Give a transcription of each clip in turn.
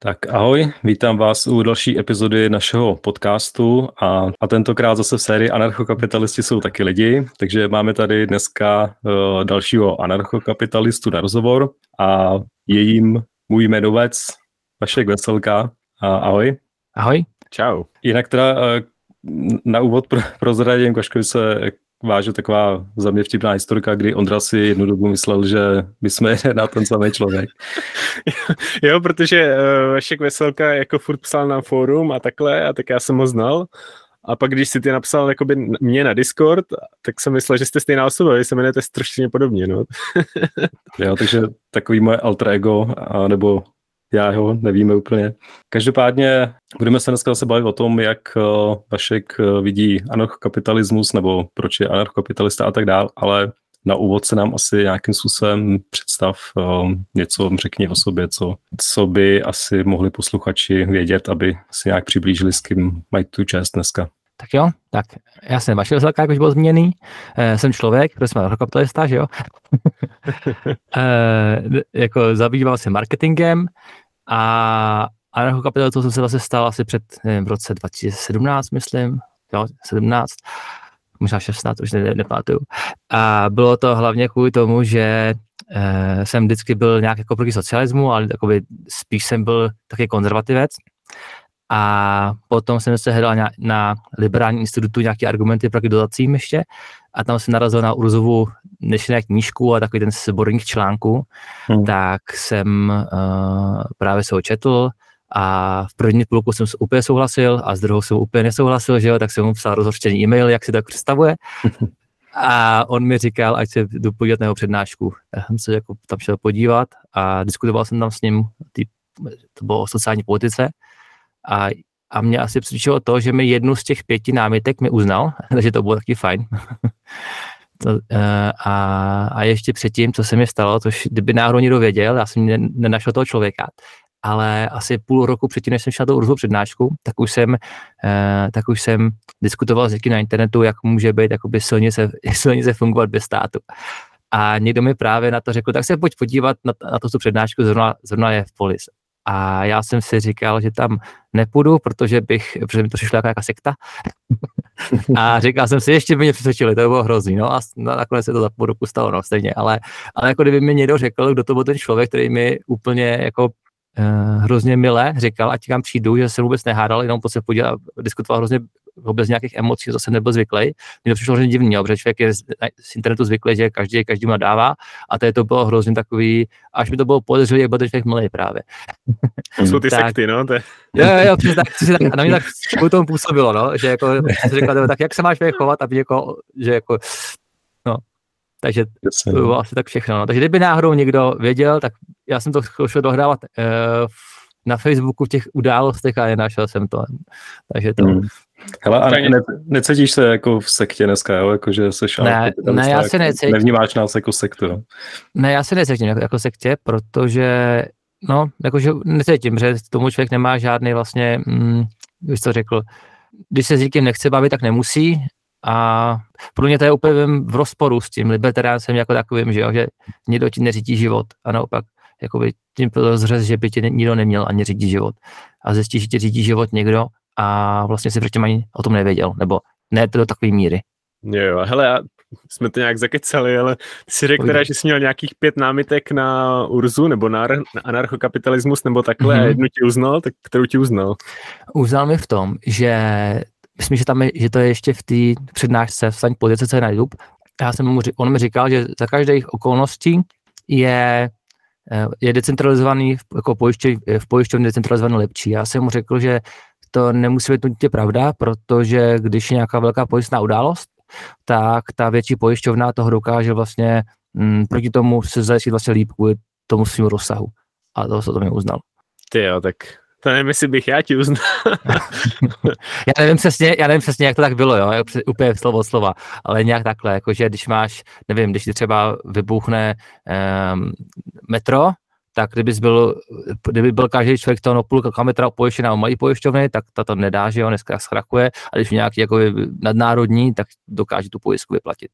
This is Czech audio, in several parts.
Tak ahoj, vítám vás u další epizody našeho podcastu a, a tentokrát zase v sérii Anarchokapitalisti jsou taky lidi, takže máme tady dneska uh, dalšího anarchokapitalistu na rozhovor a je jim můj jmenovec Vašek Veselka. A ahoj. Ahoj. Čau. Jinak teda uh, na úvod pro, prozradím, Kaškovi se vážu taková za mě vtipná historka, kdy Ondra si jednu dobu myslel, že my jsme na ten samý člověk. jo, protože uh, Vašek Veselka jako furt psal na fórum a takhle, a tak já jsem ho znal. A pak, když si ty napsal jakoby mě na Discord, tak jsem myslel, že jste stejná osoba, vy se jmenujete strašně podobně, no. jo, takže takový moje alter ego, a nebo já ho nevíme úplně. Každopádně budeme se dneska zase bavit o tom, jak eh, Vašek eh, vidí anarchokapitalismus nebo proč je anarchokapitalista a tak dál, ale na úvod se nám asi nějakým způsobem představ um, něco, řekni o sobě, co, co by asi mohli posluchači vědět, aby si nějak přiblížili, s kým mají tu čest dneska. Tak jo, tak já jsem Vašel Zelka, jak už byl zmíněný. E, jsem člověk, protože jsem anarchokapitalista, že jo? e, jako zabýval se marketingem a anarchokapitalistou jsem se vlastně stal asi před, nevím, v roce 2017, myslím, jo, 17, možná 16, už ne, nepamatuju. A bylo to hlavně kvůli tomu, že e, jsem vždycky byl nějak jako proti socialismu, ale takový, spíš jsem byl taky konzervativec a potom jsem se hledal na, na liberální institutu nějaké argumenty proti dotacím ještě a tam jsem narazil na Urzovu dnešní knížku a takový ten sborník článků, hmm. tak jsem uh, právě se ho četl a v první půlku jsem úplně souhlasil a s druhou jsem úplně nesouhlasil, že jo, tak jsem mu psal rozhořčený e-mail, jak si to představuje. A on mi říkal, ať se jdu podívat na jeho přednášku. Já jsem se jako tam šel podívat a diskutoval jsem tam s ním, tý, to bylo o sociální politice a, a mě asi přišlo to, že mi jednu z těch pěti námitek mi uznal, takže to bylo taky fajn. to, eh, a, a ještě předtím, co se mi stalo, což kdyby náhodou někdo věděl, já jsem nenašel toho člověka, ale asi půl roku předtím, než jsem šel do tou přednášku, tak už jsem, eh, tak už jsem diskutoval s někým na internetu, jak může být jakoby silnice, silnice fungovat bez státu. A někdo mi právě na to řekl, tak se pojď podívat na, na to, co přednášku zrovna, zrovna je v polis. A já jsem si říkal, že tam nepůjdu, protože bych, protože mi to přišlo jako jaká sekta. a říkal jsem si, ještě by mě přesvědčili, to by bylo hrozný. No a nakonec se to za půl roku stalo, no stejně. Ale, ale jako kdyby mi někdo řekl, kdo to byl ten člověk, který mi úplně jako uh, hrozně milé říkal, ať tam přijdu, že se vůbec nehádal, jenom se podíval, diskutoval hrozně bez nějakých emocí, to jsem nebyl zvyklý. Mně to přišlo hrozně divný, protože člověk je z internetu zvyklý, že každý každý mu nadává a to, to bylo hrozně takový, až mi to bylo podezřelé, jak byl ten člověk milý právě. Jsou ty tak, sekty, no? To je... Jo, jo, jo, přesně tak, přesně tak, a na mě tak kvůli tomu působilo, no, že jako, jsem říkal, tak jak se máš chovat, aby jako, že jako, no, takže to bylo asi tak všechno. No. Takže kdyby náhodou někdo věděl, tak já jsem to šel dohrávat uh, na Facebooku v těch událostech a nenašel jsem to. Takže to... Mm. Hele, a ne, necítíš se jako v sektě dneska, jo? Jako, že jsi ne, ne, já se necítím. Nevnímáš nás jako sektu, jo? Ne, já se necítím jako, jako sektě, protože no, jakože necítím, že tomu člověk nemá žádný vlastně, mm, už to řekl, když se s někým nechce bavit, tak nemusí a pro mě to je úplně v rozporu s tím libertariánsem jako takovým, že, jo, že někdo ti neřídí život a naopak jakoby tím zřez, že by ti nikdo neměl ani řídit život. A zjistíš, že ti řídí život někdo a vlastně si předtím ani o tom nevěděl, nebo ne to do takové míry. Jo, hele, jsme to nějak zakecali, ale ty si řekl teda, že jsi měl nějakých pět námitek na Urzu, nebo na, na anarchokapitalismus, nebo takhle, mm-hmm. a jednu ti uznal, tak kterou ti uznal? Uznal mi v tom, že myslím, že, tam je, že to je ještě v té přednášce v pozice, co je na YouTube. Já jsem mu, on mi říkal, že za každých okolností je eh, je decentralizovaný, jako pojišťov, v pojišťovně decentralizovaný lepší. Já jsem mu řekl, že to nemusí být nutně pravda, protože když je nějaká velká pojistná událost, tak ta větší pojišťovna toho dokáže vlastně m, mm, proti tomu se zajistit vlastně líp kvůli tomu svým rozsahu. A to se to mě uznal. Ty jo, tak to nevím, jestli bych já ti uznal. já nevím přesně, já nevím přesně, jak to tak bylo, jo, úplně slovo slova, ale nějak takhle, jakože když máš, nevím, když ti třeba vybuchne um, metro, tak kdyby byl, kdyby byl každý člověk toho půl kilometra pojištěná malý pojišťovny, tak to, to nedá, že jo, dneska zkrachuje, a když nějaký jako nadnárodní, tak dokáže tu pojistku vyplatit.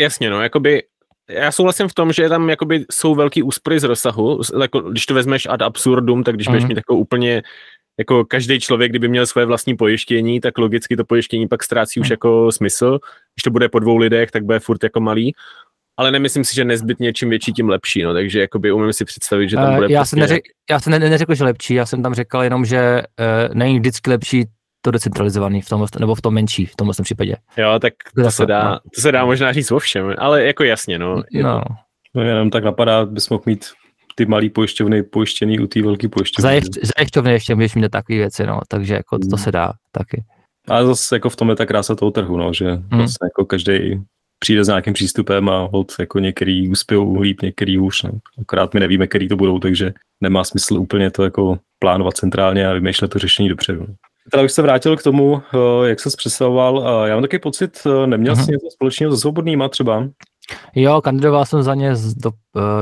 Jasně, no, jakoby já souhlasím v tom, že tam jakoby jsou velký úspory z rozsahu, jako, když to vezmeš ad absurdum, tak když mm. budeš mhm. mít takovou úplně jako každý člověk, kdyby měl svoje vlastní pojištění, tak logicky to pojištění pak ztrácí už hmm. jako smysl. Když to bude po dvou lidech, tak bude furt jako malý. Ale nemyslím si, že nezbytně čím větší, tím lepší. No, takže jakoby umím si představit, že tam bude. Uh, já, jsem neřek, já jsem ne, neřekl, že lepší, já jsem tam řekl jenom, že uh, není vždycky lepší to decentralizovaný v tom, nebo v tom menší, v tomhle případě. Jo, tak to, se dá, no. to se dá možná říct o všem, ale jako jasně, no. no. To... no jenom tak napadá, bys mohl mít ty malý pojišťovny pojištěný u té velké pojišťovny. Zajišťovny ještě můžeš mít takové věci, no, takže jako to, to se dá taky. Ale zase jako v tom je ta krása toho trhu, no, že hmm. vlastně jako každý přijde s nějakým přístupem a hod jako některý uspějou líp, některý už. No. Akorát my nevíme, který to budou, takže nemá smysl úplně to jako plánovat centrálně a vymýšlet to řešení dopředu. Teda už se vrátil k tomu, eh, jak se představoval. Já mám takový pocit, eh, neměl uh-huh. jsi něco společného se svobodnýma třeba? Jo, kandidoval jsem za ně do,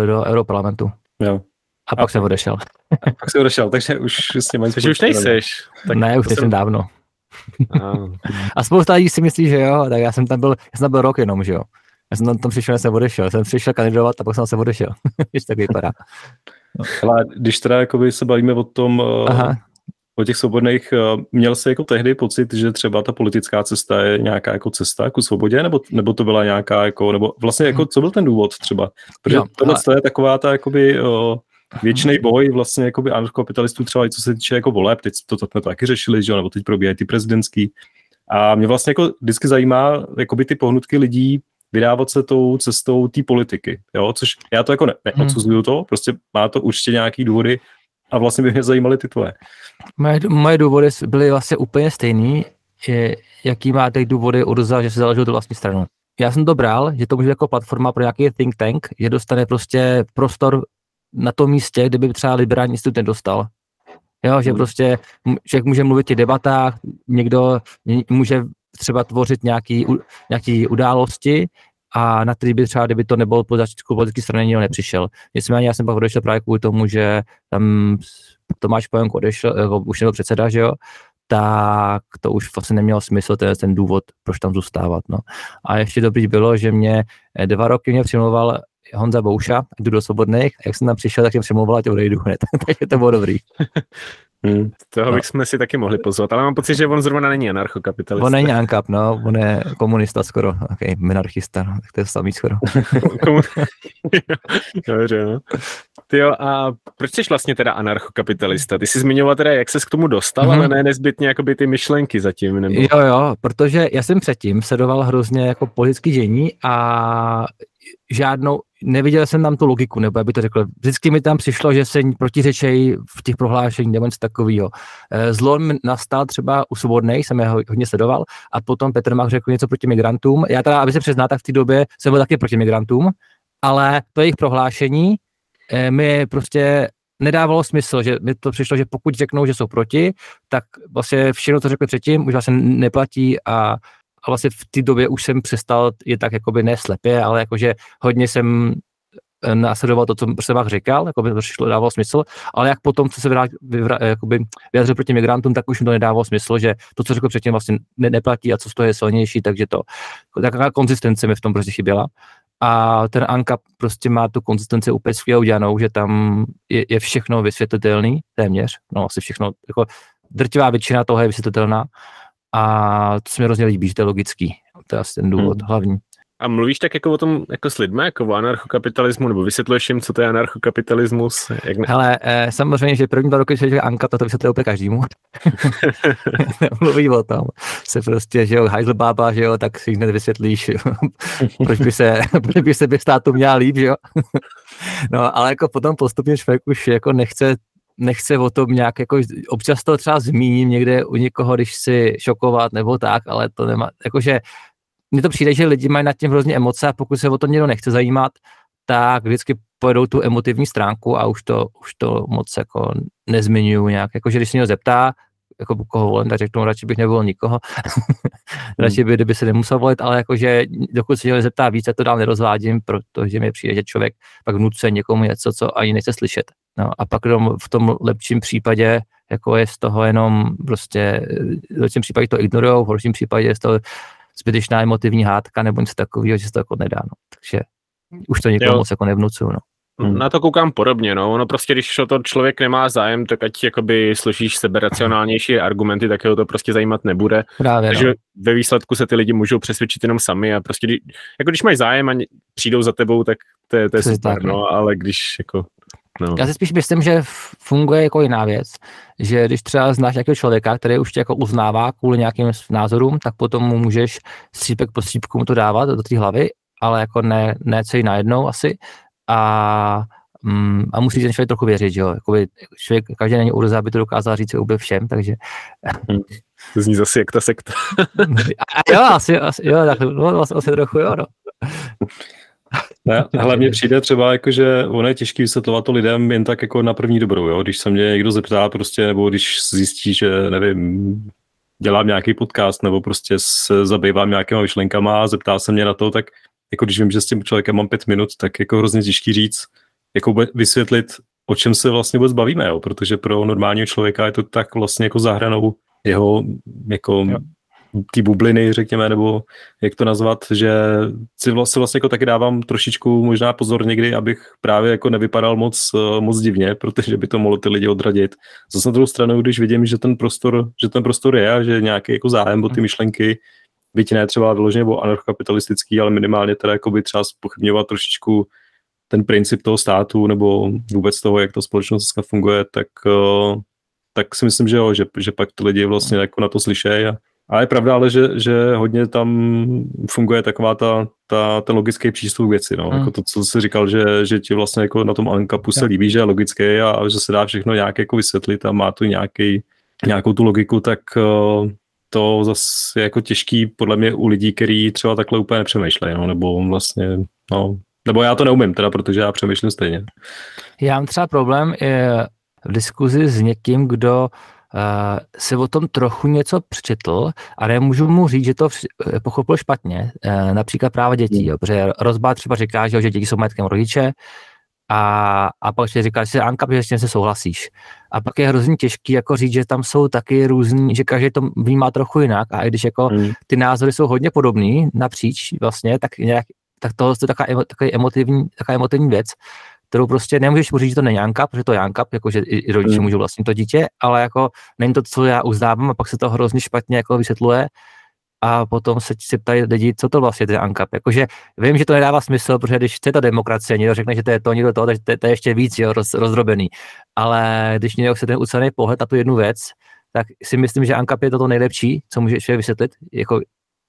eh, do Europarlamentu. Jo. A pak a jsem odešel. A pak jsem odešel, takže už s těma Takže už nejseš. Tak ne, už jsem dávno. A spousta lidí si myslí, že jo, tak já jsem tam byl, já jsem tam byl rok jenom, že jo. Já jsem tam, tam přišel, jsem odešel. Jsem přišel kandidovat a pak jsem se odešel. Víš, tak vypadá. Ale když teda jakoby se bavíme o tom, eh, Aha. o těch svobodných, eh, měl jsi jako tehdy pocit, že třeba ta politická cesta je nějaká jako cesta ku svobodě, nebo, nebo to byla nějaká jako, nebo vlastně jako, co byl ten důvod třeba? Protože jo, tohle ale... je taková ta jakoby, o, věčný boj vlastně jakoby anarchokapitalistů třeba i co se týče jako voleb, teď to, to jsme to taky řešili, že jo, nebo teď probíhají ty prezidentský. A mě vlastně jako vždycky zajímá jakoby ty pohnutky lidí vydávat se tou cestou té politiky, jo, což já to jako ne, neodsuzuju to, prostě má to určitě nějaký důvody a vlastně by mě zajímaly ty tvoje. Moje, moje důvody byly vlastně úplně stejný, je, jaký má teď důvody Urza, že se založil tu vlastní stranu. Já jsem to bral, že to může jako platforma pro nějaký think tank, že dostane prostě prostor na tom místě, kde by třeba liberální institut nedostal. Jo, že hmm. prostě člověk může mluvit o debatách, někdo může třeba tvořit nějaký, nějaký události a na který by třeba, kdyby to nebylo po začátku politické strany, nikdo nepřišel. Nicméně já jsem pak odešel právě kvůli tomu, že tam Tomáš Pojenko odešel, jako už nebyl předseda, že jo, tak to už vlastně nemělo smysl, to je ten důvod, proč tam zůstávat. No. A ještě dobrý bylo, že mě dva roky mě přimlouval Honza Bouša, jdu do svobodných, a jak jsem tam přišel, tak jsem přemlouval, ať odejdu hned, takže to bylo dobrý. Hmm. Toho no. bychom si taky mohli pozvat, ale mám pocit, že on zrovna není anarchokapitalista. On není ankap, no, on je komunista skoro, okay, minarchista, no, tak to je samý skoro. Dobře, no. Ty jo, a proč jsi vlastně teda anarchokapitalista? Ty jsi zmiňoval teda, jak ses k tomu dostal, mm-hmm. ale ne nezbytně jakoby ty myšlenky zatím. Nebo... Jo, jo, protože já jsem předtím sledoval hrozně jako politický dění a žádnou, neviděl jsem tam tu logiku, nebo jak by to řekl. Vždycky mi tam přišlo, že se protiřečejí v těch prohlášeních nebo něco takového. Eh, zlom nastal třeba u Svobodnej, jsem je hodně sledoval, a potom Petr Mach řekl něco proti migrantům. Já teda, aby se přiznal, tak v té době jsem byl taky proti migrantům, ale to jejich prohlášení eh, mi prostě nedávalo smysl, že mi to přišlo, že pokud řeknou, že jsou proti, tak vlastně všechno, co řekli předtím, už vlastně neplatí a a vlastně v té době už jsem přestal je tak jakoby ne slepě, ale jakože hodně jsem eh, následoval to, co jsem vám říkal, jako by to přišlo, dávalo smysl, ale jak potom, co se vrát, vyvra, jakoby vyjadřil proti migrantům, tak už mi to nedávalo smysl, že to, co řekl předtím, vlastně ne, neplatí a co z toho je silnější, takže to, taková konzistence mi v tom prostě chyběla. A ten Anka prostě má tu konzistenci úplně skvělou udělanou, že tam je, je všechno vysvětlitelný, téměř, no asi všechno, jako drtivá většina toho je vysvětlitelná a to se mi hrozně líbí, že to je logický. To je asi ten důvod hmm. hlavní. A mluvíš tak jako o tom jako s lidmi, jako o anarchokapitalismu, nebo vysvětluješ jim, co to je anarchokapitalismus? Jak ne... Hele, eh, samozřejmě, že první dva roky, že Anka, to, vysvětluje úplně každému. Mluví o tom. Se prostě, že jo, Heidelbaba, že jo, tak si hned vysvětlíš, proč by se, proč by se by státu měla líp, že jo. no, ale jako potom postupně člověk už jako nechce nechce o tom nějak, jako občas to třeba zmíním někde u někoho, když si šokovat nebo tak, ale to nemá, jakože mně to přijde, že lidi mají nad tím hrozně emoce a pokud se o to někdo nechce zajímat, tak vždycky pojedou tu emotivní stránku a už to, už to moc jako nezmiňuju nějak, jakože když se někdo zeptá, jako koho volím, tak řeknu, radši bych nevolil nikoho. radši hmm. by, kdyby se nemusel volit, ale jakože dokud se někdo zeptá více, to dál nerozvádím, protože mi přijde, že člověk pak vnucuje někomu něco, co ani nechce slyšet. No, a pak v tom lepším případě jako je z toho jenom prostě, v lepším případě to ignorujou, v horším případě je z toho zbytečná emotivní hádka nebo něco takového, že se to jako nedá. No. Takže už to nikomu moc jako nevnucuju, no. Hmm. Na to koukám podobně, no. Ono prostě, když o to člověk nemá zájem, tak ať jakoby slyšíš sebe racionálnější argumenty, tak ho to prostě zajímat nebude. Právě, Takže no. ve výsledku se ty lidi můžou přesvědčit jenom sami a prostě, jako když mají zájem a přijdou za tebou, tak to je, to je super, tak, no. no, ale když jako No. Já si spíš myslím, že funguje jako jiná věc, že když třeba znáš nějakého člověka, který už tě jako uznává kvůli nějakým názorům, tak potom mu můžeš střípek po střípku mu to dávat do té hlavy, ale jako ne, ne celý najednou asi. A, mm, a musí ten člověk trochu věřit, že jo. Jakoby člověk, každý není urza, aby to dokázal říct úplně všem, takže... Hmm. To zní zase jak ta sekta. a jo, asi, asi jo, tak, no, asi, asi trochu jo, no. Ne, hlavně přijde třeba, jako, že ono je těžké vysvětlovat to lidem jen tak jako na první dobrou, jo? když se mě někdo zeptá prostě, nebo když zjistí, že nevím, dělám nějaký podcast, nebo prostě se zabývám nějakýma myšlenkama a zeptá se mě na to, tak jako když vím, že s tím člověkem mám pět minut, tak jako hrozně těžký říct, jako vysvětlit, o čem se vlastně vůbec bavíme, jo? protože pro normálního člověka je to tak vlastně jako zahranou jeho jako jo ty bubliny, řekněme, nebo jak to nazvat, že si vlastně, vlastně jako taky dávám trošičku možná pozor někdy, abych právě jako nevypadal moc, eh, moc divně, protože by to mohlo ty lidi odradit. Zase na druhou stranu, když vidím, že ten prostor, že ten prostor je a že nějaký jako zájem o ty hmm. myšlenky, byť ne třeba vyloženě o anarchokapitalistický, ale minimálně teda jako by třeba spochybňovat trošičku ten princip toho státu nebo vůbec toho, jak ta společnost dneska funguje, tak, eh, tak si myslím, že jo, že, že pak ty lidi vlastně jako na to slyšejí a a je pravda, ale že, že hodně tam funguje taková ta, ta, ten logický přístup k věci. No. Hmm. Jako to, co jsi říkal, že, že ti vlastně jako na tom Ankapu se líbí, že je logický a, a že se dá všechno nějak jako vysvětlit a má tu nějaký, nějakou tu logiku, tak uh, to zase je jako těžký podle mě u lidí, kteří třeba takhle úplně nepřemýšlejí, no, nebo vlastně, no, nebo já to neumím teda, protože já přemýšlím stejně. Já mám třeba problém je v diskuzi s někým, kdo uh, si o tom trochu něco přečetl a nemůžu mu říct, že to eh, pochopil špatně, uh, například práva dětí, hmm. jo, protože rozba třeba říká, že, že děti jsou majetkem rodiče a, a pak si říká, že Anka, že s tím se souhlasíš. A pak je hrozně těžký jako říct, že tam jsou taky různý, že každý to vnímá trochu jinak a i když jako hmm. ty názory jsou hodně podobný napříč vlastně, tak nějak, tak tohle je taková, taková, emotivní, taková emotivní věc, kterou prostě nemůžeš mu říct, že to není Janka, protože to je Janka, jakože i rodiče mm. můžou vlastnit to dítě, ale jako není to, co já uznávám a pak se to hrozně špatně jako vysvětluje a potom se, se ptají lidi, co to vlastně je ANCAP. Jakože vím, že to nedává smysl, protože když chce ta demokracie, někdo řekne, že to je to, někdo to, takže to, to je ještě víc jo, roz, rozdrobený. Ale když někdo chce ten ucelený pohled na tu jednu věc, tak si myslím, že ANCAP je to, nejlepší, co může ještě vysvětlit. Jako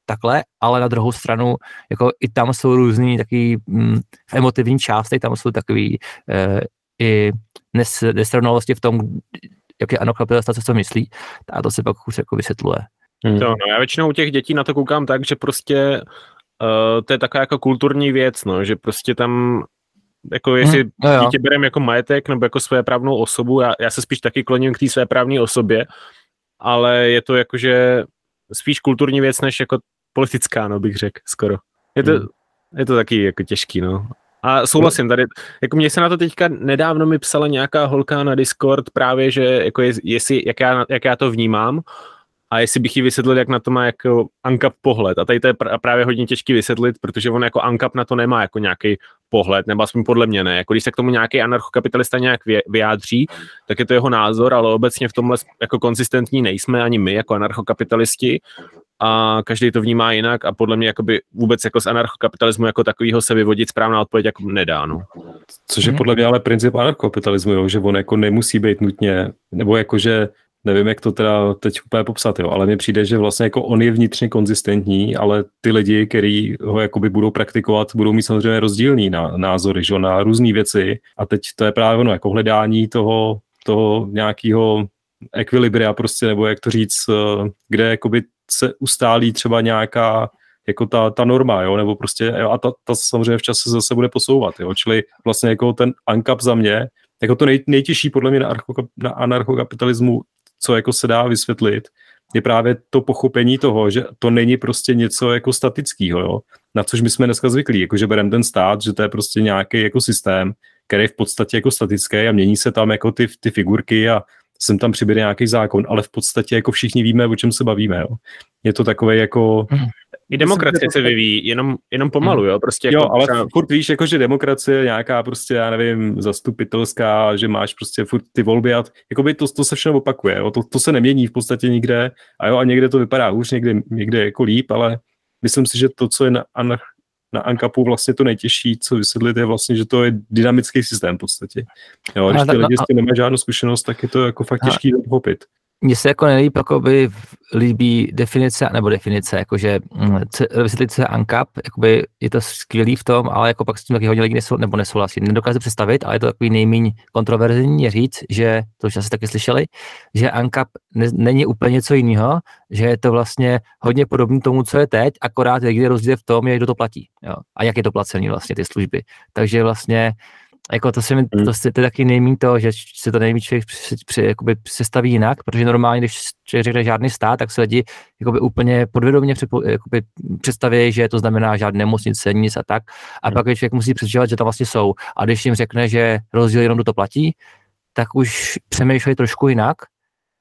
takhle, ale na druhou stranu, jako i tam jsou různý takový mm, emotivní části, tam jsou takový e, i nes, nesrovnalosti v tom, jak je anokapilista, co myslí, a to se pak už jako vysvětluje. Hmm. To, no, já většinou u těch dětí na to koukám tak, že prostě uh, to je taková jako kulturní věc, no, že prostě tam jako jestli hmm, no dítě berem jako majetek nebo jako své právnou osobu, já, já se spíš taky kloním k té své právní osobě, ale je to jakože spíš kulturní věc, než jako politická, no bych řekl, skoro. Je to, hmm. je to taky jako těžký, no. A souhlasím tady, jako mě se na to teďka nedávno mi psala nějaká holka na Discord právě, že jako je, jestli, jak já, jak já to vnímám a jestli bych jí vysvětlil, jak na to má jako Ankap pohled. A tady to je právě hodně těžký vysvětlit, protože on jako Ankap na to nemá jako nějaký pohled, nebo aspoň podle mě ne. Jako když se k tomu nějaký anarchokapitalista nějak vyjádří, tak je to jeho názor, ale obecně v tomhle jako konzistentní nejsme ani my jako anarchokapitalisti a každý to vnímá jinak a podle mě jakoby vůbec jako z anarchokapitalismu jako takového se vyvodit správná odpověď jako nedá. No. Což je podle mě ale princip anarchokapitalismu, jo, že on jako nemusí být nutně, nebo jako že nevím, jak to teda teď úplně popsat, jo, ale mi přijde, že vlastně jako on je vnitřně konzistentní, ale ty lidi, kteří ho jakoby budou praktikovat, budou mít samozřejmě rozdílný názory, že, na různé věci. A teď to je právě ono, jako hledání toho, toho nějakého ekvilibria prostě, nebo jak to říct, eh, kde jakoby se ustálí třeba nějaká jako ta, ta norma, jo, nebo prostě, jo, a ta, ta samozřejmě v čase zase bude posouvat, jo, čili vlastně jako ten ANCAP za mě, jako to nej, nejtěžší podle mě na, na anarchokapitalismu, co jako se dá vysvětlit, je právě to pochopení toho, že to není prostě něco jako statického, jo, na což my jsme dneska zvyklí, jako že bereme ten stát, že to je prostě nějaký jako systém, který je v podstatě jako statický a mění se tam jako ty, ty figurky a sem tam přibude nějaký zákon, ale v podstatě jako všichni víme, o čem se bavíme. Jo. je to takové jako... Hmm. I demokracie se vyvíjí, jenom, jenom pomalu, hmm. jo, prostě jako jo, ale třeba... furt víš, jako, že demokracie nějaká prostě, já nevím, zastupitelská, že máš prostě furt ty volby a jakoby to, to se všechno opakuje, jo, to, to se nemění v podstatě nikde a jo, a někde to vypadá už, někde, někde jako líp, ale myslím si, že to, co je na, na, na ANCAPu vlastně to nejtěžší, co vysvětlit, je vlastně, že to je dynamický systém v podstatě. Jo, když ty lidi s tím nemají žádnou zkušenost, tak je to jako fakt těžký pochopit mně se jako nejlíp jakoby líbí definice, nebo definice, jakože mm, vysvětlit se ANCAP, jakoby je to skvělý v tom, ale jako pak s tím taky hodně lidí nesou, nebo nesouhlasí. Nedokážu představit, ale je to takový nejméně kontroverzní říct, že to už asi taky slyšeli, že ANCAP ne, není úplně něco jiného, že je to vlastně hodně podobné tomu, co je teď, akorát je rozdíl v tom, jak kdo to platí jo, a jak je to placený vlastně ty služby. Takže vlastně jako to, se mi, hmm. to, to, to je taky nejmín to, že se to nejmín člověk při, při, jakoby přestaví jinak, protože normálně, když člověk řekne žádný stát, tak se lidi jakoby úplně podvědomě jakoby představí, že to znamená žádné nemocnice, nic a tak. A hmm. pak člověk musí přesvědčovat, že tam vlastně jsou. A když jim řekne, že rozdíl jenom to platí, tak už přemýšlej trošku jinak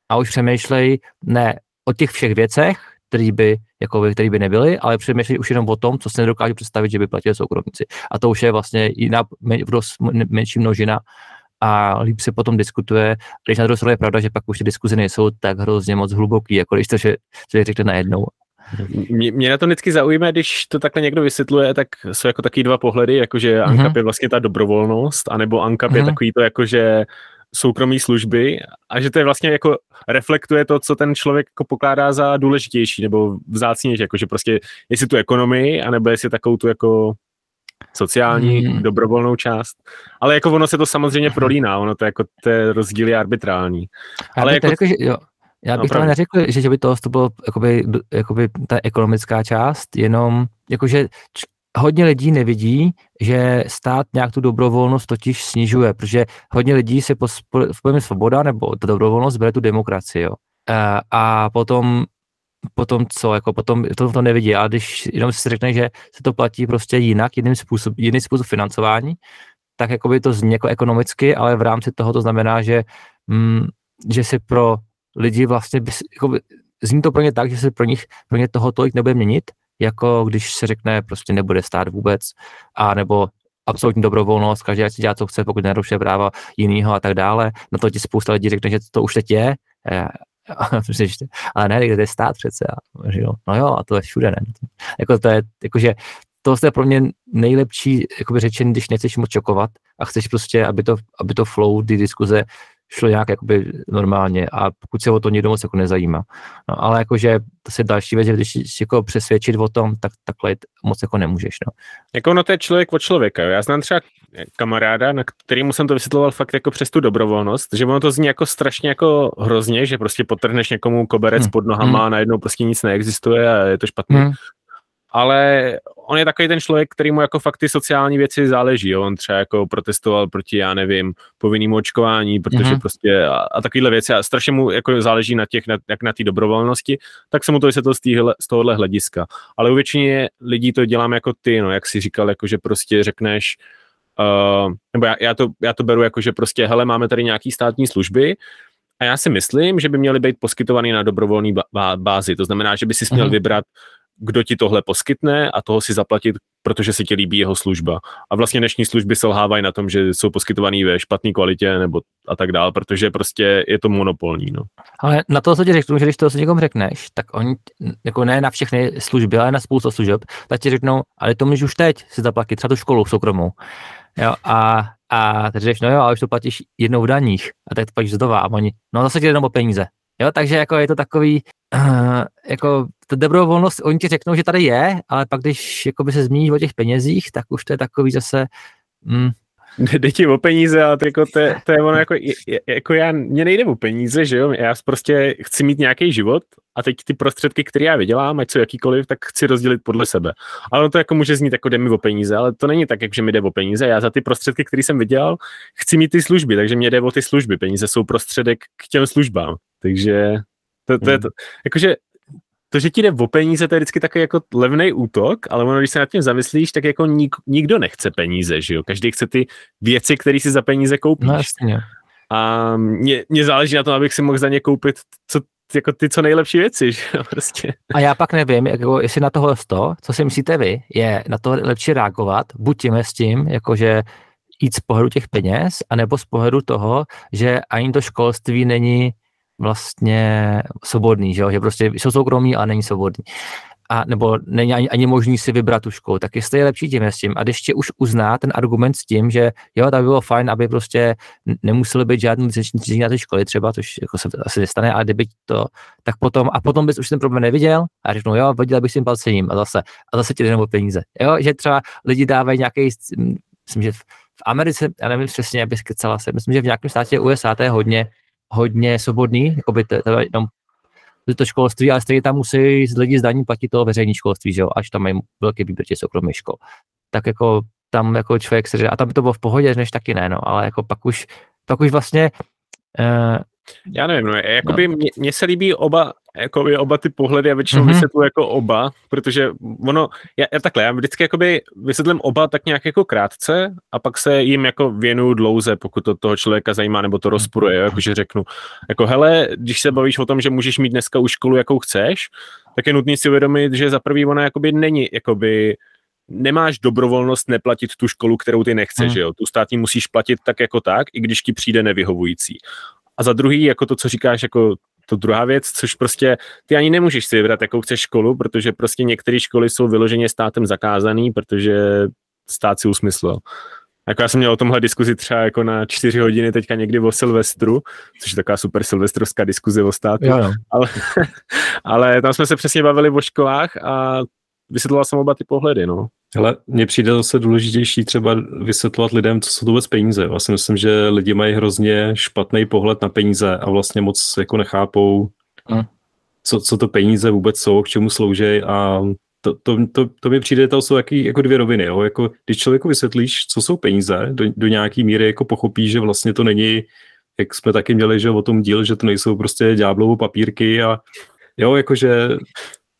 a už přemýšlej ne o těch všech věcech, který by, jako by, který by nebyly, ale přemýšlí už jenom o tom, co se nedokáže představit, že by platili soukromníci. A to už je vlastně jiná, v dost menší množina a líp se potom diskutuje. Když na druhou stranu je pravda, že pak už ty diskuze nejsou tak hrozně moc hluboký, jako když to, že člověk řekne najednou. Mě, mě na to vždycky zaujme, když to takhle někdo vysvětluje, tak jsou jako taky dva pohledy, jakože ANCAP mm-hmm. je vlastně ta dobrovolnost, anebo ANCAP mm-hmm. je mhm. takový to, jakože soukromí služby a že to je vlastně jako reflektuje to, co ten člověk jako pokládá za důležitější nebo vzácnější, jako že prostě jestli tu ekonomii, anebo jestli takovou tu jako sociální, hmm. dobrovolnou část. Ale jako ono se to samozřejmě prolíná, ono to jako ty rozdíly arbitrální. Já Ale jako... Řekl, že jo. Já no, bych no, to neřekl, že, že by to, to bylo jakoby, jakoby ta ekonomická část, jenom jakože hodně lidí nevidí, že stát nějak tu dobrovolnost totiž snižuje, protože hodně lidí se v pojmu svoboda nebo ta dobrovolnost bere tu demokracii, jo. A, a potom potom co, jako potom to, to nevidí, a když jenom si řekne, že se to platí prostě jinak, jiným způsob, jiný způsob financování, tak jako by to zní jako ekonomicky, ale v rámci toho to znamená, že, mm, že se pro lidi vlastně, jako by, zní to pro ně tak, že se pro nich, pro ně toho tolik nebude měnit, jako když se řekne, prostě nebude stát vůbec, a nebo absolutní dobrovolnost, každý si dělá, co chce, pokud nerušuje práva jiného a tak dále. Na to ti spousta lidí řekne, že to už teď je, ale ne, kde je stát přece. Jo. No jo, a to je všude, ne? Jako to je, jakože to je pro mě nejlepší řečení, když nechceš moc čokovat a chceš prostě, aby to, aby to flow, ty diskuze šlo nějak jakoby normálně a pokud se o to někdo moc jako nezajímá. No, ale jakože to se další věc, že když jako přesvědčit o tom, tak takhle moc jako nemůžeš. No. Jako no to je člověk od člověka. Jo. Já znám třeba kamaráda, na kterýmu jsem to vysvětloval fakt jako přes tu dobrovolnost, že ono to zní jako strašně jako hrozně, že prostě potrhneš někomu koberec hmm. pod nohama hmm. a najednou prostě nic neexistuje a je to špatné. Hmm ale on je takový ten člověk, který mu jako fakt ty sociální věci záleží. Jo? On třeba jako protestoval proti, já nevím, povinnému očkování, protože mm-hmm. prostě a, a takovéhle věci a strašně mu jako záleží na těch, na, jak na té dobrovolnosti, tak se mu to vysvětlil z, týhle, z tohohle hlediska. Ale u většině lidí to dělám jako ty, no, jak si říkal, jako že prostě řekneš, uh, nebo já, já, to, já to beru jako, že prostě, hele, máme tady nějaký státní služby, a já si myslím, že by měly být poskytovaný na dobrovolné bázi. To znamená, že by si měl mm-hmm. vybrat kdo ti tohle poskytne a toho si zaplatit, protože se ti líbí jeho služba. A vlastně dnešní služby selhávají na tom, že jsou poskytované ve špatné kvalitě nebo a tak dál, protože prostě je to monopolní. No. Ale na to, co ti řeknu, že když to se někomu řekneš, tak oni, jako ne na všechny služby, ale na spoustu služeb, tak ti řeknou, ale to můžeš už teď si zaplatit, třeba tu školu soukromou. Jo, a, a teď řekneš, no jo, ale už to platíš jednou v daních a teď to platíš znova a oni, no zase ti jenom o peníze. Jo, takže jako je to takový, uh, jako ta dobrovolnost, oni ti řeknou, že tady je, ale pak když jakoby se zmíní o těch penězích, tak už to je takový zase, mm, jde ti o peníze, ale to, jako, to, je, to je ono jako, jako já, mě nejde o peníze, že jo, já prostě chci mít nějaký život a teď ty prostředky, které já vydělám, ať jsou jakýkoliv, tak chci rozdělit podle sebe. Ale to jako může znít jako jde mi o peníze, ale to není tak, jak že mi jde o peníze. Já za ty prostředky, které jsem vydělal, chci mít ty služby, takže mě jde o ty služby. Peníze jsou prostředek k těm službám. Takže to, to je to. Jakože to, že ti jde o peníze, to je vždycky takový jako levný útok, ale ono, když se nad tím zamyslíš, tak jako nik, nikdo nechce peníze, že jo? Každý chce ty věci, které si za peníze koupíš. No, jasně. A mě, mě záleží na tom, abych si mohl za ně koupit, co jako ty co nejlepší věci, že prostě. A já pak nevím, jako, jestli na tohle to, co si myslíte vy, je na to lepší reagovat, buď tím s tím, jakože jít z pohledu těch peněz, anebo z pohledu toho, že ani to školství není vlastně svobodný, že, jo? že prostě jsou soukromí a není svobodný a nebo není ani, ani možný si vybrat tu školu, tak jestli je lepší tím s tím. A když tě už uzná ten argument s tím, že jo, tak by bylo fajn, aby prostě nemuseli být žádný licenční na té školy třeba, což jako se asi nestane, ale kdyby to, tak potom, a potom bys už ten problém neviděl a řeknu, jo, viděl bych s tím palcením a zase, a zase ti jdou peníze. Jo, že třeba lidi dávají nějaký, myslím, že v, Americe, já nevím přesně, abych kecala se, myslím, že v nějakém státě USA to je hodně, hodně svobodný, jako by to, to jenom to školství, ale stejně tam musí lidi zdaní platit to veřejné školství, že jo, až tam mají velký výběr těch soukromých škol. Tak jako tam jako člověk se a tam by to bylo v pohodě, než taky ne, no, ale jako pak už, pak už vlastně uh, já nevím, no, jakoby no. Mně, se líbí oba, jakoby oba ty pohledy a většinou mm-hmm. vysvětlu jako oba, protože ono, já, já takhle, já vždycky jakoby vysvětlím oba tak nějak jako krátce a pak se jim jako věnuju dlouze, pokud to toho člověka zajímá nebo to rozporuje, jakože řeknu, jako hele, když se bavíš o tom, že můžeš mít dneska už školu, jakou chceš, tak je nutný si uvědomit, že za prvý ona jakoby není jakoby nemáš dobrovolnost neplatit tu školu, kterou ty nechceš, hmm. jo? Tu státní musíš platit tak jako tak, i když ti přijde nevyhovující. A za druhý, jako to, co říkáš, jako to druhá věc, což prostě ty ani nemůžeš si vybrat, jakou chceš školu, protože prostě některé školy jsou vyloženě státem zakázaný, protože stát si usmyslel. Jako já jsem měl o tomhle diskuzi třeba jako na čtyři hodiny teďka někdy o Silvestru, což je taková super silvestrovská diskuze o státu, jo, jo. Ale, ale tam jsme se přesně bavili o školách a vysvětloval jsem oba ty pohledy, no. Ale mně přijde zase důležitější třeba vysvětlovat lidem, co jsou to vůbec peníze. Vlastně myslím, že lidi mají hrozně špatný pohled na peníze a vlastně moc jako nechápou, hmm. co, co to peníze vůbec jsou, k čemu slouží a to, to, to, to mi přijde, to jsou jaký, jako dvě roviny. Jo? Jako, když člověku vysvětlíš, co jsou peníze, do, do nějaký míry jako pochopí, že vlastně to není, jak jsme taky měli, že o tom díl, že to nejsou prostě ďáblovo papírky a jo, jakože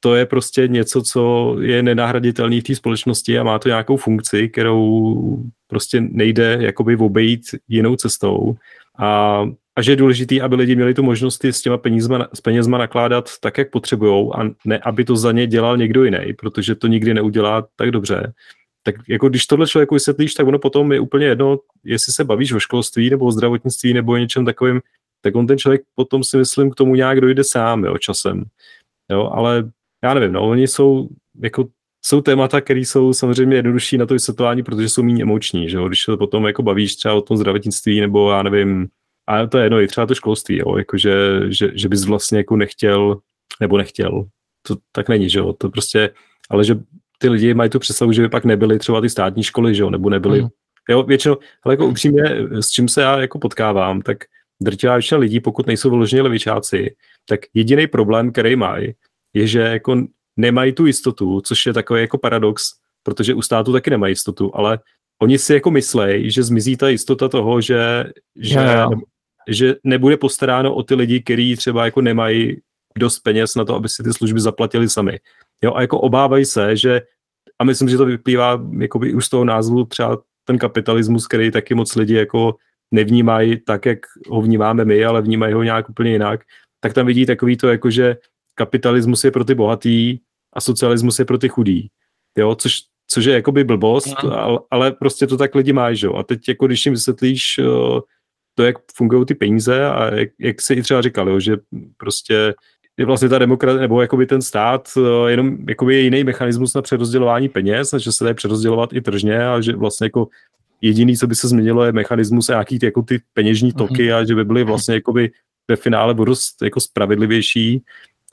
to je prostě něco, co je nenahraditelný v té společnosti a má to nějakou funkci, kterou prostě nejde jakoby obejít jinou cestou. A, a že je důležité, aby lidi měli tu možnost s těma penězma, s penězma nakládat tak, jak potřebují a ne, aby to za ně dělal někdo jiný, protože to nikdy neudělá tak dobře. Tak jako když tohle člověku vysvětlíš, tak ono potom je úplně jedno, jestli se bavíš o školství nebo o zdravotnictví nebo o něčem takovým, tak on ten člověk potom si myslím k tomu nějak dojde sám, jo, časem. Jo, ale já nevím, no, oni jsou jako jsou témata, které jsou samozřejmě jednodušší na to vysvětlování, protože jsou méně emoční, že jo? když se potom jako bavíš třeba o tom zdravotnictví, nebo já nevím, a to je jedno, i třeba to školství, jo? Jako, že, že, že, bys vlastně jako nechtěl, nebo nechtěl, to tak není, že jo, to prostě, ale že ty lidi mají tu představu, že by pak nebyly třeba ty státní školy, že jo, nebo nebyly, mm. jo, většinou, ale jako upřímně, s čím se já jako potkávám, tak drtivá většina lidí, pokud nejsou vyloženě levičáci, tak jediný problém, který mají, je, že jako nemají tu jistotu, což je takový jako paradox, protože u státu taky nemají jistotu, ale oni si jako myslejí, že zmizí ta jistota toho, že, že, yeah. že nebude postaráno o ty lidi, kteří třeba jako nemají dost peněz na to, aby si ty služby zaplatili sami. Jo, a jako obávají se, že, a myslím, že to vyplývá jakoby už z toho názvu třeba ten kapitalismus, který taky moc lidi jako nevnímají tak, jak ho vnímáme my, ale vnímají ho nějak úplně jinak, tak tam vidí takový to, jako že kapitalismus je pro ty bohatý a socialismus je pro ty chudý. Jo, což, což je jakoby blbost, no. ale, ale prostě to tak lidi mají, že jo. A teď jako když jim vysvětlíš uh, to, jak fungují ty peníze a jak, jak se i třeba říkal, jo, že prostě je vlastně ta demokracie, nebo jakoby ten stát uh, jenom jakoby je jiný mechanismus na přerozdělování peněz, že se dá přerozdělovat i tržně a že vlastně jako jediný, co by se změnilo, je mechanismus a nějaký ty, jako ty peněžní toky mm-hmm. a že by byly vlastně jakoby ve finále budou jako spravedlivější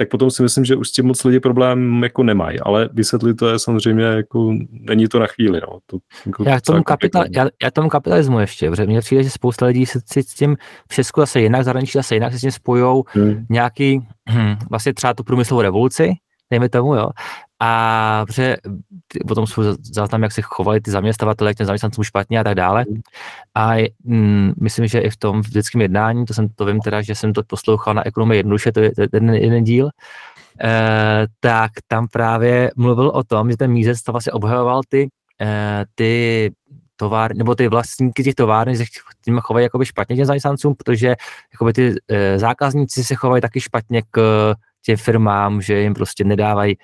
tak potom si myslím, že už s tím moc lidi problém jako nemají, ale vysvětlit to je samozřejmě jako, není to na chvíli. No. To, jako já, tomu kapital, já, já, tomu kapitalismu ještě, protože mně přijde, že spousta lidí se si s tím v Česku zase jinak, zahraničí zase jinak se s tím spojují hmm. nějaký, hm, vlastně třeba tu průmyslovou revoluci, dejme tomu, jo. A protože potom jsou záznam, jak se chovali ty zaměstnavatele k těm zaměstnancům špatně a tak dále. A mm, myslím, že i v tom vždyckém jednání, to jsem to vím teda, že jsem to poslouchal na ekonomii jednoduše, to je ten jeden díl, eh, tak tam právě mluvil o tom, že ten Mízec to vlastně obhajoval ty, eh, ty továr, nebo ty vlastníky těch továrny se tím chovají jakoby špatně těm zaměstnancům, protože jakoby ty e, zákazníci se chovají taky špatně k těm firmám, že jim prostě nedávají,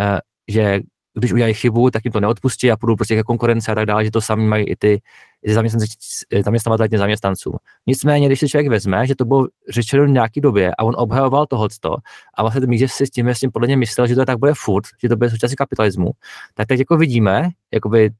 e, že když udělají chybu, tak jim to neodpustí a půjdou prostě ke konkurence a tak dále, že to sami mají i ty, zaměstnavatele těch zaměstnanců. Nicméně, když si člověk vezme, že to bylo řečeno v nějaké době a on obhajoval tohoto a vlastně to že si s tím, s tím podle mě myslel, že to tak bude furt, že to bude součástí kapitalismu, tak teď jako vidíme, jakoby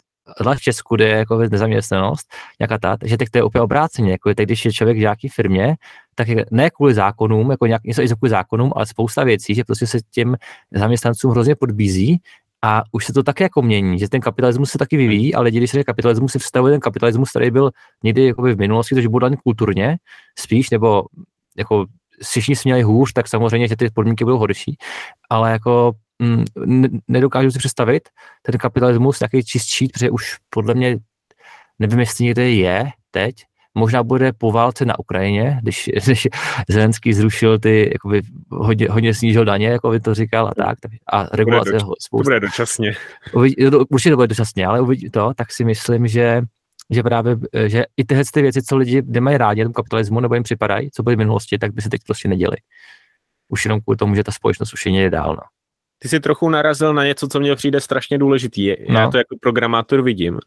v Česku, kde je jako nezaměstnanost, nějaká ta, že teď to je úplně obráceně, jako teď, když je člověk v nějaké firmě, tak ne kvůli zákonům, jako nějak, něco i kvůli zákonům, ale spousta věcí, že prostě se těm zaměstnancům hrozně podbízí a už se to taky jako mění, že ten kapitalismus se taky vyvíjí, ale když se kapitalismus si představuje ten kapitalismus, který byl někdy jako v minulosti, takže byl kulturně spíš, nebo jako všichni směli hůř, tak samozřejmě, že ty podmínky budou horší, ale jako mm, nedokážu si představit ten kapitalismus nějaký čistší, protože už podle mě nevím, jestli někde je teď, možná bude po válce na Ukrajině, když, když Zelenský zrušil ty, jakoby, hodně, hodně snížil daně, jako by to říkal a tak, tak a regulace to bude, doč- to bude dočasně. Uvidí, to, určitě to bude dočasně, ale uvidí to, tak si myslím, že že právě, že i tyhle ty věci, co lidi nemají rádi tomu kapitalismu nebo jim připadají, co byly v minulosti, tak by se teď prostě neděli. Už jenom kvůli tomu, že ta společnost už je dál. No. Ty jsi trochu narazil na něco, co mně přijde strašně důležitý. No. Já to jako programátor vidím.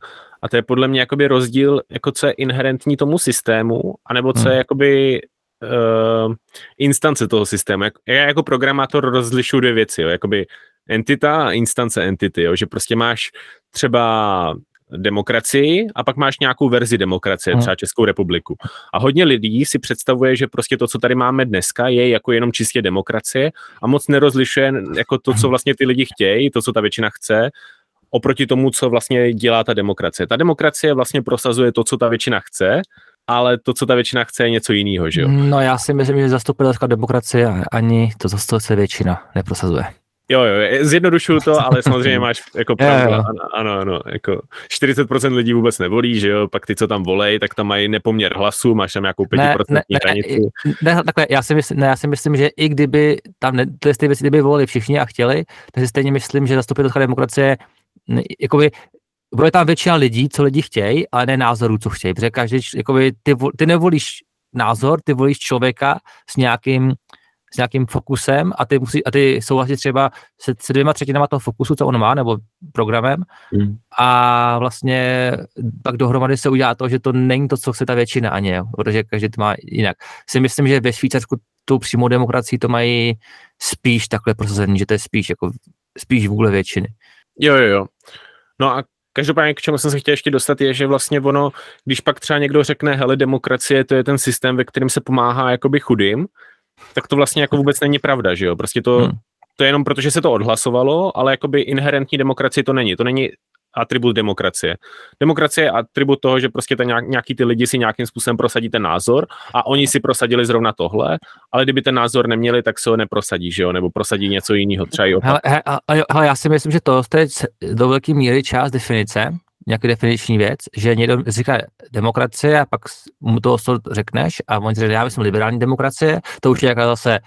A to je podle mě jakoby rozdíl, jako co je inherentní tomu systému, anebo co hmm. je jakoby uh, instance toho systému. Já jako programátor rozlišuju dvě věci, jo, jakoby entita a instance entity, jo, že prostě máš třeba demokracii a pak máš nějakou verzi demokracie, hmm. třeba Českou republiku. A hodně lidí si představuje, že prostě to, co tady máme dneska, je jako jenom čistě demokracie a moc nerozlišuje jako to, co vlastně ty lidi chtějí, to, co ta většina chce, oproti tomu, co vlastně dělá ta demokracie. Ta demokracie vlastně prosazuje to, co ta většina chce, ale to, co ta většina chce, je něco jiného, že jo? No já si myslím, že zastupitelská demokracie ani to, co chce většina, neprosazuje. Jo, jo, zjednodušuju to, ale samozřejmě máš jako pravdu, ano, ano, ano, jako 40% lidí vůbec nevolí, že jo, pak ty, co tam volej, tak tam mají nepoměr hlasu, máš tam nějakou 5% ne, ne, hranici. Ne, ne, takhle, já si, myslím, ne, já si myslím, že i kdyby tam ne, ty věci, kdyby volili všichni a chtěli, tak si stejně myslím, že zastupitelská demokracie, jakoby, bude tam většina lidí, co lidi chtějí, ale ne názorů, co chtějí, protože každý, jakoby, ty, ty nevolíš názor, ty volíš člověka s nějakým s nějakým fokusem a ty, musí, a ty souhlasí třeba se, se dvěma třetinama toho fokusu, co on má, nebo programem hmm. a vlastně pak dohromady se udělá to, že to není to, co chce ta většina ani, jo, protože každý to má jinak. Si myslím, že ve Švýcarsku tou přímou demokracii to mají spíš takhle prosazený, že to je spíš jako spíš vůle většiny. Jo, jo, jo. No a Každopádně, k čemu jsem se chtěl ještě dostat, je, že vlastně ono, když pak třeba někdo řekne, hele, demokracie, to je ten systém, ve kterém se pomáhá jakoby chudým, tak to vlastně jako vůbec není pravda, že jo? Prostě to, hmm. to je jenom proto, že se to odhlasovalo, ale jakoby inherentní demokracie to není. To není atribut demokracie. Demokracie je atribut toho, že prostě ten nějak, nějaký ty lidi si nějakým způsobem prosadí ten názor a oni si prosadili zrovna tohle, ale kdyby ten názor neměli, tak se ho neprosadí, že jo, nebo prosadí něco jiného, třeba i hele, hele, hele, já si myslím, že to je do velké míry část definice, nějaký definiční věc, že někdo říká demokracie a pak mu to řekneš a on říká, já jsem liberální demokracie, to už je jaká zase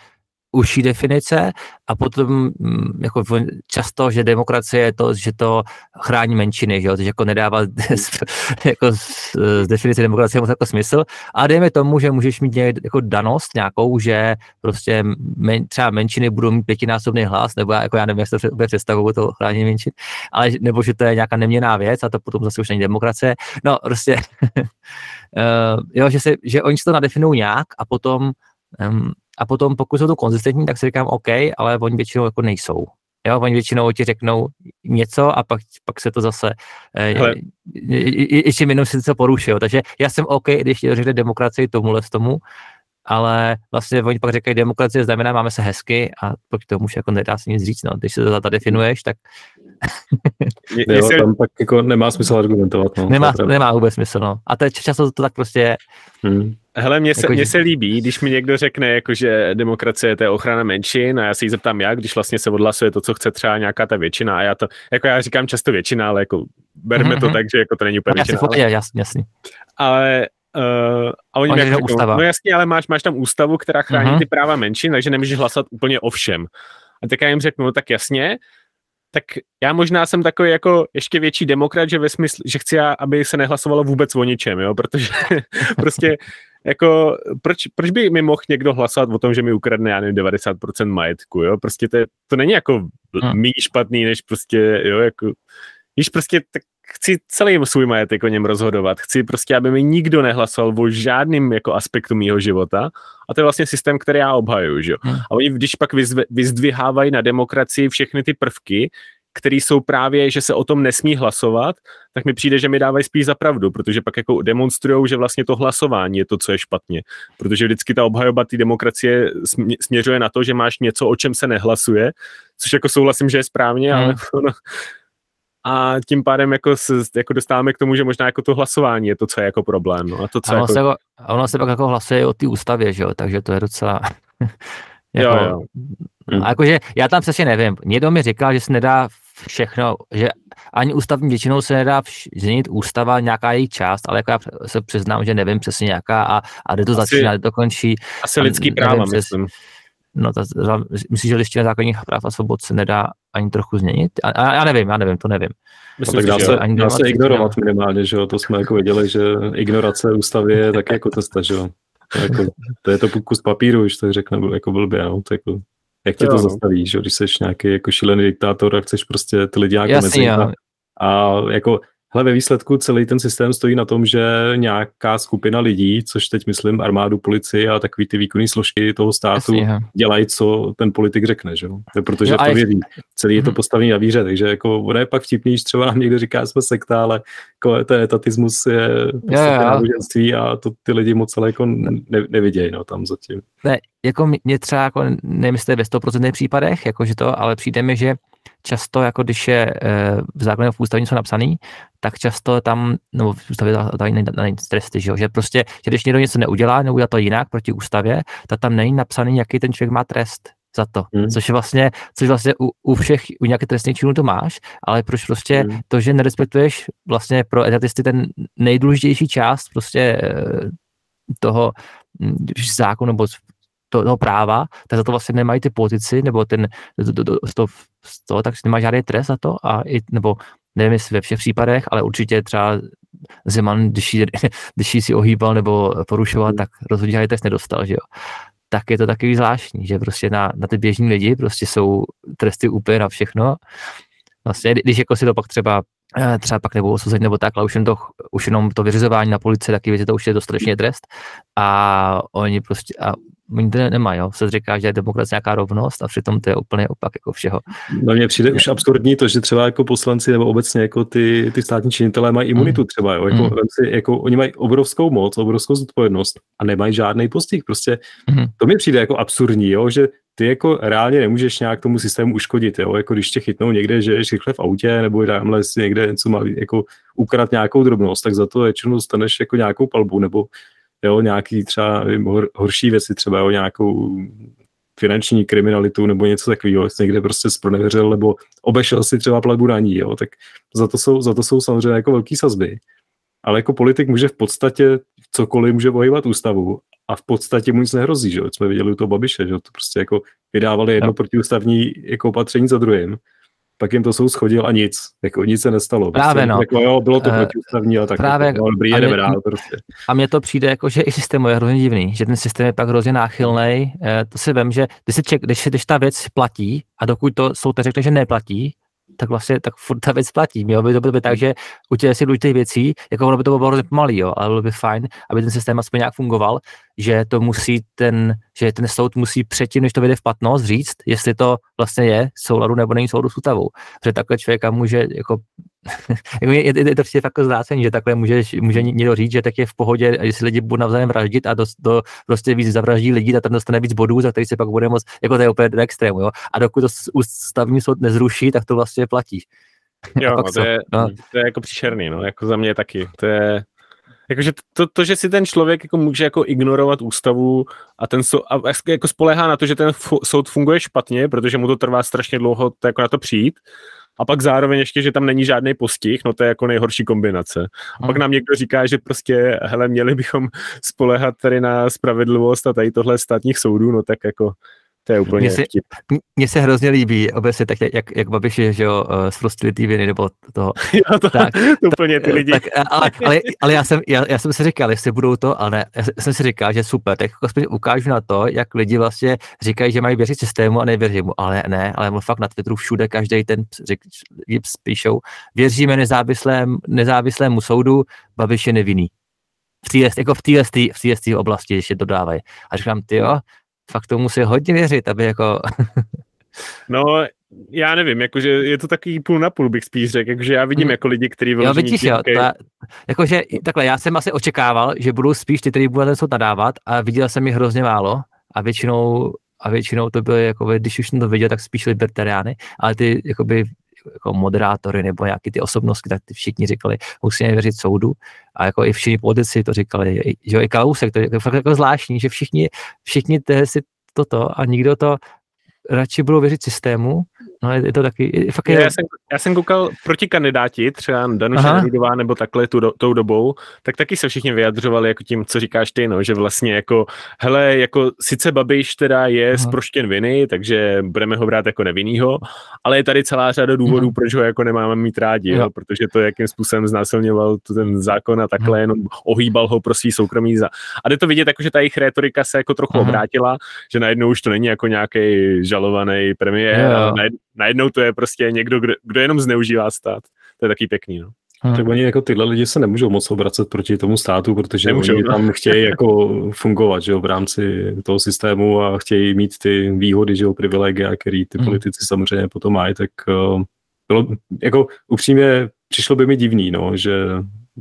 užší definice a potom mm, jako často, že demokracie je to, že to chrání menšiny, že jo? takže jako nedává jako z, z definice demokracie moc jako smysl. A dejme tomu, že můžeš mít nějak, jako danost nějakou, že prostě men, třeba menšiny budou mít pětinásobný hlas, nebo jako já nevím, jak to představuju to chrání menšin, ale nebo že to je nějaká neměná věc a to potom zase už není demokracie. No prostě, uh, jo, že, se, že oni si to nadefinují nějak a potom um, a potom pokud jsou to konzistentní, tak si říkám OK, ale oni většinou jako nejsou. Jo, oni většinou ti řeknou něco a pak, pak se to zase eh, ještě minut si to porušil. Takže já jsem OK, když řekne demokracii tomuhle z tomu, ale vlastně oni pak říkají, demokracie znamená, máme se hezky a pak tomu už jako nedá se nic říct, no. Když se to definuješ, tak... je, jo, tam pak jako nemá smysl argumentovat, no. Nemá, nemá vůbec smysl, no. A to je často to tak prostě... Hmm. Hele, mně se, jako, mně se líbí, když mi někdo řekne, jako, že demokracie to je ochrana menšin a já se jí zeptám jak, když vlastně se odhlasuje to, co chce třeba nějaká ta většina a já to, jako já říkám často většina, ale jako berme mm-hmm. to mhm. tak, že jako to není úplně většina. Ale, jasný, jasný. Ale Uh, a oni mi řeknou, ústava. no jasně, ale máš, máš tam ústavu, která chrání uh-huh. ty práva menšin, takže nemůžeš hlasovat úplně o všem. A tak já jim řeknu, no tak jasně, tak já možná jsem takový jako ještě větší demokrat, že ve smyslu, že chci, aby se nehlasovalo vůbec o ničem, jo, protože prostě jako, proč, proč by mi mohl někdo hlasovat o tom, že mi ukradne, já nevím, 90% majetku, jo, prostě to, to není jako hmm. méně špatný, než prostě, jo, jako, když prostě tak chci celý svůj majetek o něm rozhodovat. Chci prostě, aby mi nikdo nehlasoval o žádným jako aspektu mýho života. A to je vlastně systém, který já obhajuju. Že? Hmm. A oni, když pak vyzdvihávají na demokracii všechny ty prvky, které jsou právě, že se o tom nesmí hlasovat, tak mi přijde, že mi dávají spíš za pravdu, protože pak jako demonstrují, že vlastně to hlasování je to, co je špatně. Protože vždycky ta obhajoba té demokracie směřuje na to, že máš něco, o čem se nehlasuje, což jako souhlasím, že je správně, hmm. ale ono, a tím pádem jako, se, jako dostáváme k tomu, že možná jako to hlasování je to, co je jako problém. No. A to, co a ono, jako... se, jako, ono se pak jako hlasuje o té ústavě, že jo? takže to je docela... jako, jo, jo. No, jakože já tam přesně nevím. Někdo mi říkal, že se nedá všechno, že ani ústavní většinou se nedá změnit ústava nějaká její část, ale jako já se přiznám, že nevím přesně nějaká a, a kde to asi, začíná, kde to končí. Asi lidský práva, myslím. No, ta, myslím, že listina základních práv a svobod se nedá ani trochu změnit? A, a, já nevím, já nevím, to nevím. Myslím, no, tak dá se, ani dá se ignorovat minimálně, že jo, to jsme jako věděli, že ignorace ústavy je taky jako cesta, že jo. To, jako, to je to kus papíru, když to řekne jako blbě, no, to jako, jak tě to no. zastaví, že když jsi nějaký jako šílený diktátor a chceš prostě ty lidi nějak Jasný, a, a jako Hele, ve výsledku celý ten systém stojí na tom, že nějaká skupina lidí, což teď myslím armádu, policii a takový ty výkonné složky toho státu Jasně, dělají, co ten politik řekne, že? protože jo, to vědí. Celý je to mhm. postavený na víře, takže jako ono je pak vtipný, že třeba nám někdo říká, že jsme sekta, ale jako ten etatismus je náboženství a to ty lidi moc ale jako ne, nevidějí no, tam zatím. Ne, jako mě třeba, jako, jestli ve 100% případech, jakože to, ale přijde mi, že často, jako když je eh, v zákoně v ústavě něco napsaný, tak často tam, nebo v ústavě tady není tresty, že, že prostě, že když někdo něco neudělá, neudělá to jinak proti ústavě, tak tam není napsaný, jaký ten člověk má trest za to, hmm. což je vlastně, což vlastně u, u všech, u nějaké trestných činů to máš, ale proč prostě hmm. to, že nerespektuješ vlastně pro etatisty ten nejdůležitější část prostě eh, toho hm, zákonu nebo to, toho práva, tak za to vlastně nemají ty politici, nebo ten, to, to, to, to, tak nemá žádný trest za to, a i, nebo nevím jestli ve všech případech, ale určitě třeba Zeman, když jí, když jí si ohýbal nebo porušoval, hmm. tak rozhodně žádný trest nedostal, že jo. Tak je to takový zvláštní, že prostě na, na ty běžní lidi prostě jsou tresty úplně na všechno. Vlastně, když jako si to pak třeba eh, třeba pak nebo osuzení nebo tak, ale už, jen to, už jenom to vyřizování na policii, taky věci, to už je dostatečně trest a oni prostě, a oni to nemají, jo. Se říká, že je demokracie nějaká rovnost a přitom to je úplně opak jako všeho. No mně přijde už absurdní to, že třeba jako poslanci nebo obecně jako ty, ty státní činitelé mají imunitu mm. třeba, jo. Jako, mm. si, jako, oni mají obrovskou moc, obrovskou zodpovědnost a nemají žádný postih. Prostě mm. to mi přijde jako absurdní, jo, že ty jako reálně nemůžeš nějak tomu systému uškodit, jo? jako když tě chytnou někde, že ješ rychle v autě, nebo tamhle si někde něco má, jako ukrat nějakou drobnost, tak za to většinou dostaneš jako nějakou palbu, nebo jo, nějaký třeba nevím, hor, horší věci, třeba jo, nějakou finanční kriminalitu nebo něco takového, někde prostě spronevěřil nebo obešel si třeba platbu daní, jo, tak za to jsou, za to jsou samozřejmě jako velký sazby. Ale jako politik může v podstatě cokoliv může ohýbat ústavu a v podstatě mu nic nehrozí, že jo? Jsme viděli u toho Babiše, že to prostě jako vydávali jedno no. protiústavní jako opatření za druhým pak jim to soud schodil a nic, jako nic se nestalo. Právě prostě, no. Jako, jo, bylo to uh, protiústavní a tak. Právě, jako, no, dobrý, jedeme dál prostě. A mně to přijde jako, že i systém je hrozně divný, že ten systém je pak hrozně náchylný. Eh, to si vím, že když, si ček, když, když ta věc platí a dokud to soud řekne, že neplatí, tak vlastně tak furt ta věc platí. Mělo by to být tak, že u těch si důležitých věcí, jako ono by to bylo hrozně pomalý, jo, ale bylo by fajn, aby ten systém aspoň nějak fungoval, že to musí ten, že ten soud musí předtím, než to vyjde v platnost, říct, jestli to vlastně je souladu nebo není souladu s ústavou. Protože takhle člověka může jako jako je, je, je, to prostě fakt zvrácení, že takhle může, může někdo říct, že tak je v pohodě, jestli lidi budou navzájem vraždit a do, do, prostě víc zavraždí lidi, a tam dostane víc bodů, za který se pak bude moc, jako to je úplně do extrému, jo. A dokud to ústavní soud nezruší, tak to vlastně platí. Jo, no, to, je, no. to je jako příšerný, no, jako za mě taky. To je, Jakože to, to, že si ten člověk jako může jako ignorovat ústavu a ten sou, a jako spolehá na to, že ten soud funguje špatně, protože mu to trvá strašně dlouho to jako na to přijít, a pak zároveň ještě, že tam není žádný postih, no to je jako nejhorší kombinace. A pak hmm. nám někdo říká, že prostě, hele, měli bychom spolehat tady na spravedlivost a tady tohle státních soudů, no tak jako To je úplně Mně se, vtip. mně se hrozně líbí, obecně tak, jak, jak Babiš je, že jo, eh, z Frustrity viny, nebo toho. Jo, to, Tak, to úplně ty lidi. Tak, ale, ale, ale já, jsem, já, já, jsem si říkal, jestli budou to, ale ne, já jsem si říkal, že super, tak jako aspoň ukážu na to, jak lidi vlastně říkají, že mají věřit systému a nevěří mu, ale ne, ale fakt na Twitteru všude každý ten řek, píšou, věříme nezávislému, nezávislému soudu, Babiš je nevinný. V téhle, jako v téhle, v oblasti ještě dodávají. A říkám, ty jo, fakt to musí hodně věřit, aby jako... No, já nevím, jakože je to takový půl na půl, bych spíš řekl, jakože já vidím Hmm. jako lidi, kteří jo, vyloženě vidíš, jo, ta, jakože takhle, já jsem asi očekával, že budou spíš ty, kteří budou ten soud nadávat a viděl jsem jich hrozně málo. A většinou, a většinou to byly, jako, když už jsem to viděl, tak spíš libertariány, ale ty jakoby, jako moderátory nebo nějaký ty osobnosti, tak ty všichni říkali, musíme věřit soudu. A jako i všichni politici to říkali, že jo, i Kalousek, to je fakt jako zvláštní, že všichni, všichni si toto a nikdo to radši budou věřit systému, no je, je to taky, je, fakt je, Já jsem, já jsem koukal proti kandidáti, třeba Danuše Aha. Nerudová nebo takhle tu, tou dobou, tak taky se všichni vyjadřovali jako tím, co říkáš ty, no, že vlastně jako, hele, jako sice Babiš teda je Aha. zproštěn viny, takže budeme ho brát jako nevinnýho, ale je tady celá řada důvodů, Mhm. proč ho jako nemáme mít rádi, jo. Jo. protože to, jakým způsobem znásilňoval tu ten zákon a takhle Mhm. jenom ohýbal ho pro svý soukromý za. A jde to vidět, jako, že ta jejich rétorika se jako trochu Aha. obrátila, že najednou už to není jako nějaký žalovaný premiér, Jo, jo. ale najed- najednou to je prostě někdo, kdo, kdo jenom zneužívá stát. To je taky pěkný, no. Hm. Tak oni jako tyhle lidi se nemůžou moc obracet proti tomu státu, protože Nemůžou, oni no. tam chtějí jako fungovat že jo, v rámci toho systému a chtějí mít ty výhody, že jo, privilegia, který ty Hmm. politici samozřejmě potom mají, tak uh, bylo, jako upřímně přišlo by mi divný, no, že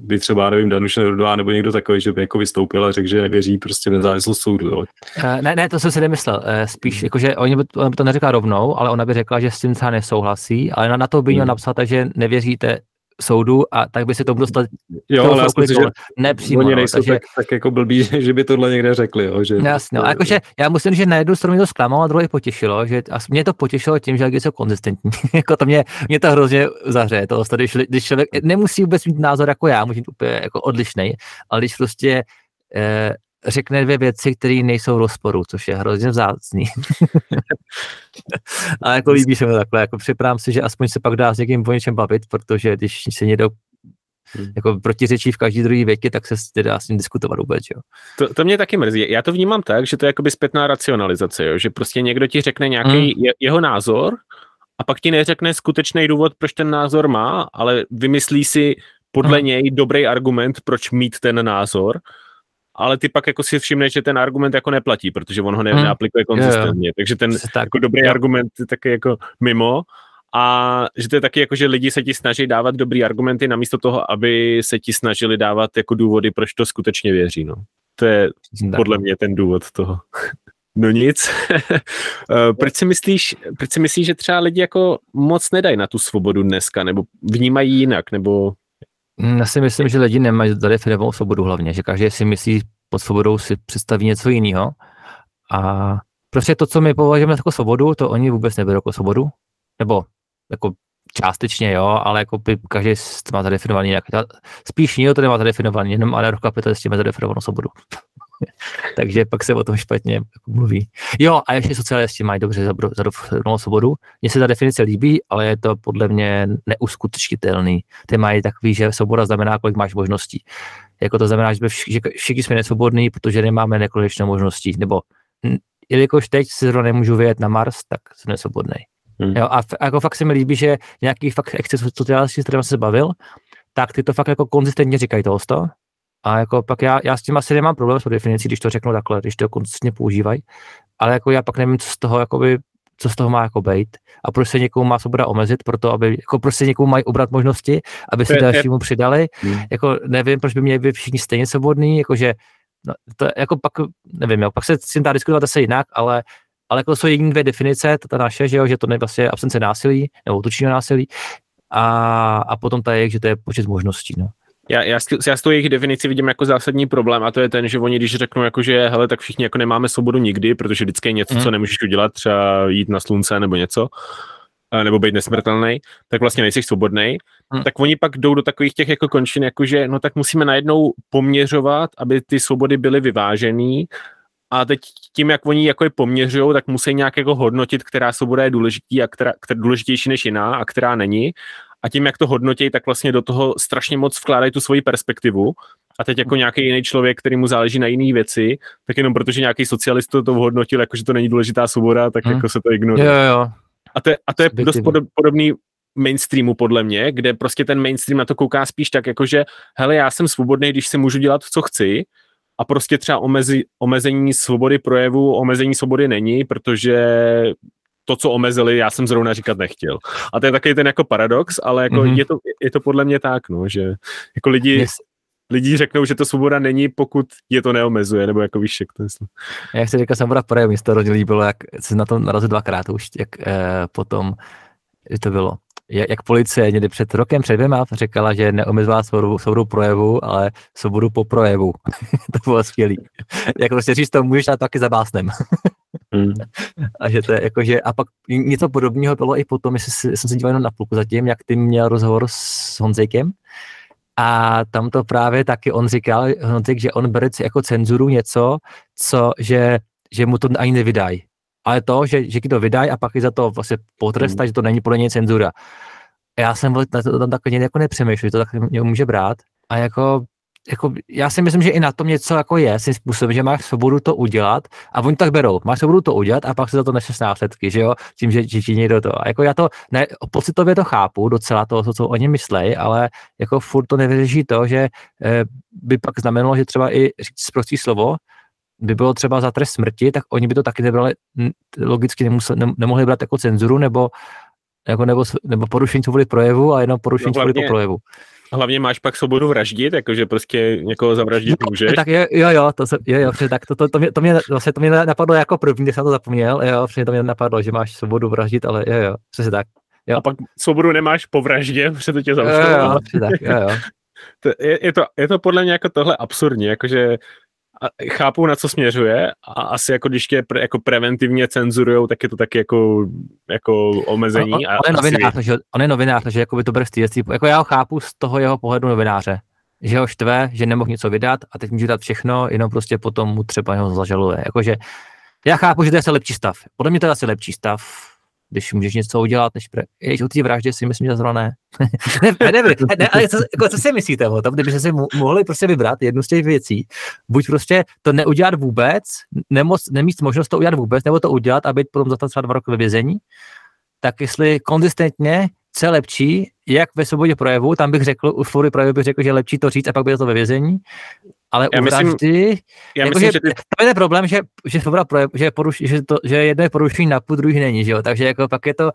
by třeba, nevím, Danuš Nerudová nebo někdo takový, že by jako vystoupil a řekl, že nevěří prostě v nezávislost soudu. Jo. Eh, Ne, ne, to jsem si nemyslel. Eh, Spíš, jakože oni by, ona by to neřekla rovnou, ale ona by řekla, že s tím třeba nesouhlasí, ale na, na to by měl Hmm. napsat, takže nevěříte soudu a tak by se to dostat Jo, ale já si že nepřímo. oni no, nejsou takže, tak, tak jako blbí, že, že by tohle někde řekli. Jo, že Jasně, no, a jakože já musím, že na jednu stranu mě to zklamalo a druhý potěšilo, že a mě to potěšilo tím, že jsou konzistentní. jako to mě, mě to hrozně zahřeje, to, když, když člověk nemusí vůbec mít názor jako já, může být úplně jako odlišný, ale když prostě eh, řekne dvě věci, které nejsou v rozporu, což je hrozně vzácný. a jako líbí se mi takhle, jako připravám si, že aspoň se pak dá s někým o něčem bavit, protože když se někdo Hmm. jako protiřečí v každý druhý větě, tak se dá s ním diskutovat vůbec, jo. To, to mě taky mrzí. Já to vnímám tak, že to je jakoby zpětná racionalizace, jo? že prostě někdo ti řekne nějaký Mm. je, jeho názor a pak ti neřekne skutečný důvod, proč ten názor má, ale vymyslí si podle Mm. něj dobrý argument, proč mít ten názor, ale ty pak jako si všimneš, že ten argument jako neplatí, protože on ho ne, Mm. neaplikuje konzistentně. Takže ten tak. jako dobrý Jo. argument je taky jako mimo a že to je taky jako, že lidi se ti snaží dávat dobrý argumenty namísto toho, aby se ti snažili dávat jako důvody, proč to skutečně věří. No. To je tak. podle mě ten důvod toho. No nic. Eh, proč, si myslíš, proč si myslíš, že třeba lidi jako moc nedají na tu svobodu dneska, nebo vnímají jinak, nebo Já si myslím, že lidi nemají zadefinovanou svobodu hlavně, že každý si myslí pod svobodou si představí něco jiného. A prostě to, co my považujeme jako svobodu, to oni vůbec neberou jako svobodu. Nebo jako částečně jo, ale jako by každý to má zadefinovaný nějak. Spíš nikdo to nemá zadefinovaný, jenom anarchokapitalisti mají zadefinovanou svobodu. Takže pak se o tom špatně mluví. Jo, a ještě socialisti mají dobře zadefinovanou svobodu. Mně se ta definice líbí, ale je to podle mě neuskutečnitelný. Ty mají takový, že svoboda znamená, kolik máš možností. Jako to znamená, že, vš- že všichni jsme nesvobodní, protože nemáme nekonečné možností. Nebo jelikož teď se zrovna nemůžu vyjet na Mars, tak jsem nesvobodný. Hmm. Jo, a, f- a jako fakt se mi líbí, že nějaký fakt exces sociálních, s kterým jsem se bavil, tak ty to fakt jako konzistentně říkají tohoto. A jako pak já, já s tím asi nemám problém s tou definicí, když to řeknu takhle, když to konzistentně používají, ale jako já pak nevím, co z toho jakoby, co z toho má jako být a proč se někomu má svoboda omezit, proto aby, jako proč se někomu mají ubrat možnosti, aby je- je- dalšímu přidali, Hmm. jako nevím, proč by měli být všichni stejně svobodní, jakože no, to je jako pak, nevím, jo, pak se s tím dá diskutovat zase jinak, ale ale jako jsou jediné dvě definice, to ta naše, že, jo, že to je vlastně absence násilí, nebo útočního násilí, a, a potom ta jejich, že to je počet možností. No. Já, já, já s tou jejich definici vidím jako zásadní problém a to je ten, že oni když řeknou jako, že hele, tak všichni jako nemáme svobodu nikdy, protože vždycky je něco, Mhm. co nemůžeš udělat, třeba jít na slunce nebo něco, nebo být nesmrtelný, tak vlastně nejsi svobodný, Mhm. tak oni pak jdou do takových těch jako končin, jako že no tak musíme najednou poměřovat, aby ty svobody byly vyvážený a teď tím, jak oni jako je poměřují, tak musí nějak jako hodnotit, která svoboda je důležitý a která, která důležitější než jiná a která není. A tím, jak to hodnotí, tak vlastně do toho strašně moc vkládají tu svoji perspektivu. A teď jako nějaký jiný člověk, který mu záleží na jiné věci, tak jenom protože nějaký socialist to hodnotil, jako že to není důležitá svoboda, tak hmm. jako se to ignoruje. Jo, jo. A to je, a to je dost podobný mainstreamu podle mě, kde prostě ten mainstream na to kouká spíš tak, jako že hele, já jsem svobodný, když si můžu dělat, co chci, a prostě třeba omezi, omezení svobody projevu, omezení svobody není, protože to, co omezili, já jsem zrovna říkat nechtěl. A to je takový ten jako paradox, ale jako mm-hmm. je, to, je to podle mě tak, no, že jako lidi, yes. lidi řeknou, že to svoboda není, pokud je to neomezuje, nebo jako víš, jak to je. Jak jsi říkal, svoboda projevu, mi to hrozně líbilo, jak se na to narazil dvakrát už, jak eh, potom, že to bylo jak policie někdy před rokem, před dvěma řekala, že neomezovala svobodu, svobodu projevu, ale svobodu po projevu. to bylo skvělý. jako prostě říct to můžeš, ale taky za básnem. mm. A že to je jako, že a pak něco podobného bylo i potom, jestli jsem se díval jenom na půlku zatím, jak ty měl rozhovor s Honzejkem, a tam to právě taky on říkal, Honzejk, že on bere jako cenzuru něco, co, že, že mu to ani nevydají ale to, že, že ti to vydají a pak i za to vlastně potrestají, mm. že to není podle něj cenzura. Já jsem na to tam takhle jako nepřemýšlel, to tak mě může brát. A jako, jako, já si myslím, že i na tom něco jako je, si způsobem, že máš svobodu to udělat a oni tak berou. Máš svobodu to udělat a pak se za to nese následky, že jo, tím, že, že někdo to. A jako já to, ne, pocitově to chápu docela to, co, co oni myslej, ale jako furt to nevyřeší to, že eh, by pak znamenalo, že třeba i říct prostý slovo, by bylo třeba za trest smrti, tak oni by to taky nebrali, logicky nemusel, ne, nemohli brát jako cenzuru nebo, jako nebo, nebo porušení svobody projevu a jenom porušení no, svobody projevu. Hlavně máš pak svobodu vraždit, jakože prostě někoho zavraždit no, můžeš. Tak jo, jo, jo, to, se, jo, jo tak to, to, to, mě, to, mě, vlastně to mě napadlo jako první, když jsem to zapomněl, jo, přesně to mě napadlo, že máš svobodu vraždit, ale jo, jo, přesně tak. Jo. A pak svobodu nemáš po vraždě, protože to tě zavřelo. Jo, jo, tak, jo, jo. to, je, je, to, je to podle mě jako tohle absurdní, jakože chápou, na co směřuje a asi jako když tě pre, jako preventivně cenzurujou, tak je to taky jako, jako omezení. On, on, on, je novinář, že, on je novinář, že jako by to bere jako já ho chápu z toho jeho pohledu novináře, že ho štve, že nemohl něco vydat a teď může dát všechno, jenom prostě potom mu třeba ho zažaluje. Jakože já chápu, že to je asi lepší stav. Podle mě to je asi lepší stav, když můžeš něco udělat, než pre... Jež, o té vraždě si myslím, že zrovna ne. ne, ne, ne, ale co, jako, co si myslíte o tom, kdybyste si mohli prostě vybrat jednu z těch věcí, buď prostě to neudělat vůbec, nemoc, nemít možnost to udělat vůbec, nebo to udělat a být potom za to třeba dva roky ve vězení, tak jestli konzistentně, co je lepší, jak ve svobodě projevu, tam bych řekl, u svobody projevu bych řekl, že je lepší to říct a pak by to ve vězení, ale já u myslím, vraždy, já jako, myslím, že, že ty... to je problém, že, že svoboda projevu, že, poruš, že, to, že jedno je porušení na půl, druhý není, že jo, takže jako pak je to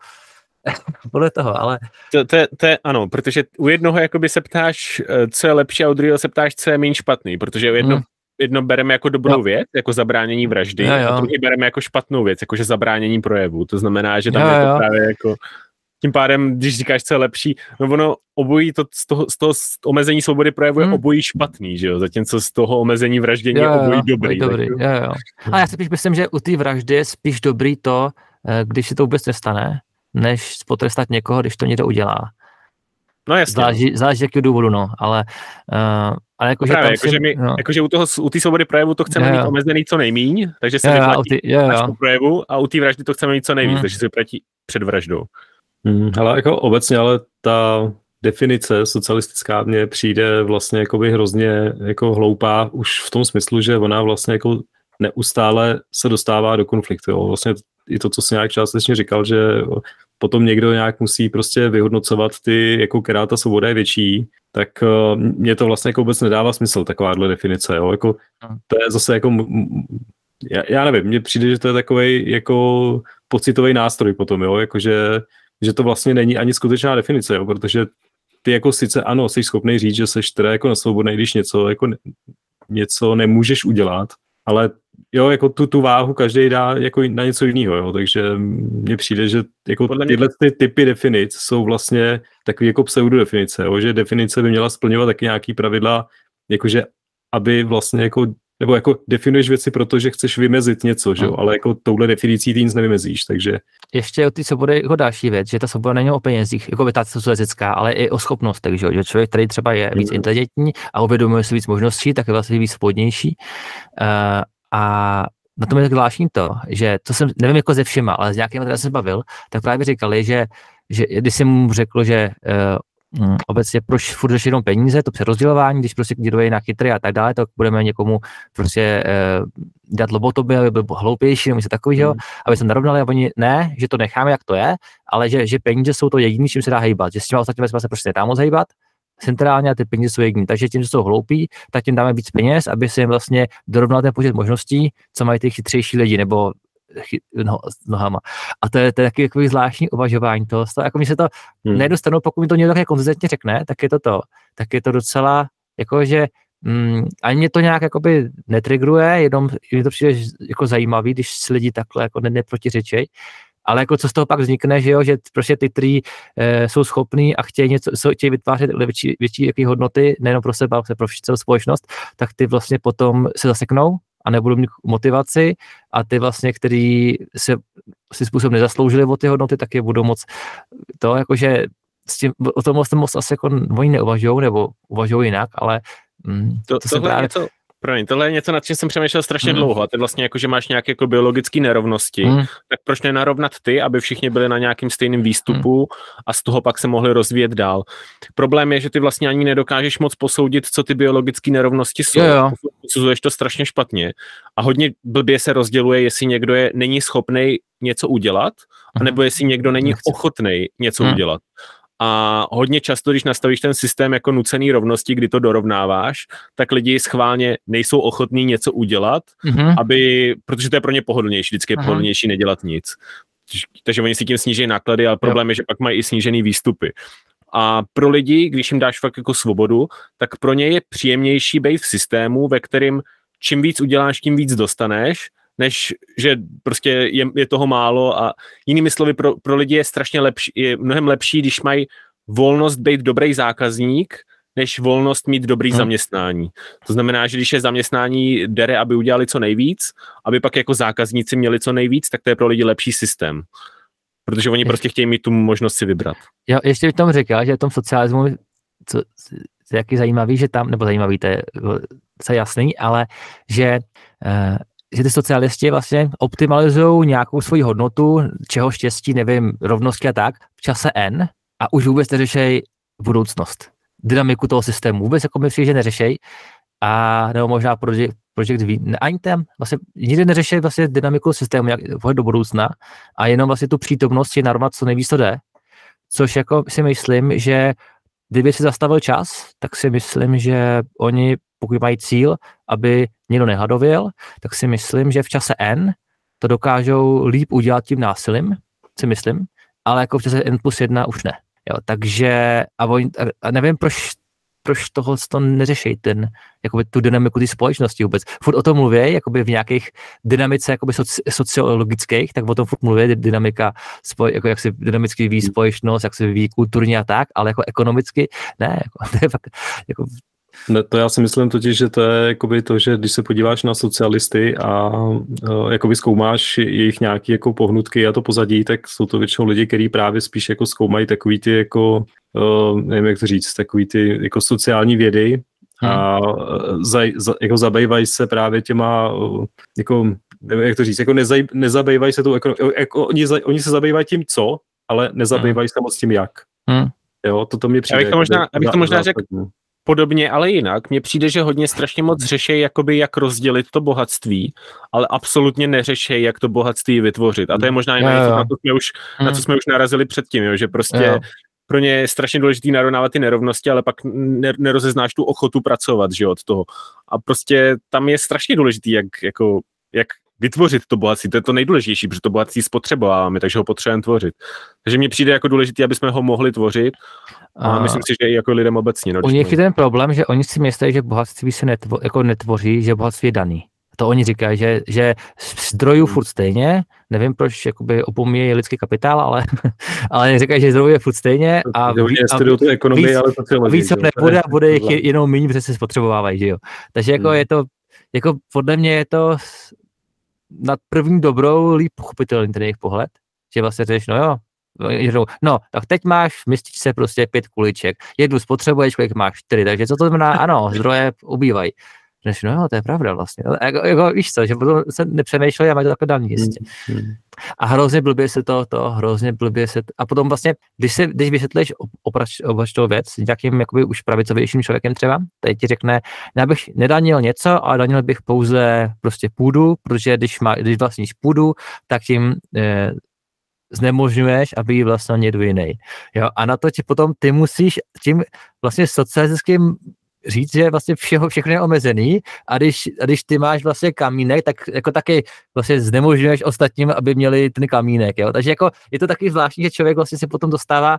podle toho, ale... To, to, je, to je, ano, protože u jednoho jakoby se ptáš, eh, co je lepší a u druhého se ptáš, co je méně špatný, protože u jedno, hmm. jedno bereme jako dobrou jo. věc, jako zabránění vraždy, jo, jo. a druhý bereme jako špatnou věc, jakože zabránění projevu, to znamená, že tam jo, je to jo. právě jako tím pádem, když říkáš, co je lepší, no ono obojí to, z, toho, z toho omezení svobody projevu je hmm. obojí špatný, že jo, zatímco z toho omezení vraždění jo, je obojí dobrý. dobrý jo, jo. A já si spíš myslím, že u té vraždy je spíš dobrý to, eh, když si to vůbec nestane, než potrestat někoho, když to někdo udělá. No jasně. Záleží, záleží jaký důvodu, no, ale uh, ale jako, Právě, že, jakože my, no. jakože u, toho, u té svobody projevu to chceme jo, jo. mít omezený co nejmíň, takže se vyplatí až po projevu a u té vraždy to chceme mít co nejvíc, hmm. takže se vyplatí před vraždou. Hmm, ale jako obecně, ale ta definice socialistická mně přijde vlastně jakoby hrozně jako hloupá už v tom smyslu, že ona vlastně jako neustále se dostává do konfliktu. Jo. Vlastně i to, co jsi nějak částečně říkal, že potom někdo nějak musí prostě vyhodnocovat ty, jako která ta svoboda je větší, tak uh, mě to vlastně jako vůbec nedává smysl, takováhle definice. Jo. Jako, to je zase jako, já, já nevím, mně přijde, že to je takový jako pocitový nástroj potom, jo, jakože že to vlastně není ani skutečná definice, jo, protože ty jako sice ano, jsi schopný říct, že jsi teda jako nesvobodný, když něco, jako ne, něco nemůžeš udělat, ale jo, jako tu, tu váhu každý dá jako na něco jiného, jo, takže mně přijde, že jako Podle tyhle ty typy definic jsou vlastně takový jako pseudodefinice, jo, že definice by měla splňovat taky nějaký pravidla, jakože aby vlastně jako nebo jako definuješ věci proto, že chceš vymezit něco, že jo? Hmm. ale jako touhle definicí ty nic nevymezíš, takže... Ještě o ty svobody jako další věc, že ta svoboda není o penězích, jako by ta socialistická, ale i o schopnostech, že, jo? že člověk, který třeba je víc mm. inteligentní a uvědomuje si víc možností, tak je vlastně víc spodnější. Uh, a na tom je tak zvláštní to, že to jsem, nevím jako ze všema, ale s nějakým, které jsem bavil, tak právě říkali, že, že když jsem mu řekl, že uh, obecně proč furt řešit jenom peníze, to přerozdělování, když prostě někdo je jinak chytrý a tak dále, tak budeme někomu prostě uh, dát lobotoby, aby byl hloupější, nebo něco takového, mm. aby se narovnali a oni ne, že to necháme, jak to je, ale že, že peníze jsou to jediné, čím se dá hejbat, že s těma ostatními se prostě nedá moc hejbat, centrálně a ty peníze jsou jediný. Takže tím, že jsou hloupí, tak tím dáme víc peněz, aby se jim vlastně dorovnal ten počet možností, co mají ty chytřejší lidi, nebo no, nohama. A to je, to je taky takový zvláštní uvažování toho. Jako mi se to hmm. nedostanu, pokud mi to někdo také konzistentně řekne, tak je to to. Tak je to docela, jako že mm, ani mě to nějak jakoby netrigruje, jenom mi to přijde jako zajímavý, když si lidi takhle jako neprotiřečej, ale jako co z toho pak vznikne, že jo, že prostě ty, kteří e, jsou schopní a chtějí, něco, jsou, chtějí vytvářet větší, větší jaký hodnoty, nejenom pro sebe, ale pro celou společnost, tak ty vlastně potom se zaseknou a nebudou mít motivaci. A ty vlastně, který se si způsob nezasloužili o ty hodnoty, tak je budou moc to, jakože s tím, o tom moc asi jako oni neuvažují, nebo uvažují jinak, ale mm, to, to se právě... Něco, Promiň, tohle je něco, nad čím jsem přemýšlel strašně mm. dlouho. A ty vlastně jako, že máš nějaké jako biologické nerovnosti, mm. tak proč nenarovnat ty, aby všichni byli na nějakým stejným výstupu mm. a z toho pak se mohli rozvíjet dál. Problém je, že ty vlastně ani nedokážeš moc posoudit, co ty biologické nerovnosti jsou. Jo, jo. Posuzuješ to strašně špatně a hodně blbě se rozděluje, jestli někdo je není schopný něco udělat, mm. anebo jestli někdo není ochotný něco mm. udělat. A hodně často, když nastavíš ten systém jako nucený rovnosti, kdy to dorovnáváš, tak lidi schválně nejsou ochotní něco udělat, mm-hmm. aby, protože to je pro ně pohodlnější, vždycky je mm-hmm. pohodlnější nedělat nic. Takže oni si tím sníží náklady, ale problém jo. je, že pak mají i snížený výstupy. A pro lidi, když jim dáš fakt jako svobodu, tak pro ně je příjemnější být v systému, ve kterým čím víc uděláš, tím víc dostaneš, než že prostě je, je toho málo a jinými slovy pro, pro lidi je strašně lepší, je mnohem lepší, když mají volnost být dobrý zákazník, než volnost mít dobrý hmm. zaměstnání. To znamená, že když je zaměstnání dere, aby udělali co nejvíc, aby pak jako zákazníci měli co nejvíc, tak to je pro lidi lepší systém. Protože oni prostě chtějí mít tu možnost si vybrat. Jo, ještě bych tomu řekl, že v tom socialismu, co, co jaký zajímavý, že tam, nebo zajímavý, to je, to je jasný, ale že uh, že ty socialisti vlastně optimalizují nějakou svoji hodnotu, čeho štěstí, nevím, rovnosti a tak, v čase N a už vůbec neřešejí budoucnost, dynamiku toho systému. Vůbec jako myslí, že neřešejí a nebo možná projekt, projekt V, ani tam vlastně nikdy neřeší vlastně dynamiku systému, jak do budoucna a jenom vlastně tu přítomnost je narovnat co nejvíc to jde, což jako si myslím, že kdyby si zastavil čas, tak si myslím, že oni pokud mají cíl, aby někdo nehadověl, tak si myslím, že v čase N to dokážou líp udělat tím násilím, si myslím, ale jako v čase N plus 1 už ne. Jo, takže a, oni, a nevím, proč, proč toho to neřeší, ten, jakoby tu dynamiku té společnosti vůbec. Furt o tom mluví, jakoby v nějakých dynamice jakoby soci, sociologických, tak o tom furt mluví, dynamika, spoj, jako jak se dynamicky vyvíjí společnost, jak se vyvíjí kulturně a tak, ale jako ekonomicky, ne, jako, to je fakt, jako, ne, to já si myslím totiž, že to je jakoby to, že když se podíváš na socialisty a uh, jakoby zkoumáš jejich nějaké jako pohnutky a to pozadí, tak jsou to většinou lidi, kteří právě spíš jako zkoumají takový ty jako, uh, nevím jak to říct, takový ty jako sociální vědy a hmm. za, za, jako zabývají se právě těma uh, jako nevím, jak to říct, jako nezaj, nezabývají se tou, jako, jako oni, za, oni se zabývají tím co, ale nezabývají hmm. se moc tím jak. Hmm. Jo, to, to mě přijde. Abych to možná, abych to možná řekl, podobně, ale jinak. Mně přijde, že hodně strašně moc řeší, jakoby jak rozdělit to bohatství, ale absolutně neřeší, jak to bohatství vytvořit. A to je možná jen něco, na, co jsme už, na co jsme už narazili předtím, jo, že prostě pro ně je strašně důležitý narovnávat ty nerovnosti, ale pak nerozeznáš tu ochotu pracovat, že od toho. A prostě tam je strašně důležitý, jak, jako, jak vytvořit to bohatství. To je to nejdůležitější, protože to bohatství spotřebováváme, takže ho potřebujeme tvořit. Takže mně přijde jako důležité, aby jsme ho mohli tvořit a, a myslím si, že i jako lidem obecně. No, u nich je ten problém, že oni si myslí, že bohatství se netvo, jako netvoří, že bohatství je daný. To oni říkají, že, že zdrojů furt stejně, nevím proč jakoby opomíjejí lidský kapitál, ale, ale říkají, že zdrojů je furt stejně a, ví, a víc, ekonomii, ale víc co nebude a bude jich jenom méně, protože se spotřebovávají, že jo. Takže jako hmm. je to, jako podle mě je to na první dobrou líp pochopitelný ten jejich pohled, že vlastně řeš, no jo, no, tak teď máš v mističce prostě pět kuliček, jednu spotřebuješ, kolik máš čtyři, takže co to znamená, ano, zdroje ubývají. Než, no jo, to je pravda vlastně. Jako, jako, víš co, že potom se nepřemýšleli a mají to takové na místě. Hmm. A hrozně blbě se to, to hrozně blbě se, to, a potom vlastně, když, se, když vysvětlíš opačnou věc s nějakým jakoby už pravicovějším člověkem třeba, tady ti řekne, já bych nedanil něco, ale danil bych pouze prostě půdu, protože když, má, když vlastníš půdu, tak tím eh, znemožňuješ, aby ji vlastnil někdo jiný. Jo? A na to ti potom ty musíš tím vlastně socialistickým říct, že vlastně všeho, všechno je omezený a když, a když ty máš vlastně kamínek, tak jako taky vlastně znemožňuješ ostatním, aby měli ten kamínek, jo? takže jako je to taky zvláštní, že člověk vlastně se potom dostává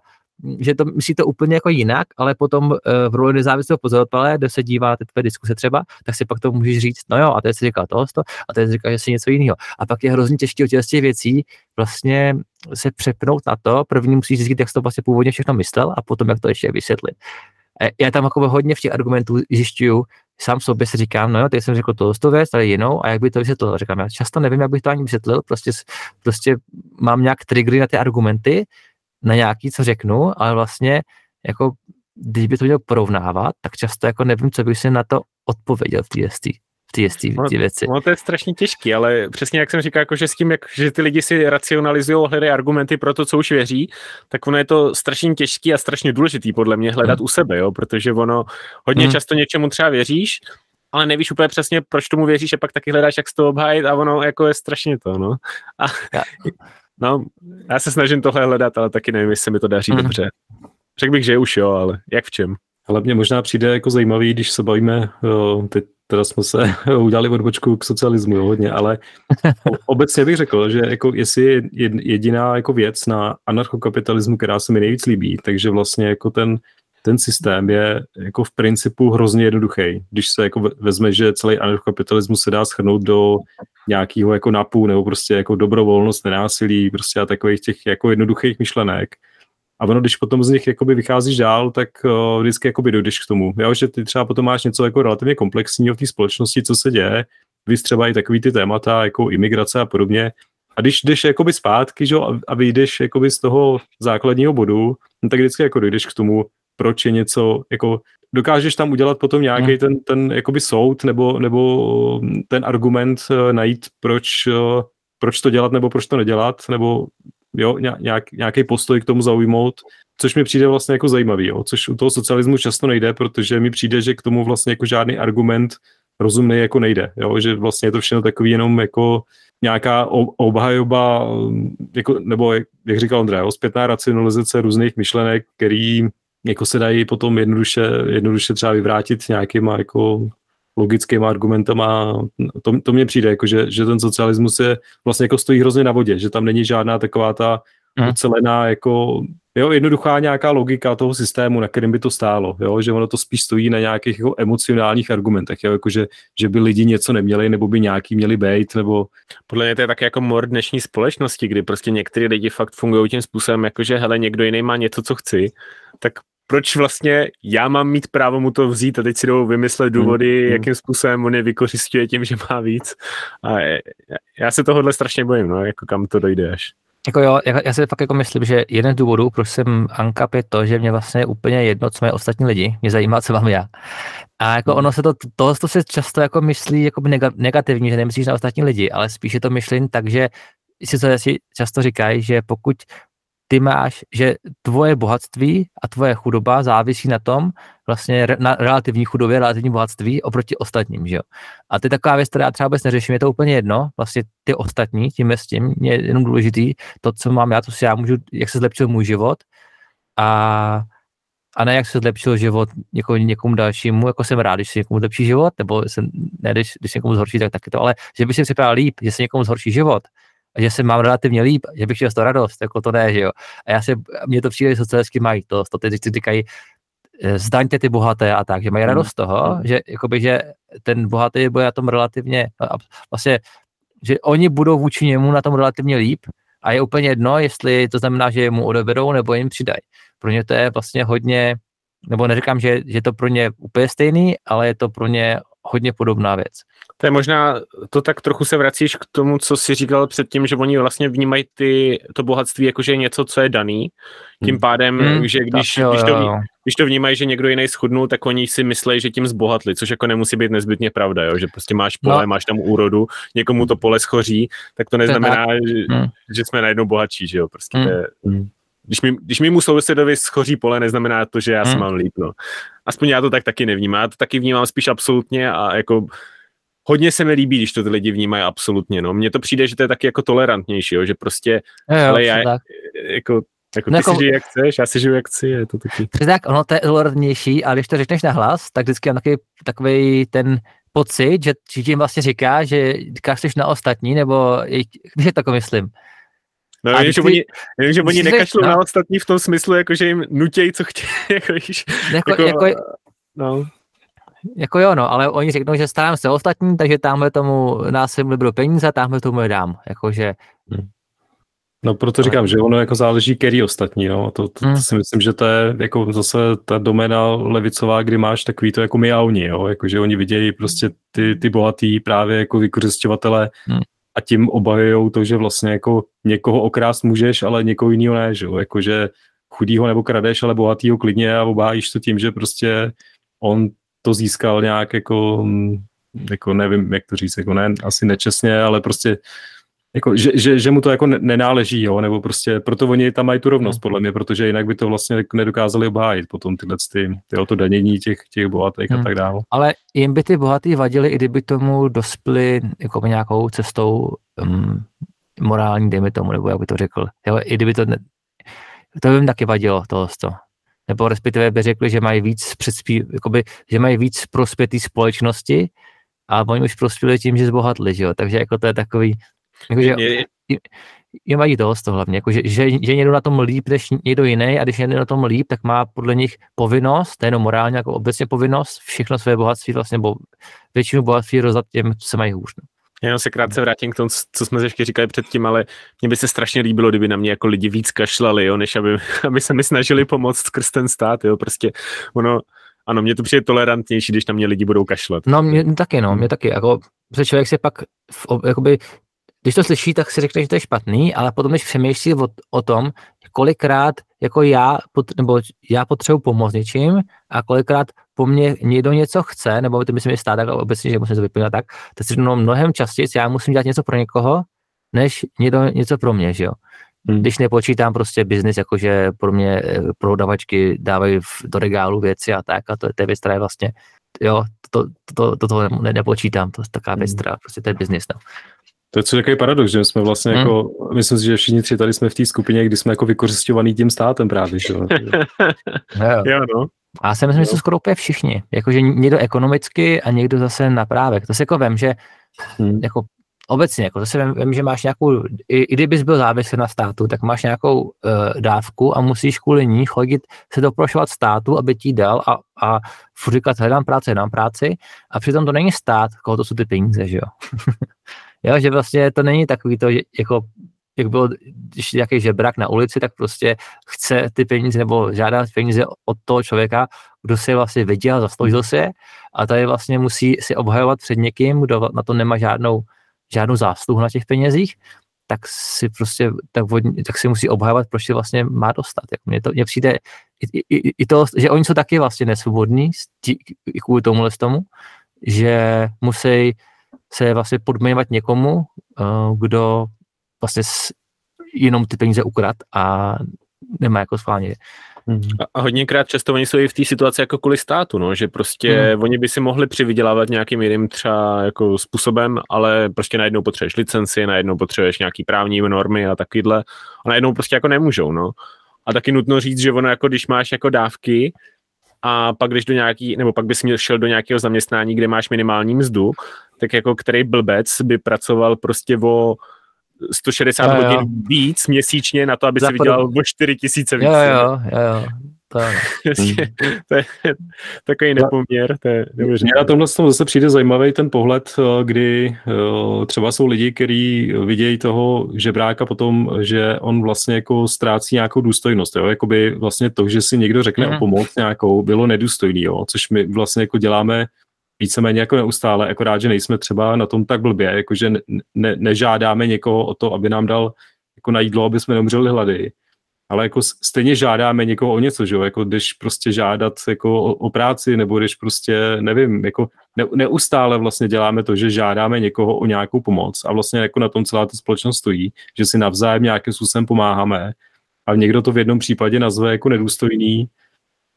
že to myslí to úplně jako jinak, ale potom uh, v roli nezávislého pozorovatele, kde se dívá na tvé diskuse třeba, tak si pak to můžeš říct, no jo, a teď si říká tohle, a teď si říká, že si něco jiného. A pak je hrozně těžké od těch věcí vlastně se přepnout na to, první musíš zjistit, jak jsi to vlastně původně všechno myslel a potom jak to ještě vysvětlit. Já tam jako hodně v těch argumentů zjišťuju, sám sobě si říkám, no jo, teď jsem řekl to, to věc, ale jinou, a jak by to vysvětlil? Říkám, já často nevím, jak bych to ani vysvětlil, prostě, prostě mám nějak triggery na ty argumenty, na nějaký, co řeknu, ale vlastně jako když by to měl porovnávat, tak často jako nevím, co bych si na to odpověděl v té ty, ty, ty věci. No, to je strašně těžký, ale přesně jak jsem říkal, jako, že s tím, jak, že ty lidi si racionalizují, hledají argumenty pro to, co už věří, tak ono je to strašně těžký a strašně důležitý podle mě hledat hmm. u sebe, jo, protože ono hodně hmm. často něčemu třeba věříš, ale nevíš úplně přesně, proč tomu věříš a pak taky hledáš, jak z toho obhájit a ono jako je strašně to, no. A, no, já se snažím tohle hledat, ale taky nevím, jestli se mi to daří hmm. dobře. Řekl bych, že už jo, ale jak v čem? Ale mně možná přijde jako zajímavý, když se bavíme, teď teda jsme se udělali odbočku k socialismu jo, hodně, ale obecně bych řekl, že jako jestli je jediná jako věc na anarchokapitalismu, která se mi nejvíc líbí, takže vlastně jako ten, ten systém je jako v principu hrozně jednoduchý. Když se jako vezme, že celý anarchokapitalismus se dá schrnout do nějakého jako napu nebo prostě jako dobrovolnost, nenásilí, prostě a takových těch jako jednoduchých myšlenek, a ono, když potom z nich jakoby vycházíš dál, tak uh, vždycky jakoby dojdeš k tomu. Jo, že ty třeba potom máš něco jako relativně komplexního v té společnosti, co se děje, vy třeba i takový ty témata, jako imigrace a podobně. A když jdeš jakoby zpátky že, a vyjdeš jakoby z toho základního bodu, no, tak vždycky jako dojdeš k tomu, proč je něco, jako dokážeš tam udělat potom nějaký hmm. ten, ten jakoby soud nebo, nebo ten argument uh, najít, proč, uh, proč to dělat nebo proč to nedělat, nebo jo, nějak, nějaký postoj k tomu zaujmout, což mi přijde vlastně jako zajímavý, jo, což u toho socialismu často nejde, protože mi přijde, že k tomu vlastně jako žádný argument rozumný jako nejde, jo, že vlastně je to všechno takový jenom jako nějaká obhajoba, jako, nebo jak, jak říkal Ondra, jo, zpětná racionalizace různých myšlenek, který jako se dají potom jednoduše, jednoduše třeba vyvrátit nějakýma jako logickými argumentama. To, to mně přijde, jako že, že ten socialismus je vlastně jako stojí hrozně na vodě, že tam není žádná taková ta hmm. ucelená jako jo, jednoduchá nějaká logika toho systému, na kterým by to stálo, jo, že ono to spíš stojí na nějakých jako emocionálních argumentech, jo, jako že, že by lidi něco neměli, nebo by nějaký měli být, nebo... Podle mě to je tak jako mor dnešní společnosti, kdy prostě některý lidi fakt fungují tím způsobem, jako že hele, někdo jiný má něco, co chci, tak proč vlastně já mám mít právo mu to vzít a teď si jdou vymyslet důvody, hmm. jakým způsobem on je vykořistuje tím, že má víc. A já se tohohle strašně bojím, no, jako kam to dojde až. Jako jo, já, já si fakt jako myslím, že jeden z důvodů, proč jsem Ankap, je to, že mě vlastně je úplně jedno, co mají ostatní lidi. Mě zajímá, co mám já. A jako hmm. ono se to, tohle to se často jako myslí jako negativní, že nemyslíš na ostatní lidi, ale spíš je to myšlení tak, že si to často říkají, že pokud ty máš, že tvoje bohatství a tvoje chudoba závisí na tom, vlastně na relativní chudobě, relativní bohatství oproti ostatním, že jo. A to je taková věc, která třeba vůbec neřeším, je to úplně jedno, vlastně ty ostatní, tím s tím, je jenom důležitý, to, co mám já, to si já můžu, jak se zlepšil můj život a, a ne jak se zlepšil život někomu, někomu dalšímu, jako jsem rád, když si někomu zlepší život, nebo jsem, ne, když, když někomu zhorší, tak taky to, ale že by si připadal líp, že se někomu zhorší život, a že se mám relativně líp, že bych měl to radost, jako to ne, že jo. A já se, mně to přijde, že socialisticky mají to, si říkají, eh, zdaňte ty bohaté a tak, že mají radost z toho, že, jakoby, že ten bohatý bude na tom relativně, vlastně, že oni budou vůči němu na tom relativně líp a je úplně jedno, jestli to znamená, že mu odeberou nebo jim přidají. Pro ně to je vlastně hodně, nebo neříkám, že, že to pro ně úplně stejný, ale je to pro ně hodně podobná věc. To je možná, to tak trochu se vracíš k tomu, co jsi říkal předtím, že oni vlastně vnímají ty, to bohatství jako, že je něco, co je daný. Tím hmm. pádem, hmm, že když, jo, když, to, jo. když to vnímají, že někdo jiný schudnul, tak oni si myslí, že tím zbohatli, což jako nemusí být nezbytně pravda, jo? že prostě máš pole, no. máš tam úrodu, někomu to pole schoří, tak to neznamená, že, hmm. že jsme najednou bohatší, že jo, prostě hmm. to je, hmm. Když, mi, když mimo sousedovi schoří pole, neznamená to, že já hmm. se mám líp, no. Aspoň já to tak taky nevnímám. Já to taky vnímám spíš absolutně a jako hodně se mi líbí, když to ty lidi vnímají absolutně, no. Mně to přijde, že to je taky jako tolerantnější, jo, že prostě, jo, jo, ale já, tak. jako, jako no ty jako, si žij jak chceš, já si žiju jak chci, je to taky. Tak ono to je tolerantnější, ale když to řekneš na hlas, tak vždycky mám takový, takový ten pocit, že, tím vlastně říká, že říkáš na ostatní, nebo když je to myslím. No, vím, že ty, oni, že oni nekašlou no. na ostatní v tom smyslu, jako, že jim nutějí, co chtějí. Jako, jako, jako, jako, no. Jako jo, no, ale oni řeknou, že starám se ostatní, takže tamhle tomu násilím liberu peníze, tamhle tomu je dám. Jakože... Hmm. No proto říkám, že ono jako záleží, který ostatní, no. To, to, hmm. to si myslím, že to je jako zase ta doména levicová, kdy máš takový to jako my a oni, jo. Jako, že oni vidějí prostě ty, ty bohatý právě jako vykořišťovatele hmm a tím obajují to, že vlastně jako někoho okrást můžeš, ale někoho jiného ne, že jo? Jako, že chudýho nebo kradeš, ale bohatýho klidně a obájíš to tím, že prostě on to získal nějak jako, hm, jako nevím, jak to říct, jako ne, asi nečestně, ale prostě jako, že, že, že, mu to jako nenáleží, jo, nebo prostě, proto oni tam mají tu rovnost, podle mě, protože jinak by to vlastně nedokázali obhájit potom tyhle ty, ty to danění těch, těch bohatých hmm. a tak dále. Ale jim by ty bohatý vadili, i kdyby tomu dospěli jako nějakou cestou um, morální, dejme tomu, nebo jak by to řekl. Jo, i kdyby to, ne, to by jim taky vadilo, tohle. Nebo respektive by řekli, že mají víc předspí, jakoby, že mají víc prospětý společnosti, a oni už prospěli tím, že zbohatli, že jo? takže jako to je takový, Jakože, je, je, mají dost to hlavně, jako, že, že, že někdo na tom líp než někdo jiný a když někdo na tom líp, tak má podle nich povinnost, nejenom morálně, jako obecně povinnost, všechno své bohatství, vlastně, bo většinu bohatství rozdat těm, co se mají hůř. No. Já jenom se krátce vrátím k tomu, co jsme ještě říkali předtím, ale mně by se strašně líbilo, kdyby na mě jako lidi víc kašlali, jo, než aby, aby se mi snažili pomoct skrz ten stát, jo, prostě ono, ano, mě to přijde tolerantnější, když na mě lidi budou kašlat. No, mě taky, no, mě taky, jako, protože člověk si pak v, jakoby když to slyší, tak si řekne, že to je špatný, ale potom, když přemýšlí o, o tom, kolikrát jako já, pot, nebo já potřebuji pomoct něčím a kolikrát po mně někdo něco chce, nebo to myslím, že stát, tak obecně, že musím to vyplňovat tak, tak si no, mnohem častěji já musím dělat něco pro někoho, než někdo něco pro mě, že jo. Hmm. Když nepočítám prostě biznis, jakože pro mě eh, prodavačky dávají do regálu věci a tak, a to, to je věc, která je vlastně, jo, to, to, to, to, to ne, nepočítám, to je taková věc, hmm. která prostě to je biznis, no. To je co takový paradox, že jsme vlastně hmm. jako, myslím si, že všichni tři tady jsme v té skupině, kdy jsme jako vykořišťovaný tím státem právě, že jo. jo, no. A já si myslím, že jsou skoro úplně všichni. Jakože někdo ekonomicky a někdo zase na právek. To si jako vím, že hmm. jako obecně, jako to si vím, vím, že máš nějakou, i, i kdybys byl závislý na státu, tak máš nějakou uh, dávku a musíš kvůli ní chodit se doprošovat státu, aby ti dal a, a furt říkat, hledám práci, hledám práci a přitom to není stát, koho to jsou ty peníze, že jo. Jo, že vlastně to není takový to, jako jak bylo, když nějaký žebrak na ulici, tak prostě chce ty peníze nebo žádá peníze od toho člověka, kdo si je vlastně viděl, zasloužil si je a tady vlastně musí si obhajovat před někým, kdo na to nemá žádnou, žádnou zásluhu na těch penězích, tak si prostě, tak, tak si musí obhajovat, proč si vlastně má dostat. Jak mně to mně přijde i, i, i, to, že oni jsou taky vlastně nesvobodní kvůli tomu tomu, že musí se vlastně podměňovat někomu, uh, kdo vlastně jenom ty peníze ukrad a nemá jako schválně. Mm-hmm. A, a hodněkrát často oni jsou i v té situaci jako kvůli státu, no, že prostě mm. oni by si mohli přivydělávat nějakým jiným třeba jako způsobem, ale prostě najednou potřebuješ licenci, najednou potřebuješ nějaký právní normy a takovýhle a najednou prostě jako nemůžou, no. A taky nutno říct, že ono jako když máš jako dávky, a pak když do nějaký, nebo pak bys měl šel do nějakého zaměstnání, kde máš minimální mzdu, tak jako který blbec by pracoval prostě o 160 jo, jo. hodin víc měsíčně na to, aby Za si vydělal o 4 tisíce víc. Jo, jo, jo, jo. To, to je takový nepoměr. To je Mně na tomhle zase přijde zajímavý ten pohled, eh, kdy eh, třeba jsou lidi, kteří vidějí toho žebráka potom, že on vlastně jako ztrácí nějakou důstojnost. Jo? Jakoby vlastně to, že si někdo řekne mm. o pomoc nějakou, bylo nedůstojný, jo? což my vlastně jako děláme víceméně jako neustále, akorát, že nejsme třeba na tom tak blbě, jakože ne, ne, nežádáme někoho o to, aby nám dal jako na jídlo, aby jsme neumřeli hlady, ale jako stejně žádáme někoho o něco, že jo, jako když prostě žádat jako o, o práci, nebo když prostě, nevím, jako ne, neustále vlastně děláme to, že žádáme někoho o nějakou pomoc a vlastně jako na tom celá ta společnost stojí, že si navzájem nějakým způsobem pomáháme a někdo to v jednom případě nazve jako nedůstojný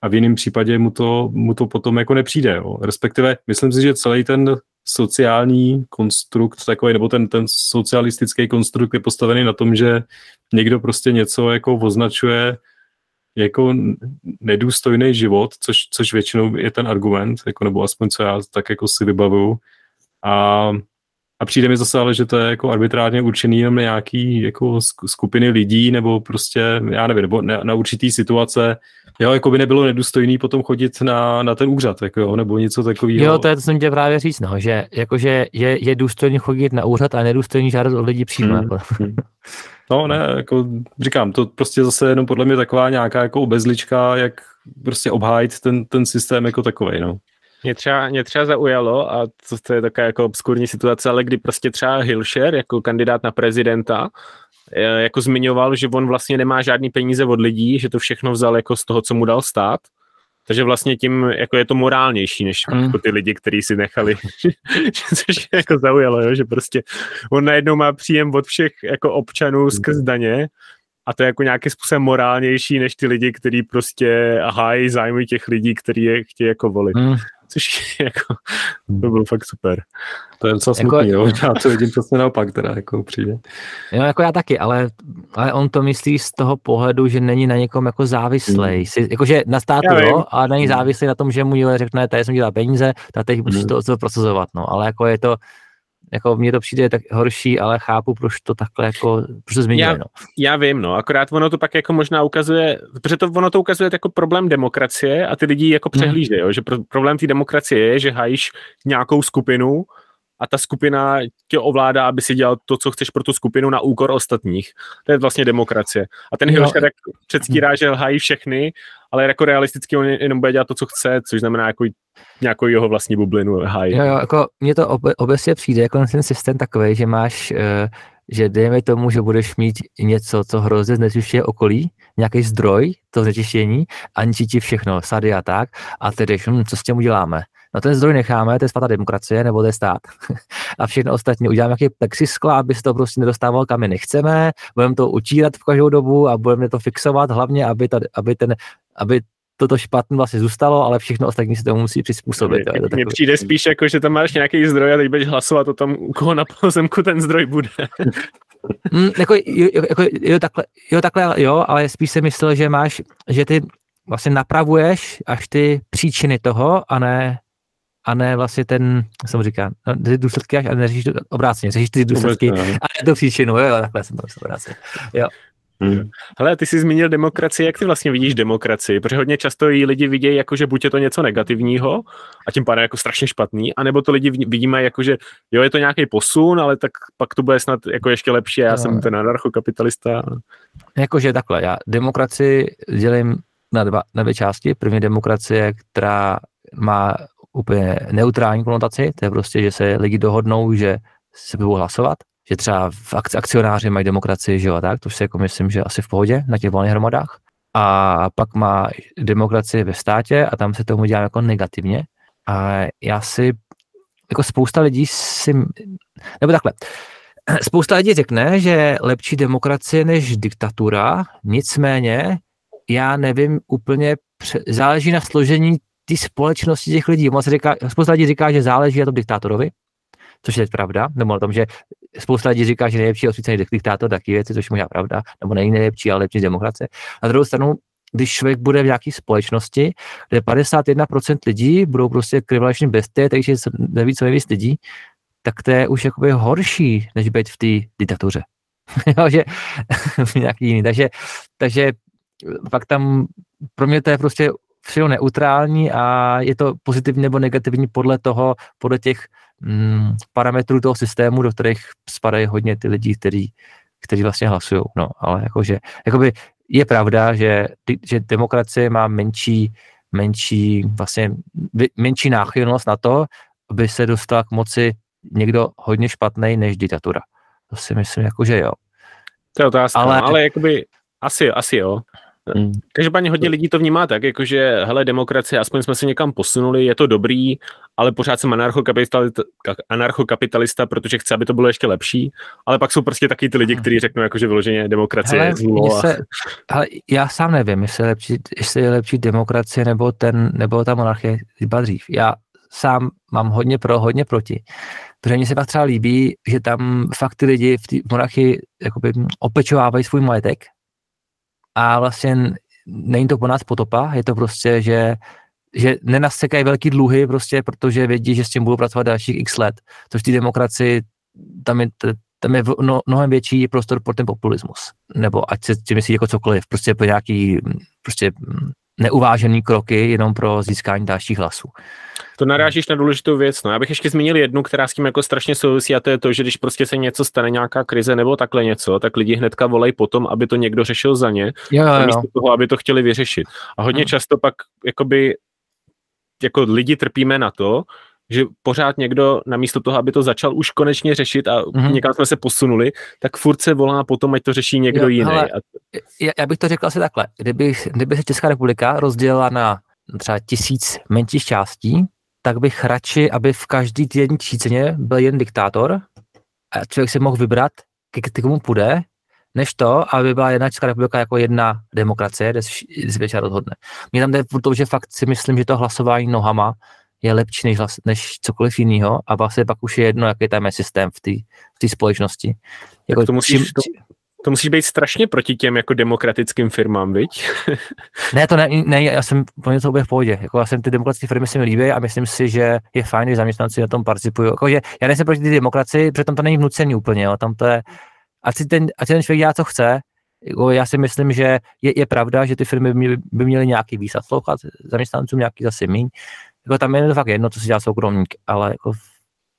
a v jiném případě mu to, mu to potom jako nepřijde, jo. respektive myslím si, že celý ten sociální konstrukt takový, nebo ten, ten socialistický konstrukt je postavený na tom, že někdo prostě něco jako označuje jako nedůstojný život, což, což většinou je ten argument, jako, nebo aspoň co já tak jako si vybavuju. A, a přijde mi zase ale, že to je jako arbitrárně určený jenom na nějaký jako skupiny lidí, nebo prostě, já nevím, nebo na, na určitý situace, Jo, jako by nebylo nedůstojný potom chodit na, na ten úřad, jako jo, nebo něco takového. Jo, to je to, jsem tě právě říct, no, že jakože je, je důstojný chodit na úřad a nedůstojný žádat od lidí přímo. Hmm. Jako. Hmm. No ne, jako říkám, to prostě zase jenom podle mě taková nějaká jako obezlička, jak prostě obhájit ten, ten systém jako takový, no. Mě třeba, mě třeba zaujalo, a to, to je taková jako obskurní situace, ale kdy prostě třeba Hilšer jako kandidát na prezidenta Eh, jako zmiňoval, že on vlastně nemá žádný peníze od lidí, že to všechno vzal jako z toho, co mu dal stát. Takže vlastně tím jako je to morálnější, než mm. jako ty lidi, kteří si nechali, což je jako zaujalo, jo? že prostě on najednou má příjem od všech jako občanů hmm. skrz daně a to je jako nějakým způsobem morálnější, než ty lidi, kteří prostě hájí zájmy těch lidí, kteří je chtějí jako volit. Mm což jako, to bylo fakt super. To je docela jako, smutný, jo. já to vidím přesně naopak teda, jako přijde. Jo, jako já taky, ale, ale on to myslí z toho pohledu, že není na někom jako závislý. Hmm. jakože na státu, jo, a není hmm. závislý na tom, že mu řekne, tady jsem dělal peníze, tak teď musíš hmm. to, to procesovat, no, ale jako je to, jako mně to přijde tak horší, ale chápu, proč to takhle jako, proč to změnili, já, no. Já vím, no, akorát ono to pak jako možná ukazuje, protože to ono to ukazuje jako problém demokracie a ty lidi jako hmm. přehlížejí, hmm. že pro, problém té demokracie je, že hájíš nějakou skupinu a ta skupina tě ovládá, aby si dělal to, co chceš pro tu skupinu na úkor ostatních. To je vlastně demokracie. A ten Hiroška tak předstírá, že lhají všechny, ale jako realisticky on jenom bude dělat to, co chce, což znamená jako nějakou jeho vlastní bublinu hájí. Jo, jo, jako mně to ob, obecně přijde jako ten systém takový, že máš, uh, že dejme tomu, že budeš mít něco, co hrozně znečišťuje okolí, nějaký zdroj to znečištění a ničí ti všechno, sady a tak, a tedy, hm, co s tím uděláme? No ten zdroj necháme, to je svatá demokracie, nebo to je stát. a všechno ostatní uděláme nějaký plexiskla, aby se to prostě nedostávalo kam my nechceme, budeme to utírat v každou dobu a budeme to fixovat, hlavně, aby, ta, aby, ten, aby toto špatné vlastně zůstalo, ale všechno ostatní se tomu musí přizpůsobit. Mně přijde spíš jako, že tam máš nějaký zdroj a teď budeš hlasovat o tom, u koho na pozemku ten zdroj bude. mm, jako, jo, jako, jo, takhle, jo, takhle, jo, ale spíš si myslel, že máš, že ty vlastně napravuješ až ty příčiny toho a ne a ne vlastně ten, co mu říká, no, ty důsledky až a neřešíš to obráceně, řešíš ty důsledky Vůbec, a ne to příčinu, jo, takhle jsem to obráceně. Jo. Hmm. Hele, ty jsi zmínil demokracii, jak ty vlastně vidíš demokracii? Protože hodně často ji lidi vidějí jako, že buď je to něco negativního a tím pádem jako strašně špatný, anebo to lidi vidíme jako, že jo, je to nějaký posun, ale tak pak to bude snad jako ještě lepší, já no. jsem ten anarchokapitalista. Jakože takhle, já demokracii dělím na, dva, na dvě části. První demokracie, která má úplně neutrální konotaci, to je prostě, že se lidi dohodnou, že se budou hlasovat, že třeba v akcionáři mají demokracii, že jo, tak, to si jako myslím, že asi v pohodě na těch volných hromadách. A pak má demokracie ve státě a tam se tomu dělá jako negativně. A já si, jako spousta lidí si, nebo takhle, spousta lidí řekne, že lepší demokracie než diktatura, nicméně já nevím úplně, záleží na složení té společnosti těch lidí. Moc říká, spousta lidí říká, že záleží na tom diktátorovi, což je pravda, nebo na tom, že spousta lidí říká, že nejlepší osvícený diktátor taky věci, což možná pravda, nebo není nejlepší, ale lepší demokracie. Na druhou stranu, když člověk bude v nějaké společnosti, kde 51% lidí budou prostě krivalační bestie, takže neví, co nejvíc lidí, tak to je už jakoby horší, než být v té diktatuře. že nějaký jiný. Takže, takže pak tam pro mě to je prostě všechno neutrální a je to pozitivní nebo negativní podle toho, podle těch mm, parametrů toho systému, do kterých spadají hodně ty lidi, kteří, kteří vlastně hlasují. No, ale jakože, jakoby je pravda, že, že demokracie má menší, menší, vlastně, menší náchylnost na to, aby se dostal k moci někdo hodně špatný než diktatura. To si myslím, jako, že jo. To je otázka, ale, ale jakoby Asi, asi jo. Hmm. Každopádně hodně lidí to vnímá tak, jakože hele, demokracie, aspoň jsme se někam posunuli, je to dobrý, ale pořád jsem anarchokapitalista, anarchokapitalista, protože chci, aby to bylo ještě lepší, ale pak jsou prostě taky ty lidi, hmm. kteří řeknou, jakože vyloženě demokracie hele, je zlo. Se, hele, já sám nevím, jestli je, lepší, jestli je lepší demokracie nebo, ten, nebo ta monarchie iba dřív. Já sám mám hodně pro, hodně proti. Protože mně se pak třeba líbí, že tam fakt ty lidi v té monarchii jakoby opečovávají svůj majetek a vlastně není to po nás potopa, je to prostě, že že nenasekají velký dluhy prostě, protože vědí, že s tím budou pracovat dalších x let, což ty demokracii, tam je, tam je no, mnohem větší prostor pro ten populismus. Nebo ať se tím myslí jako cokoliv, prostě pro nějaký prostě neuvážený kroky jenom pro získání dalších hlasů. To narážíš na důležitou věc. No. Já bych ještě zmínil jednu, která s tím jako strašně souvisí a to je to, že když prostě se něco stane, nějaká krize nebo takhle něco, tak lidi hnedka volají potom, aby to někdo řešil za ně, jo, jo, jo. místo toho, aby to chtěli vyřešit. A hodně hmm. často pak jakoby jako lidi trpíme na to, že pořád někdo namísto toho, aby to začal už konečně řešit a mm-hmm. někam jsme se posunuli, tak furt se volá potom, ať to řeší někdo jo, jiný. Hele, já, já bych to řekl asi takhle. Kdyby, kdyby se Česká republika rozdělila na třeba tisíc menších částí, tak bych radši, aby v každý týdenní číceně byl jen diktátor a člověk si mohl vybrat, k komu půjde, než to, aby byla jedna Česká republika jako jedna demokracie, kde se většina rozhodne. Mě tam jde to, že fakt si myslím, že to hlasování nohama je lepší než, než cokoliv jiného a vlastně pak už je jedno, jaký tam je systém v té v společnosti. Jako to, musíš, čím, to, to musí být strašně proti těm jako demokratickým firmám, viď? ne, to ne, ne, já jsem po něco v pohodě. Jako já jsem ty demokratické firmy se mi líbí a myslím si, že je fajn, že zaměstnanci na tom participují. Jako, že já nejsem proti té demokracii, protože tam to není vnucení úplně, jo. tam to je, ať si ten, ať ten člověk dělá, co chce, jako já si myslím, že je, je pravda, že ty firmy by měly, by měly nějaký výsad slouchat zaměstnancům, nějaký zase míň, jako tam je to fakt jedno, co si dělá soukromník, ale jako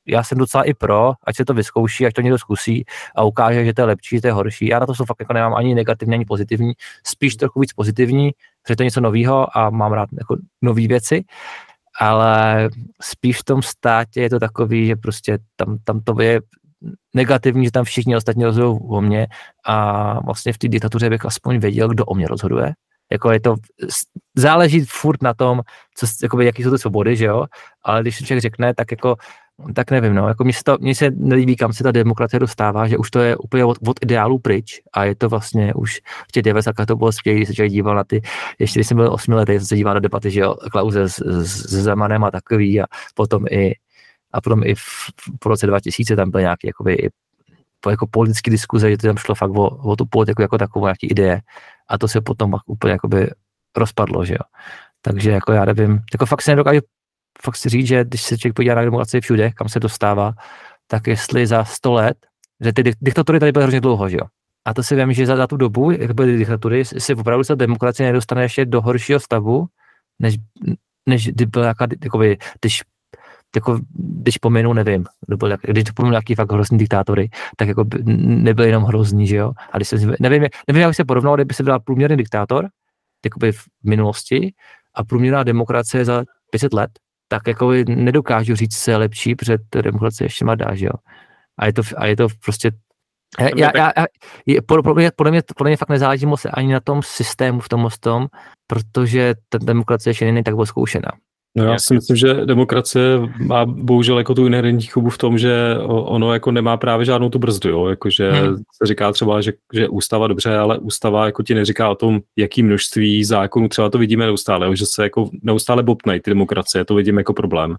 já jsem docela i pro, ať se to vyzkouší, ať to někdo zkusí a ukáže, že to je lepší, že to je horší. Já na to jsou fakt jako nemám ani negativní, ani pozitivní, spíš trochu víc pozitivní, protože to je něco nového a mám rád jako nové věci, ale spíš v tom státě je to takový, že prostě tam, tam to je negativní, že tam všichni ostatní rozhodují o mě a vlastně v té diktatuře bych aspoň věděl, kdo o mě rozhoduje, jako je to, záleží furt na tom, co, jakoby, jaký jsou to svobody, že jo, ale když si člověk řekne, tak jako tak nevím, no, jako mně se, to, mně se nelíbí, kam se ta demokracie dostává, že už to je úplně od, od ideálu pryč a je to vlastně už v těch 90 to bylo skvělé, když se člověk díval na ty, ještě když jsem byl 8 let, jsem se díval na debaty, že jo, Klauze s, s, s Zemanem a takový a potom i a potom i v, v roce 2000 tam byl nějaký jakoby, jako politický diskuze, že to tam šlo fakt o, o tu politiku jako takovou nějaký ideje a to se potom úplně jakoby rozpadlo, že jo. Takže jako já nevím, jako fakt se nedokážu fakt si říct, že když se člověk podívá na demokracii všude, kam se dostává, tak jestli za 100 let, že ty diktatury tady byly hrozně dlouho, že jo. A to si vím, že za, za tu dobu, jak byly diktatury, si opravdu se demokracie nedostane ještě do horšího stavu, než, než kdy byl jaká, jakoby, když jako, když pominu, nevím, byl, když pominu nějaký fakt hrozný diktátory, tak jako nebyl jenom hrozný, že jo. A když se, nevím, nevím, jak se porovnal, kdyby se byl průměrný diktátor, jakoby v minulosti, a průměrná demokracie za 500 let, tak jako nedokážu říct, je lepší, protože ta demokracie ještě má dá, že jo. A je to, a je to prostě já, já, já, je, podle, mě, podle, mě, podle mě fakt nezáleží moc ani na tom systému v tom tom, protože ta demokracie ještě není tak zkoušená. No já si myslím, že demokracie má bohužel jako tu inherentní chybu v tom, že ono jako nemá právě žádnou tu brzdu, jo? Jakože hmm. se říká třeba, že, že ústava dobře, ale ústava jako ti neříká o tom, jaký množství zákonů, třeba to vidíme neustále, jo? že se jako neustále bobnají ty demokracie, to vidím jako problém.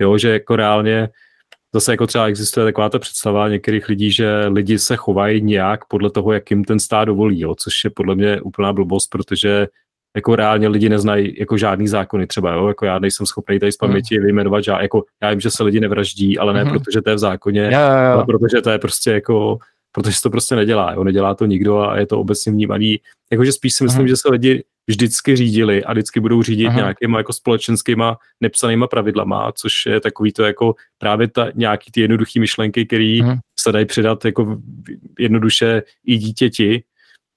Jo, že jako reálně zase jako třeba existuje taková ta představa některých lidí, že lidi se chovají nějak podle toho, jak jim ten stát dovolí, jo? což je podle mě úplná blbost, protože jako reálně lidi neznají jako žádný zákony třeba, jo? jako já nejsem schopný tady z hmm. paměti mm. vyjmenovat, že jako já vím, že se lidi nevraždí, ale ne mm. protože to je v zákoně, jo, jo, jo. ale protože to je prostě jako, protože se to prostě nedělá, jo? nedělá to nikdo a je to obecně vnímaný, jakože spíš si myslím, mm. že se lidi vždycky řídili a vždycky budou řídit mm. nějakýma jako společenskýma nepsanýma pravidlama, což je takový to jako právě ta nějaký ty jednoduché myšlenky, které mm. se dají předat jako jednoduše i dítěti,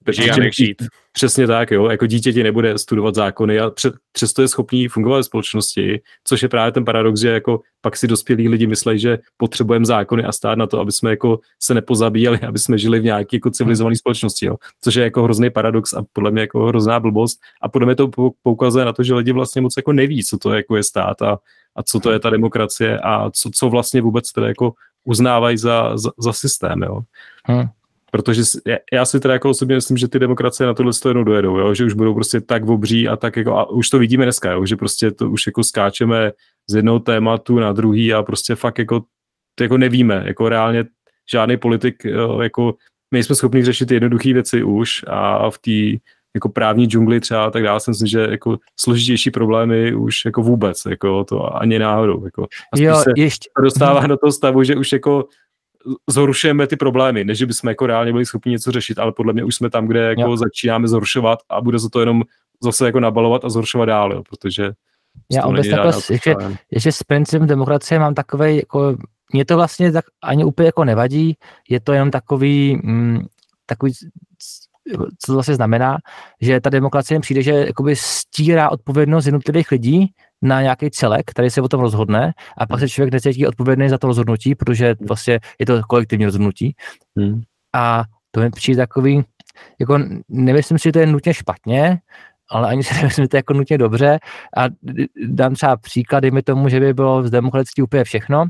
Takže Janek žít. Přesně tak, jo. Jako dítě ti nebude studovat zákony a před, přesto je schopný fungovat v společnosti, což je právě ten paradox, že jako pak si dospělí lidi myslí, že potřebujeme zákony a stát na to, aby jsme jako se nepozabíjeli, aby jsme žili v nějaké jako civilizované společnosti, jo. Což je jako hrozný paradox a podle mě jako hrozná blbost. A podle mě to poukazuje na to, že lidi vlastně moc jako neví, co to jako je stát a, a co to je ta demokracie a co, co vlastně vůbec teda jako uznávají za, za, za systém, jo. Hmm. Protože já si teda jako osobně myslím, že ty demokracie na tohle jednou dojedou, jo? že už budou prostě tak obří a tak jako, a už to vidíme dneska, jo? že prostě to už jako skáčeme z jednoho tématu na druhý a prostě fakt jako, to jako nevíme, jako reálně žádný politik, jo? jako my jsme schopni řešit jednoduché věci už a v té jako právní džungli třeba tak dále, si myslím, že jako složitější problémy už jako vůbec, jako to ani náhodou, jako a jo, se ještě. dostává do toho stavu, že už jako zhoršujeme ty problémy, než bychom jako reálně byli schopni něco řešit, ale podle mě už jsme tam, kde jako jo. začínáme zhoršovat a bude se to jenom zase jako nabalovat a zhoršovat dál, jo, protože já obecně takhle, ještě, ještě s principem demokracie mám takový, jako, mě to vlastně tak ani úplně jako nevadí, je to jenom takový, mm, takový co to vlastně znamená, že ta demokracie přijde, že jakoby stírá odpovědnost jednotlivých lidí na nějaký celek, který se o tom rozhodne a pak se člověk necítí odpovědný za to rozhodnutí, protože vlastně je to kolektivní rozhodnutí. Hmm. A to mi přijde takový, jako nemyslím si, že to je nutně špatně, ale ani si nemyslím, že to je jako nutně dobře. A dám třeba příklad, dejme tomu, že by bylo z demokratický úplně všechno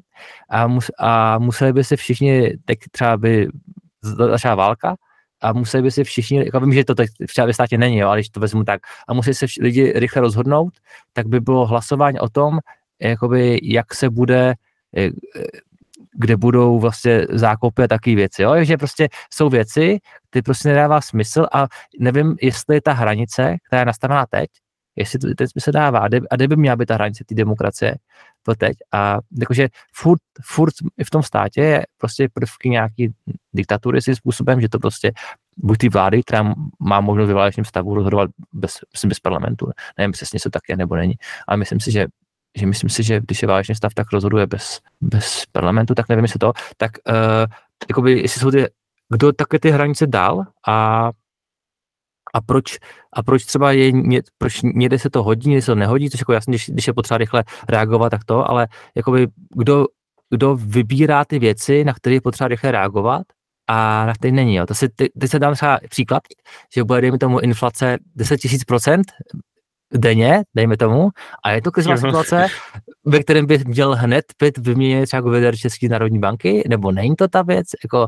a, mus, a museli by se všichni, tak třeba by začala válka a museli by si všichni, jako vím, že to teď třeba ve státě není, jo, ale když to vezmu tak, a musí se vš- lidi rychle rozhodnout, tak by bylo hlasování o tom, jakoby, jak se bude, eh, kde budou vlastně zákopy a takové věci, jo, že prostě jsou věci, ty prostě nedává smysl a nevím, jestli ta hranice, která je nastavená teď, jestli to teď se dává a kde, by měla být ta hranice té demokracie to teď. A jakože furt, furt v tom státě je prostě prvky nějaký diktatury si způsobem, že to prostě buď ty vlády, která má možnost v stavu rozhodovat bez, bez parlamentu. Nevím přesně, co tak je nebo není, ale myslím si, že že myslím si, že když je válečný stav, tak rozhoduje bez, bez parlamentu, tak nevím, jestli to, tak uh, jakoby, jestli jsou ty, kdo také ty hranice dal a a proč, a proč třeba je, ně, proč někde se to hodí, někde se to nehodí, což jako jasně, když, když je potřeba rychle reagovat, tak to, ale jakoby kdo, kdo vybírá ty věci, na které je potřeba rychle reagovat a na které není. Jo. To si, teď se dám třeba příklad, že bude, dejme tomu, inflace 10 000 procent denně, dejme tomu, a je to krizová situace, ve kterém by měl hned pět vyměnit třeba guvernér České národní banky, nebo není to ta věc, jako,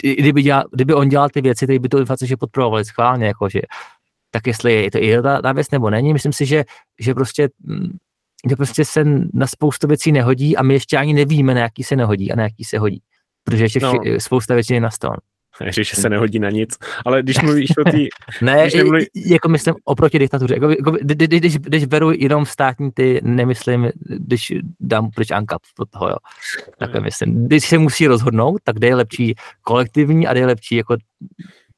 kdyby, dělal, kdyby on dělal ty věci, které by tu inflaci že podporovali schválně, jako, že, tak jestli je to, je ta, ta věc nebo není, myslím si, že, že prostě mm, že prostě se na spoustu věcí nehodí a my ještě ani nevíme, na jaký se nehodí a na jaký se hodí. Protože ještě no. spousta věcí je na stůl že se nehodí na nic, ale když mluvíš o té... ne, když nemluví... jako myslím oproti diktatuře, jako, jako, když, když beru jenom státní ty, nemyslím, když dám pryč ANKAP od toho, jo. Tak myslím. Když se musí rozhodnout, tak kde je lepší kolektivní a kde je lepší jako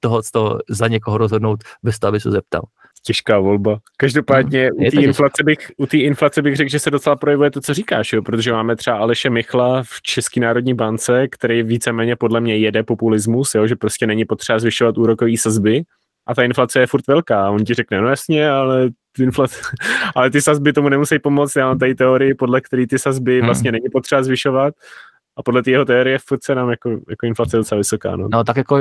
toho, toho za někoho rozhodnout bez toho, aby se zeptal těžká volba. Každopádně no, u té inflace, bych, u inflace bych řekl, že se docela projevuje to, co říkáš, jo? protože máme třeba Aleše Michla v České národní bance, který víceméně podle mě jede populismus, jo? že prostě není potřeba zvyšovat úrokové sazby a ta inflace je furt velká. On ti řekne, no jasně, ale ty, inflace, ale ty sazby tomu nemusí pomoct. Já mám tady teorii, podle které ty sazby hmm. vlastně není potřeba zvyšovat a podle jeho teorie furt se nám jako, jako inflace docela vysoká. No. no tak jako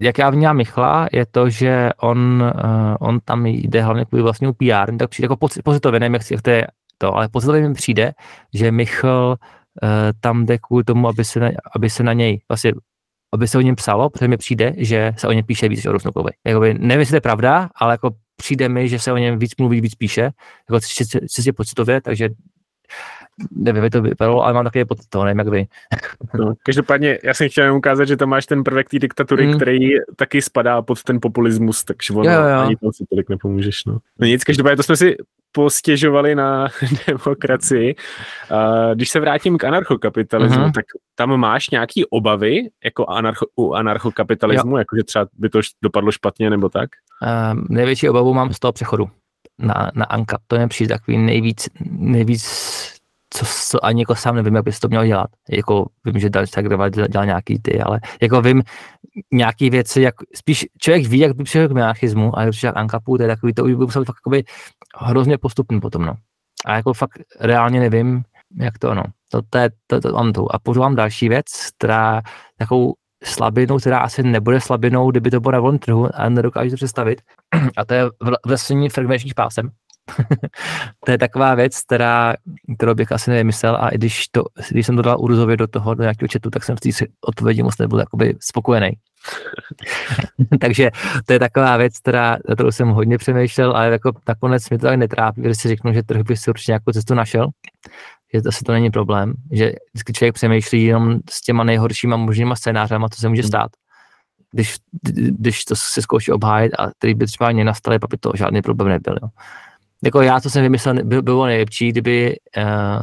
jak já vnímám Michla, je to, že on, uh, on tam jde hlavně kvůli vlastnímu PR, tak přijde jako pozitivně, nevím, jak, to je to, ale pozitivně mi přijde, že Michl uh, tam jde kvůli tomu, aby se, na, aby se na něj, vlastně, aby se o něm psalo, protože mi přijde, že se o něm píše víc o Rusnokovi. Jakoby, nevím, jestli to je pravda, ale jako přijde mi, že se o něm víc mluví, víc píše, jako čistě pocitově, takže nevím, jak to vypadalo, ale mám takový pocit toho, nevím, jak vy. No, každopádně, já jsem chtěl ukázat, že tam máš ten prvek té diktatury, mm. který taky spadá pod ten populismus, takže ono, jo, jo. ani tam si tolik nepomůžeš. No. no nic, každopádně to jsme si postěžovali na demokracii. Když se vrátím k anarchokapitalismu, uh-huh. tak tam máš nějaký obavy jako anarcho, u anarchokapitalismu, jakože třeba by to dopadlo špatně nebo tak? Um, největší obavu mám z toho přechodu na, na ANCAP. To je přijde takový nejvíc, nejvíc co, co ani jako sám nevím, jak bys to měl dělat. Jako vím, že tak dělal, dělal nějaký ty, ale jako vím nějaký věci, jak spíš člověk ví, jak by přišel k minarchismu a jak přišel k Ankapu, to je takový, to by musel fakt hrozně postupný potom, no. A jako fakt reálně nevím, jak to, no. To, to, je, to, to, to. A pořád další věc, která takovou slabinou, která asi nebude slabinou, kdyby to bylo na volném trhu a nedokážu to představit. A to je vlastnění frekvenčních pásem. to je taková věc, která, kterou bych asi nevymyslel a i když, to, když jsem to dal Urzovi do toho, do nějakého chatu, tak jsem v té odpovědi moc nebyl jakoby spokojený. Takže to je taková věc, která, kterou jsem hodně přemýšlel, ale jako nakonec mě to tak netrápí, když si řeknu, že trh by si určitě nějakou cestu našel, že to asi to není problém, že vždycky člověk přemýšlí jenom s těma nejhoršíma možnýma scénářema, co se může stát. Když, když to se zkouší obhájit a který by třeba nenastaly, pak by to žádný problém nebyl. Jo jako já, co jsem vymyslel, by, bylo nejlepší, kdyby, uh,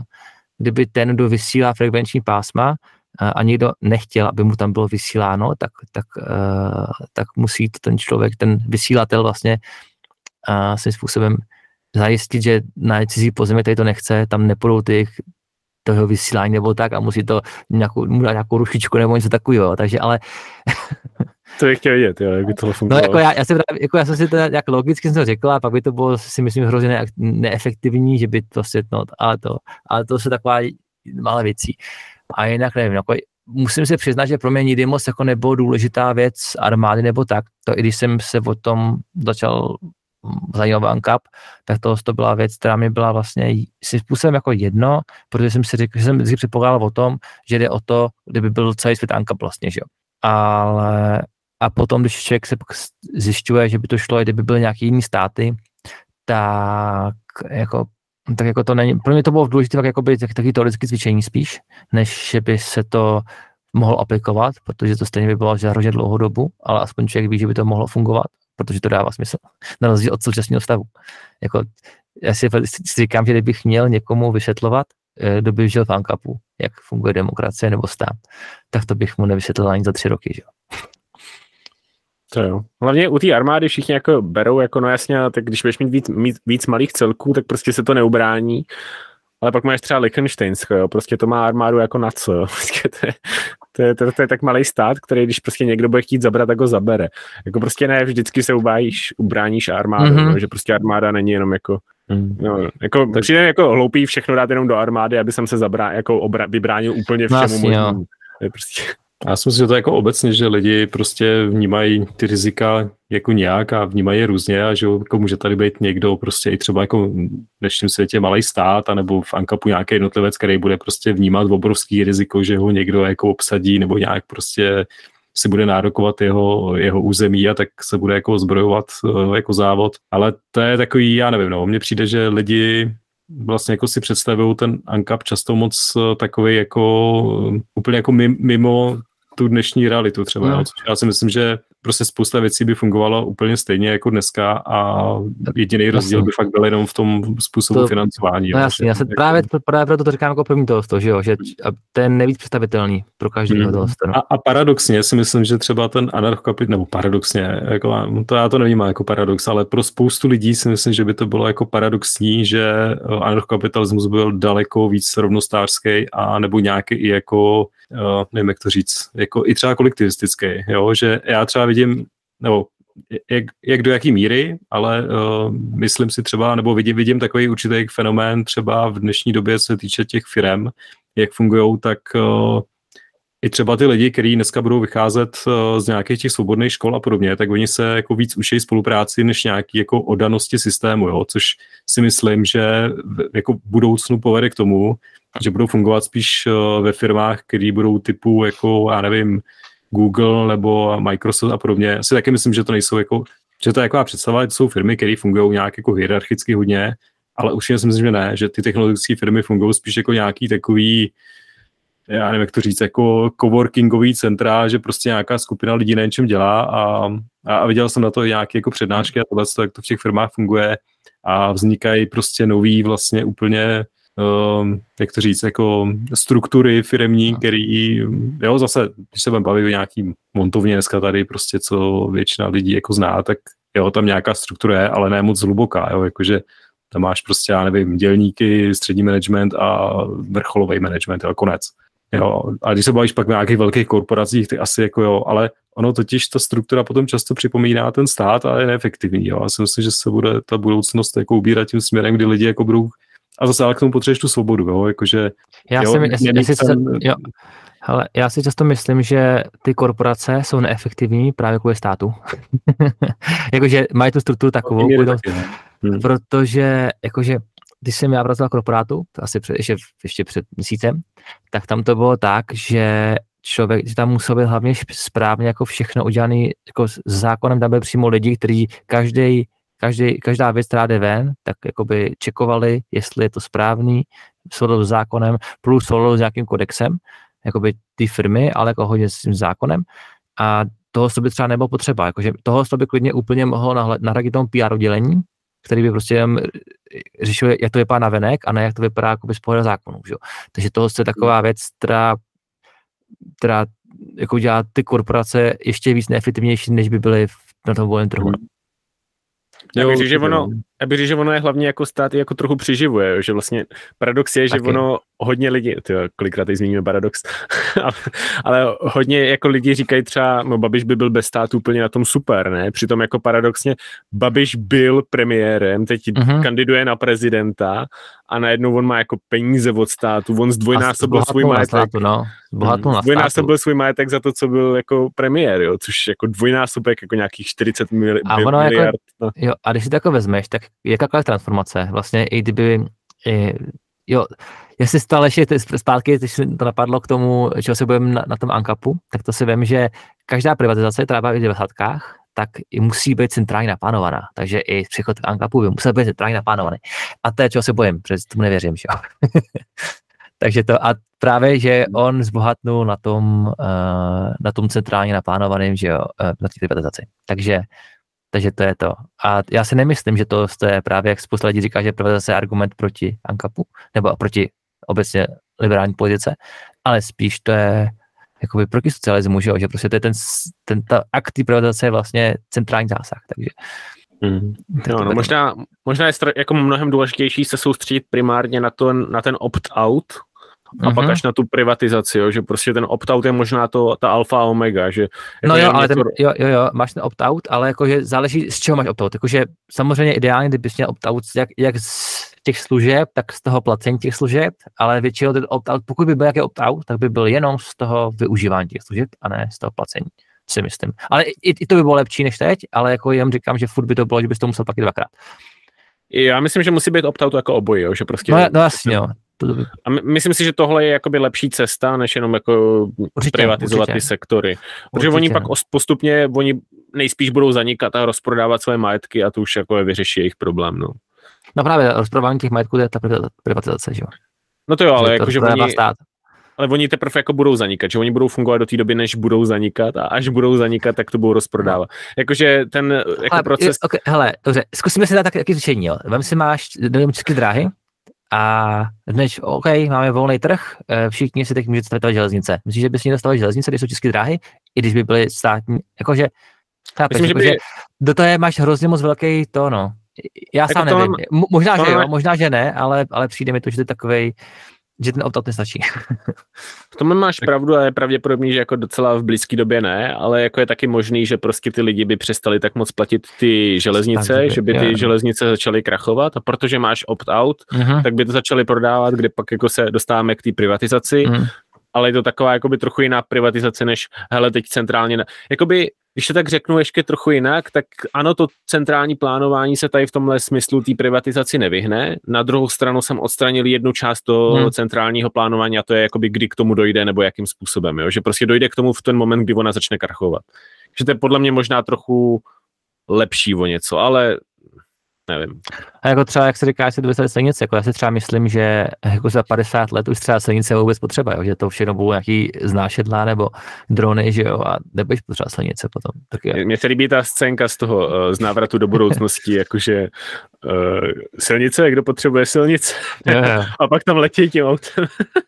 kdyby ten, kdo vysílá frekvenční pásma uh, a někdo nechtěl, aby mu tam bylo vysíláno, tak, tak, uh, tak musí to ten člověk, ten vysílatel vlastně uh, svým způsobem zajistit, že na cizí pozemí, který to nechce, tam nepůjdou ty toho vysílání nebo tak a musí to nějakou, nějakou rušičku nebo něco takového. Takže ale To bych chtěl vidět, jo, jak by tohle fungovalo. No jako já, já, jsem, jako já jsem si to jak logicky jsem to řekl a pak by to bylo si myslím hrozně ne, neefektivní, že by to se, no, ale to, ale to se taková malé věcí. A jinak nevím, jako, musím se přiznat, že pro mě nikdy moc jako nebylo důležitá věc armády nebo tak. To i když jsem se o tom začal zajímavý Cup, tak to, to byla věc, která mi byla vlastně si způsobem jako jedno, protože jsem si řekl, že jsem vždycky předpokládal o tom, že jde o to, kdyby byl celý svět Ankap vlastně, že jo. Ale a potom, když člověk se zjišťuje, že by to šlo, kdyby byly nějaký jiný státy, tak jako, tak jako to není, pro mě to bylo důležité tak, jakoby, tak, taky teoretické cvičení spíš, než že by se to mohlo aplikovat, protože to stejně by bylo za hrozně dlouhou dobu, ale aspoň člověk ví, že by to mohlo fungovat, protože to dává smysl, na rozdíl od současného stavu. Jako, já si, si říkám, že kdybych měl někomu vysvětlovat, eh, kdo by žil v Ankapu, jak funguje demokracie nebo stát, tak to bych mu nevysvětlil ani za tři roky. Že? To jo. Hlavně u té armády všichni jako berou, jako no jasně, tak když budeš mít víc, mít víc malých celků, tak prostě se to neubrání. Ale pak máš třeba Liechtensteinsko, jo, prostě to má armádu jako na co, jo. Prostě to, je, to, je, to, to, je tak malý stát, který když prostě někdo bude chtít zabrat, tak ho zabere. Jako prostě ne, vždycky se ubájíš, ubráníš armádu, mm-hmm. no, že prostě armáda není jenom jako Mm. No, jako tak... přijde jako hloupý všechno dát jenom do armády, aby jsem se zabrá, jako obra, vybránil úplně všemu no, možnému. Prostě... Já si myslím, že to je jako obecně, že lidi prostě vnímají ty rizika jako nějak a vnímají je různě a že jako může tady být někdo prostě i třeba jako v dnešním světě malý stát anebo v Ankapu nějaký jednotlivec, který bude prostě vnímat obrovský riziko, že ho někdo jako obsadí nebo nějak prostě si bude nárokovat jeho, jeho území a tak se bude jako zbrojovat eh, jako závod. Ale to je takový, já nevím, no, mně přijde, že lidi vlastně jako si představují ten ANCAP často moc eh, takový jako eh, úplně jako mimo tu dnešní realitu třeba. No. Já si myslím, že prostě spousta věcí by fungovalo úplně stejně jako dneska a jediný rozdíl by fakt byl jenom v tom způsobu to, financování. No jasně, já se jako... právě, právě proto to říkám jako první toho, že jo, že to je nejvíc představitelný pro každého mm. toho. A, a, paradoxně si myslím, že třeba ten anarchokapit, nebo paradoxně, jako, to já to nevím jako paradox, ale pro spoustu lidí si myslím, že by to bylo jako paradoxní, že anarchokapitalismus byl daleko víc rovnostářský a nebo nějaký i jako uh, nevím, jak to říct, jako i třeba kolektivistický, jo, že já třeba vidím, nebo jak, jak do jaký míry, ale uh, myslím si třeba, nebo vidím, vidím takový určitý fenomén třeba v dnešní době, se týče těch firm, jak fungují, tak uh, i třeba ty lidi, kteří dneska budou vycházet uh, z nějakých těch svobodných škol a podobně, tak oni se jako víc učí spolupráci než nějaký jako odanosti systému, jo? což si myslím, že jako v budoucnu povede k tomu, že budou fungovat spíš uh, ve firmách, které budou typu jako, já nevím, Google nebo Microsoft a podobně. Asi taky myslím, že to nejsou jako, že to je jako představa, jsou firmy, které fungují nějak jako hierarchicky hodně, ale už si myslím, že ne, že ty technologické firmy fungují spíš jako nějaký takový, já nevím, jak to říct, jako coworkingový centra, že prostě nějaká skupina lidí na něčem dělá a, a viděl jsem na to nějaké jako přednášky a tohle, jak to v těch firmách funguje a vznikají prostě nový vlastně úplně jak to říct, jako struktury firmní, no. který, jo, zase, když se budeme bavit o nějaký montovně dneska tady, prostě co většina lidí jako zná, tak jo, tam nějaká struktura je, ale ne moc hluboká, jo, jakože Tam máš prostě, já nevím, dělníky, střední management a vrcholový management, jo, konec. Jo, a když se bavíš pak o nějakých velkých korporacích, ty asi jako jo, ale ono totiž ta struktura potom často připomíná ten stát a je neefektivní. Jo. Já si myslím, že se bude ta budoucnost jako ubírat tím směrem, kdy lidi jako budou a zase ale k tomu potřebuješ tu svobodu, jo, jakože... Já, jo, si, já, já, si, ten, jo, hele, já si často myslím, že ty korporace jsou neefektivní právě kvůli státu. jakože mají tu strukturu takovou, budou, taky, no. Hmm. protože jakože když jsem já pracoval korporátu, to asi před, ještě, ještě před měsícem, tak tam to bylo tak, že člověk, že tam musel být hlavně správně jako všechno udělané jako s zákonem, tam byly přímo lidi, kteří každý, každý, každá věc, která jde ven, tak jakoby čekovali, jestli je to správný, souladu s zákonem, plus souladu s nějakým kodexem, jakoby ty firmy, ale jako hodně s tím zákonem. A toho by třeba nebylo potřeba, jakože toho by klidně úplně mohlo nahradit tomu PR oddělení, který by prostě jenom řešil, jak to vypadá na venek a ne jak to vypadá jakoby z pohledu zákonů. Že? Takže toho je taková věc, která, která jako dělá ty korporace ještě víc neefektivnější, než by byly v- na tom volném trhu. Já bych Jo, řekl, že určitě, ono, já bych že ono je hlavně jako stát jako trochu přiživuje, že vlastně paradox je, že Taky. ono hodně lidí, tyjo, kolikrát teď zmíníme paradox, ale, ale hodně jako lidi říkají třeba, no Babiš by byl bez státu úplně na tom super, ne? Přitom jako paradoxně Babiš byl premiérem, teď Mhm. kandiduje na prezidenta a najednou on má jako peníze od státu, on zdvojnásobil svůj majetek. státu, no. Zbohatnul na státu. Zdvojnásobil svůj majetek za to, co byl jako premiér, jo, což jako dvojnásobek jako nějakých 40 mili- A ono jako- miliard. no. Jo, a když si to jako vezmeš, tak jakákoliv transformace, vlastně i kdyby, i, jo, jestli stále ještě zpátky, když mi to napadlo k tomu, čeho se budeme na, na tom Ankapu, tak to si vím, že každá privatizace, která byla v 90. tak i musí být centrálně naplánovaná. Takže i příchod k Ankapu by musel být centrálně naplánovaný. A to je, čeho se bojím, protože tomu nevěřím, že jo. Takže to a právě, že on zbohatnul na tom, uh, na tom centrálně naplánovaném, že jo, uh, na té privatizaci. Takže takže to je to. A já si nemyslím, že to je právě, jak spousta lidí říká, že privatizace je argument proti ANKAPu, nebo proti obecně liberální politice, ale spíš to je jakoby proti socialismu, že, jo? že prostě to je ten, ten ta akt té privatizace je vlastně centrální zásah, takže to no, beru. možná, možná je jako mnohem důležitější se soustředit primárně na, to, na ten opt-out a Mhm. pak až na tu privatizaci, jo, že prostě ten opt-out je možná to, ta alfa a omega, že No jako jo, že ale ten, jo, jo, jo, máš ten opt-out, ale jakože záleží, z čeho máš opt-out. Jakože samozřejmě ideálně, kdybys měl opt-out jak, jak z těch služeb, tak z toho placení těch služeb, ale většinou ten opt-out, pokud by byl nějaký opt-out, tak by byl jenom z toho využívání těch služeb a ne z toho placení, si myslím. Ale i, i to by bylo lepší než teď, ale jako jenom říkám, že furt by to bylo, že bys to musel platit dvakrát. já myslím, že musí být opt-out jako obojí, jo, že prostě No, no jasně, jo. A my, myslím si, že tohle je jakoby lepší cesta, než jenom jako Určitě, privatizovat určitě. ty sektory. Protože Určitě. oni pak os- postupně, oni nejspíš budou zanikat a rozprodávat své majetky a to už jako je vyřeší jejich problém. No, no právě rozprodávání těch majetků je ta privatizace- že jo. no to jo, ale Že jakože oni, stát. ale oni teprve jako budou zanikat, že oni budou fungovat do té doby, než budou zanikat a až budou zanikat, tak to budou rozprodávat. Jakože ten jako Ale, proces, okay, hele, dobře, zkusíme si dát taky, taky řešení, jo. Vem si máš, české dráhy a dneš, OK, máme volný trh, eh, všichni si teď můžete stavit železnice. Myslíš, že bys měl stavit železnice, když jsou české dráhy, i když by byly státní, jakože, chápeš, myslím, že jakože by, do toho je, máš hrozně moc velký to, no. Já Jako sám to nevím, mám- Mo- možná, to že jo, možná, že ne, ale, ale přijde mi to, že to je takovej, že ten opt-out nestačí. V tom máš pravdu a je pravděpodobný, že jako docela v blízké době ne, ale jako je taky možný, že prostě ty lidi by přestali tak moc platit ty železnice, Tak, že by ty jo. železnice začaly krachovat a protože máš opt-out, Mhm. tak by to začali prodávat, kde pak jako se dostáváme k té privatizaci, Mhm. ale je to taková jakoby trochu jiná privatizace, než hele teď centrálně, jakoby když to tak řeknu ještě trochu jinak, tak ano, to centrální plánování se tady v tomhle smyslu té privatizaci nevyhne. Na druhou stranu jsem odstranil jednu část toho Hmm. centrálního plánování a to je jakoby kdy k tomu dojde nebo jakým způsobem, jo? že prostě dojde k tomu v ten moment, kdy ona začne krachovat. Že to je podle mě možná trochu lepší o něco, ale nevím. A jako třeba, jak se říká, že se dovystaly silnice, jako já si třeba myslím, že jako za 50 let už třeba silnice je vůbec potřeba, jo? že to všechno budou nějaký znášedlá nebo drony, že jo, a nebudeš potřeba silnice potom. Tak je. Mně se líbí ta scénka z toho, eh, z návratu do budoucnosti, jakože uh, silnice, kdo potřebuje silnice, jo. a pak tam letí tím autem.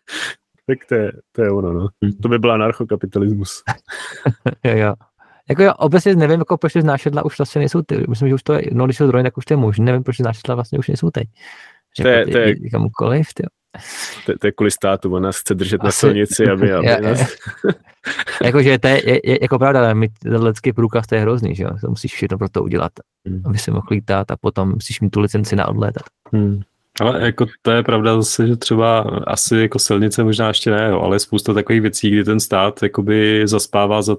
tak to je, to je ono, no. To by byl anarchokapitalismus. jo, jo. Jako já obecně nevím, jako proč ty znášedla už vlastně nejsou ty. Myslím, že už to je, no když jsou drony, tak už to je možné, nevím, proč ty znášedla vlastně už nejsou teď. Že To je- jako to je- ty- kamukoliv, ty. To, to je kvůli státu, on nás chce držet na Asi- silnici, aby, aby Je- nás... Jakože to je, je, je, jako pravda, ale mít ten letecký průkaz, to je hrozný, že jo? To musíš všechno pro to udělat, Hmm. aby se mohl lítat a potom musíš mít tu licenci na odlétat. Hmm. Ale jako to je pravda zase, že třeba asi jako silnice možná ještě ne, jo, ale je spousta takových věcí, kdy ten stát jakoby zaspává za,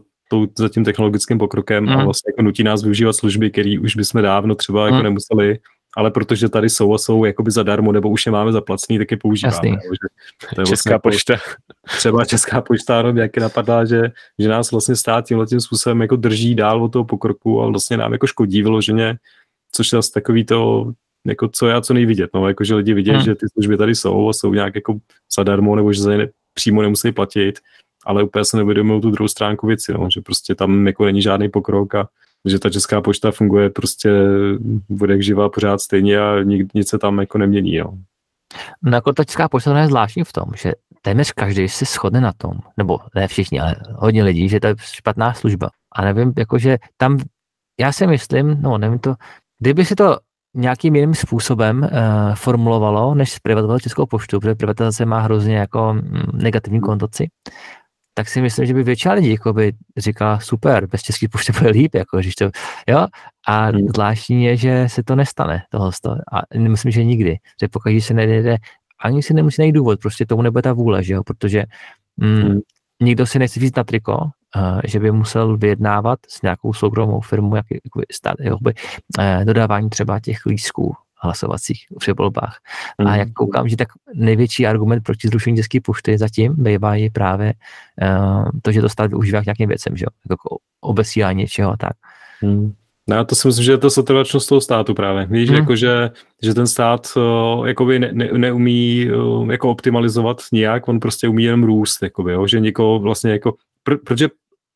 za tím technologickým pokrokem mm. a Mm. vlastně jako nutí nás využívat služby, které už bychom dávno třeba jako Mm. nemuseli, ale protože tady jsou a jsou jakoby zadarmo, nebo už je máme zaplacený, tak je používáme. Jasný. Jo, že to je Česká vlastně jako- pošta. třeba Česká pošta, no, jak je napadá, že, že nás vlastně stát tímhle tím způsobem jako drží dál od toho pokroku a vlastně nám jako škodí vyloženě, což je zase takový to, jako co já co nejvidět, no, jako že lidi vidí, Hmm. že ty služby tady jsou a jsou nějak jako zadarmo, nebo že za ně ne, přímo nemusí platit, ale úplně se neuvědomují tu druhou stránku věci, no, že prostě tam jako není žádný pokrok a že ta česká pošta funguje prostě bude jak živá pořád stejně a nic, nic se tam jako nemění, no. No jako ta česká pošta je zvláštní v tom, že téměř každý se shodne na tom, nebo ne všichni, ale hodně lidí, že to je špatná služba. A nevím, jakože tam, já si myslím, no nevím to, kdyby si to nějakým jiným způsobem uh, formulovalo, než zprivatizovat Českou poštu, protože privatizace má hrozně jako mm, negativní konnotaci, tak si myslím, že by většina lidí jako by říkala super, bez české pošty bude líp, jako, když to, jo, a Hmm. zvláštní je, že se to nestane, tohle a myslím, že nikdy, že pokud se nejde, ani si nemusí najít důvod, prostě tomu nebude ta vůle, že jo, protože mm, Hmm. nikdo si nechce víc na triko, uh, že by musel vyjednávat s nějakou soukromou firmou, jak jakoby, stát, jakoby, uh, dodávání třeba těch lístků hlasovacích při volbách. A jak koukám, že tak největší argument proti zrušení české pošty zatím bývá je právě uh, to, že to stát využívá k nějakým věcem, že jo? jako obesílání něčeho a tak. Hmm. No, já to si myslím, že je to setrvačnost toho státu právě. Víš, Hmm. jako, že, že ten stát uh, jakoby ne, ne, neumí uh, jako optimalizovat nijak, on prostě umí jenom růst, jakoby, jo? že někoho vlastně jako, pr- protože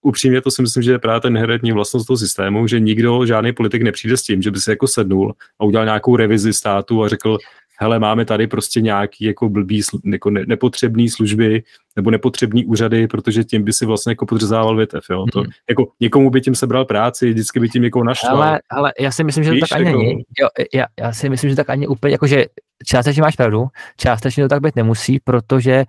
upřímně to si myslím, že je právě ten inherentní vlastnost toho systému, že nikdo, žádný politik nepřijde s tím, že by se jako sednul a udělal nějakou revizi státu a řekl, hele, máme tady prostě nějaký jako blbý, jako ne, nepotřebný služby nebo nepotřebný úřady, protože tím by si vlastně jako podřezával větev, jo. To, Mhm. jako někomu by tím sebral práci, vždycky by tím někoho naštval. Ale, ale já si myslím, že to Víš, tak ani jako- není. Jo, já, já si myslím, že tak ani úplně, jakože částečně máš pravdu, částečně to tak být nemusí, protože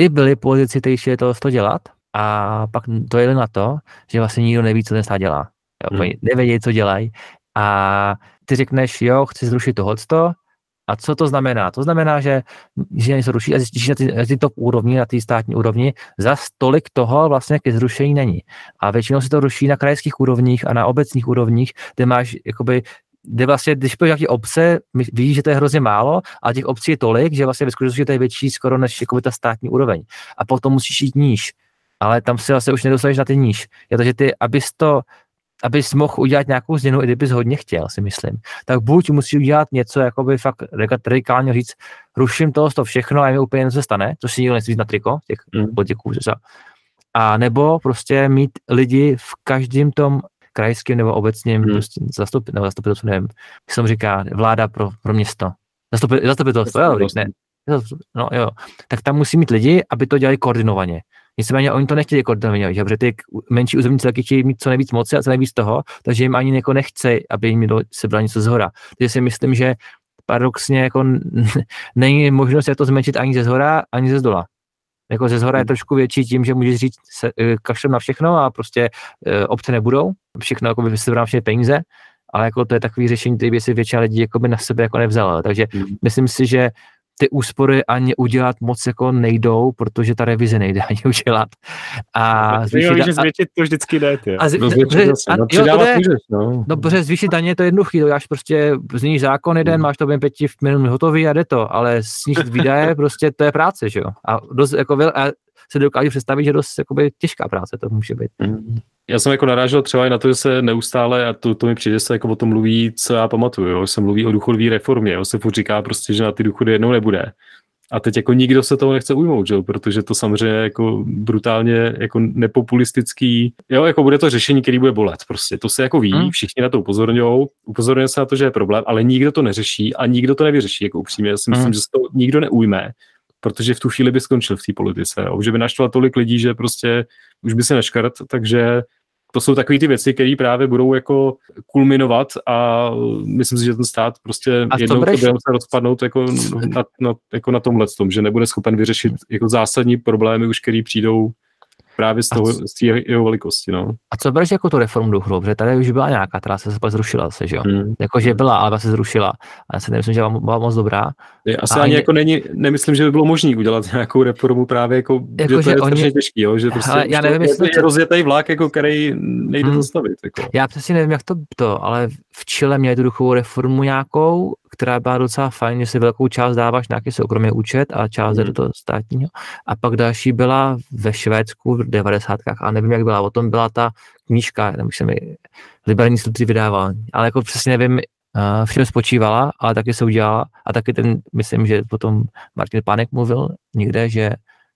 i byli politici, kteří to, to dělat a pak to jeli na to, že vlastně nikdo neví, co ten stát dělá. Jo, Hmm. Nevědějí, co dělají a ty řekneš, jo, chci zrušit tohleto, a co to znamená? To znamená, že, že něco ruší a zjistíš, na ty, na ty top úrovni, na té státní úrovni, za tolik toho vlastně ke zrušení není. A většinou se to ruší na krajských úrovních a na obecních úrovních, kde máš jakoby kde vlastně, když půjdeš nějaký obce, víš, že to je hrozně málo, a těch obcí je tolik, že vlastně ve skutečnosti to je větší skoro než jakoby ta státní úroveň. A potom musíš jít níž. Ale tam si vlastně už nedostaneš na ty níž. Je to, že ty, abys to, abys mohl udělat nějakou změnu, i kdybys hodně chtěl, si myslím, tak buď musí udělat něco, jakoby fakt reka- radikálně říct, ruším toho, to všechno a mi úplně něco se stane, to si nikdo nechce na triko, těch Mm. politiků. A nebo prostě mít lidi v každém tom krajském nebo obecním Hmm. prostě zastup, nebo zastupitelstvu, nevím, jak se tomu říká, vláda pro, pro město. Zastupi, zastupitelstvo, jo, ne, no jo, tak tam musí mít lidi, aby to dělali koordinovaně. Nicméně oni to nechtějí koordinovaně, že? protože ty menší územní celky chtějí mít co nejvíc moci a co nejvíc toho, takže jim ani jako nechce, aby jim někdo sebral něco z hora. Takže si myslím, že paradoxně jako není možnost jak to zmenšit ani ze zhora, ani ze zdola. Jako ze zhora je Hmm. trošku větší tím, že můžeš říct se, eh, kašlem na všechno a prostě e, obce nebudou, všechno jako by sebral všechny peníze, ale jako to je takový řešení, který by si většina lidí jako by na sebe jako nevzala. Takže Hmm. myslím si, že ty úspory ani udělat moc jako nejdou, protože ta revize nejde ani udělat. A zvýšit, že a, změnit to vždycky jde, ty. a, No, zvětšit zase, a- no, jo, to přidávat jde. můžeš, no. No, protože zvýšit daně je to jednoduchý, to dáš prostě, změníš zákon jeden, Hmm. máš to během pěti minut hotový a jde to, ale snížit výdaje, prostě to je práce, že jo. A dost, jako, vel- a se dokážu představit, že dost jakoby, těžká práce to může být. Mm. Já jsem jako narážel třeba i na to, že se neustále, a to, to mi přijde, se jako o tom mluví, co já pamatuju, jo, že se mluví o důchodové reformě, jo, se furt říká prostě, že na ty důchody jednou nebude. A teď jako nikdo se toho nechce ujmout, jo, protože to samozřejmě jako brutálně jako nepopulistický, jo, jako bude to řešení, který bude bolet, prostě to se jako ví, Hmm. všichni na to upozorňují, upozorňuje se na to, že je problém, ale nikdo to neřeší a nikdo to nevyřeší, jako upřímně, já si myslím, Hmm. že se to nikdo neujme, protože v tu chvíli by skončil v té politice, že by naštval tolik lidí, že prostě už by se neškrt, takže to jsou takové ty věci, které právě budou jako kulminovat a myslím si, že ten stát prostě a jednou to bude se rozpadnout jako na, na, jako na tomhle tom, že nebude schopen vyřešit jako zásadní problémy už, které přijdou právě z, toho, z té jeho velikosti. No. A co bereš jako tu reformu důchodu? Protože tady už byla nějaká, která se pak zrušila, se, že jo? Hmm. Jako, že byla, ale se zrušila. A já si nemyslím, že byla moc dobrá. Je, asi a ani jako není, nemyslím, že by bylo možné udělat nějakou reformu právě jako, jako že, že to je oni... těžký, jo? že prostě ale já nevím, to, jestli je to... rozjetý vlak, jako, který nejde hmm. zastavit. Jako. Já přesně nevím, jak to, to, ale v Chile měli tu duchovou reformu nějakou, která byla docela fajn, že si velkou část dáváš nějaký soukromý účet a část hmm. do toho státního. A pak další byla ve Švédsku v 90. a nevím, jak byla. O tom byla ta knížka, tam už se mi liberální instituty vydával. Ale jako přesně nevím, uh, v čem spočívala, ale taky se udělala. A taky ten, myslím, že potom Martin Pánek mluvil někde, že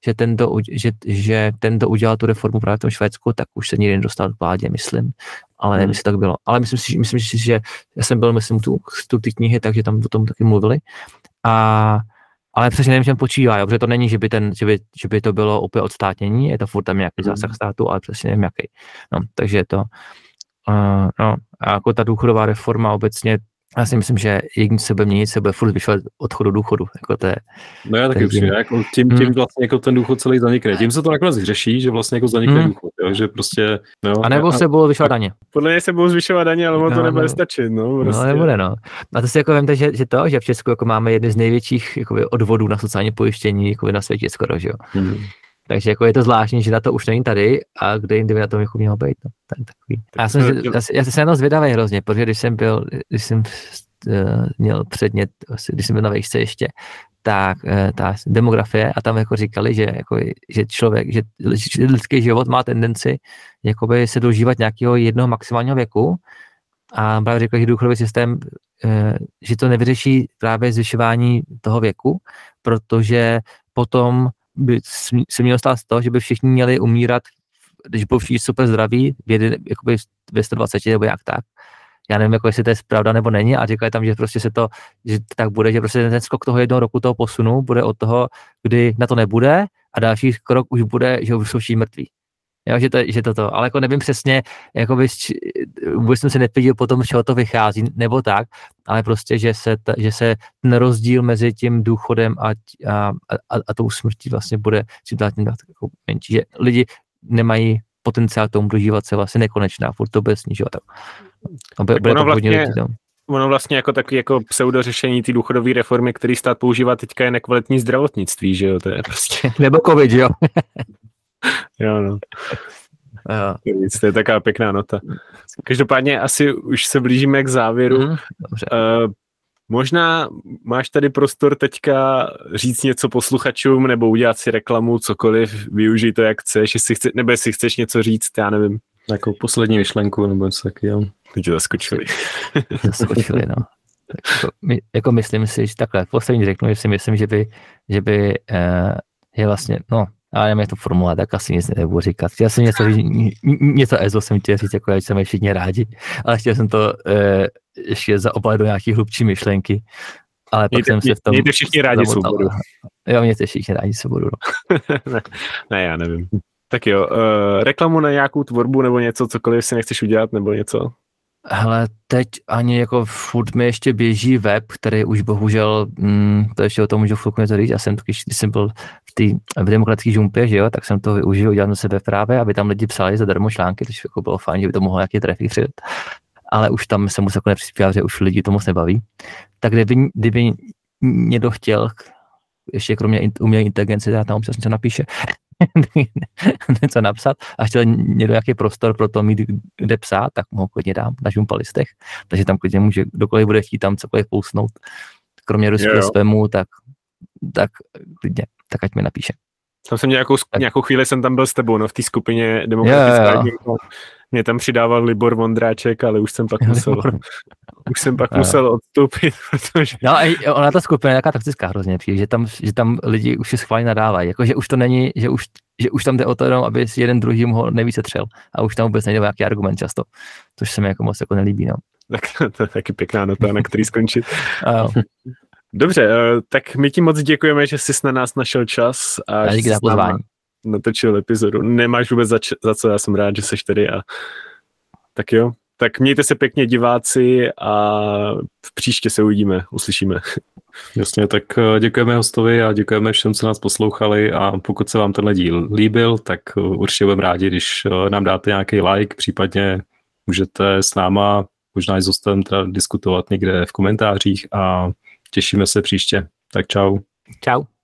že ten, to, že, že ten, to udělal tu reformu právě v tom Švédsku, tak už se nikdy nedostal k vládě, myslím. Ale nevím, hmm. jestli tak bylo. Ale myslím si, myslím si, že já jsem byl, myslím, tu, tu ty knihy, takže tam o tom taky mluvili. A, ale přesně nevím, čem počívá, jo, protože to není, že by, ten, že by, že by to bylo opět odstátnění, je to furt tam nějaký hmm. zásah státu, ale přesně nevím, jaký. No, takže je to, uh, no, a jako ta důchodová reforma obecně, já si myslím, že jediný se bude měnit, se bude furt zvyšovat odchodu důchodu. Jako to je, no já taky určitě, jako tím, tím hmm. vlastně jako ten důchod celý zanikne. Tím se to nakonec řeší, že vlastně jako zanikne hmm. důchod, jo, že prostě... No, a nebo a, se budou zvyšovat daně. Podle mě se budou zvyšovat daně, ale no, to nebude no, stačit. No, no prostě. no, nebude, no. A to si jako vemte, že, že to, že v Česku jako máme jedny z největších jakoby, odvodů na sociální pojištění jakoby na světě skoro, že jo. Hmm. Takže jako je to zvláštní, že na to už není tady a kde jinde by na tom jako mělo být. No. Ten takový. A já jsem, já, já jsem to zvědavý hrozně, protože když jsem byl, když jsem uh, měl předmět, když jsem byl na vejšce ještě, tak uh, ta demografie a tam jako říkali, že, jako, že člověk, že lidský život má tendenci jakoby se dožívat nějakého jednoho maximálního věku a právě řekl, že důchodový systém, uh, že to nevyřeší právě zvyšování toho věku, protože potom by se mělo stát z toho, že by všichni měli umírat, když budou všichni super zdraví, v jakoby ve 120 nebo jak tak. Já nevím, jako jestli to je pravda nebo není, a říkali tam, že prostě se to, že tak bude, že prostě ten skok toho jednoho roku toho posunu bude od toho, kdy na to nebude a další krok už bude, že už jsou všichni mrtví jo, že, to, že to to, ale jako nevím přesně, jako by, vůbec jsem se nepědil potom, z čeho to vychází, nebo tak, ale prostě, že se, ta, že se ten rozdíl mezi tím důchodem a, a, a, a tou smrtí vlastně bude čím dál tím jako menší, že lidi nemají potenciál tomu dožívat se vlastně nekonečná, furt to bude snižovat. Tak. Bude, bude ono, vlastně, lidí tam. ono vlastně jako takový jako pseudořešení té důchodové reformy, který stát používá teďka je nekvalitní zdravotnictví, že jo, to je prostě. Nebo covid, jo. jo, no. Jo. Nic, to je taková pěkná nota. Každopádně asi už se blížíme k závěru. Mm, dobře. Uh, možná máš tady prostor teďka říct něco posluchačům nebo udělat si reklamu, cokoliv, využij to, jak chceš, jestli chce, nebo jestli chceš něco říct, já nevím. Jako poslední myšlenku nebo něco takového. Teď tě zaskočili. zaskočili, no. Jako, my, jako myslím si, že takhle, poslední řeknu, že si myslím, že by, že by uh, je vlastně, no, ale nevím, jak to formulovat, tak asi nic nebudu říkat. Chtěl jsem něco, něco EZO jsem chtěl říct, jako jsme všichni rádi, ale chtěl jsem to uh, ještě zaobalit do nějakých hlubší myšlenky. Ale pak jsem se v tom... Mějte všichni rádi svobodu. Jo, mějte všichni rádi svobodu. No. ne, ne, já nevím. Tak jo, uh, reklamu na nějakou tvorbu nebo něco, cokoliv si nechceš udělat, nebo něco? Hele, teď ani jako furt mi ještě běží web, který už bohužel, mm, to ještě o tom můžu chvilku něco říct, já jsem když jsem byl v, tý, v demokratické žumpě, že jo, tak jsem to využil, udělal na sebe právě, aby tam lidi psali zadarmo články, což jako bylo fajn, že by to mohlo nějaký trafik přijít. Ale už tam jsem moc jako nepřispěl, že už lidi to moc nebaví. Tak kdyby, kdyby někdo chtěl, ještě kromě umělé inteligence, já tam občas něco napíše, něco napsat a chtěl někdo nějaký prostor pro to mít kde psát, tak mu ho klidně dám na žumpalistech. Takže tam klidně může, kdokoliv bude chtít tam cokoliv pousnout, kromě ruského svému, tak, tak klidně, tak ať mi napíše. Tam jsem nějakou, nějakou chvíli jsem tam byl s tebou, no, v té skupině demokratická. Mě tam přidával Libor Vondráček, ale už jsem pak musel, už jsem pak musel odstoupit, protože... No a ona ta skupina je nějaká taktická hrozně že tam, že tam lidi už je schválně nadávají, jako že už to není, že už, že už tam jde o to jenom, aby si jeden druhý mohl nejvíce třel a už tam vůbec nejde nějaký argument často, což se mi jako moc jako nelíbí, no. Tak to je taky pěkná nota, na který skončit. Dobře, eh, tak my ti moc děkujeme, že jsi na nás našel čas. A díky za pozvání. Natočil epizodu. Nemáš vůbec za, za co, já jsem rád, že jsi tady a Tak jo, tak mějte se pěkně diváci a v příště se uvidíme, uslyšíme. Jasně, tak eh, děkujeme hostovi a děkujeme všem, co nás poslouchali a pokud se vám tenhle díl líbil, tak eh, určitě budeme rádi, když eh, nám dáte nějaký like, případně můžete s náma, možná i s hostem teda diskutovat někde v komentářích a těšíme se příště. Tak čau. Čau.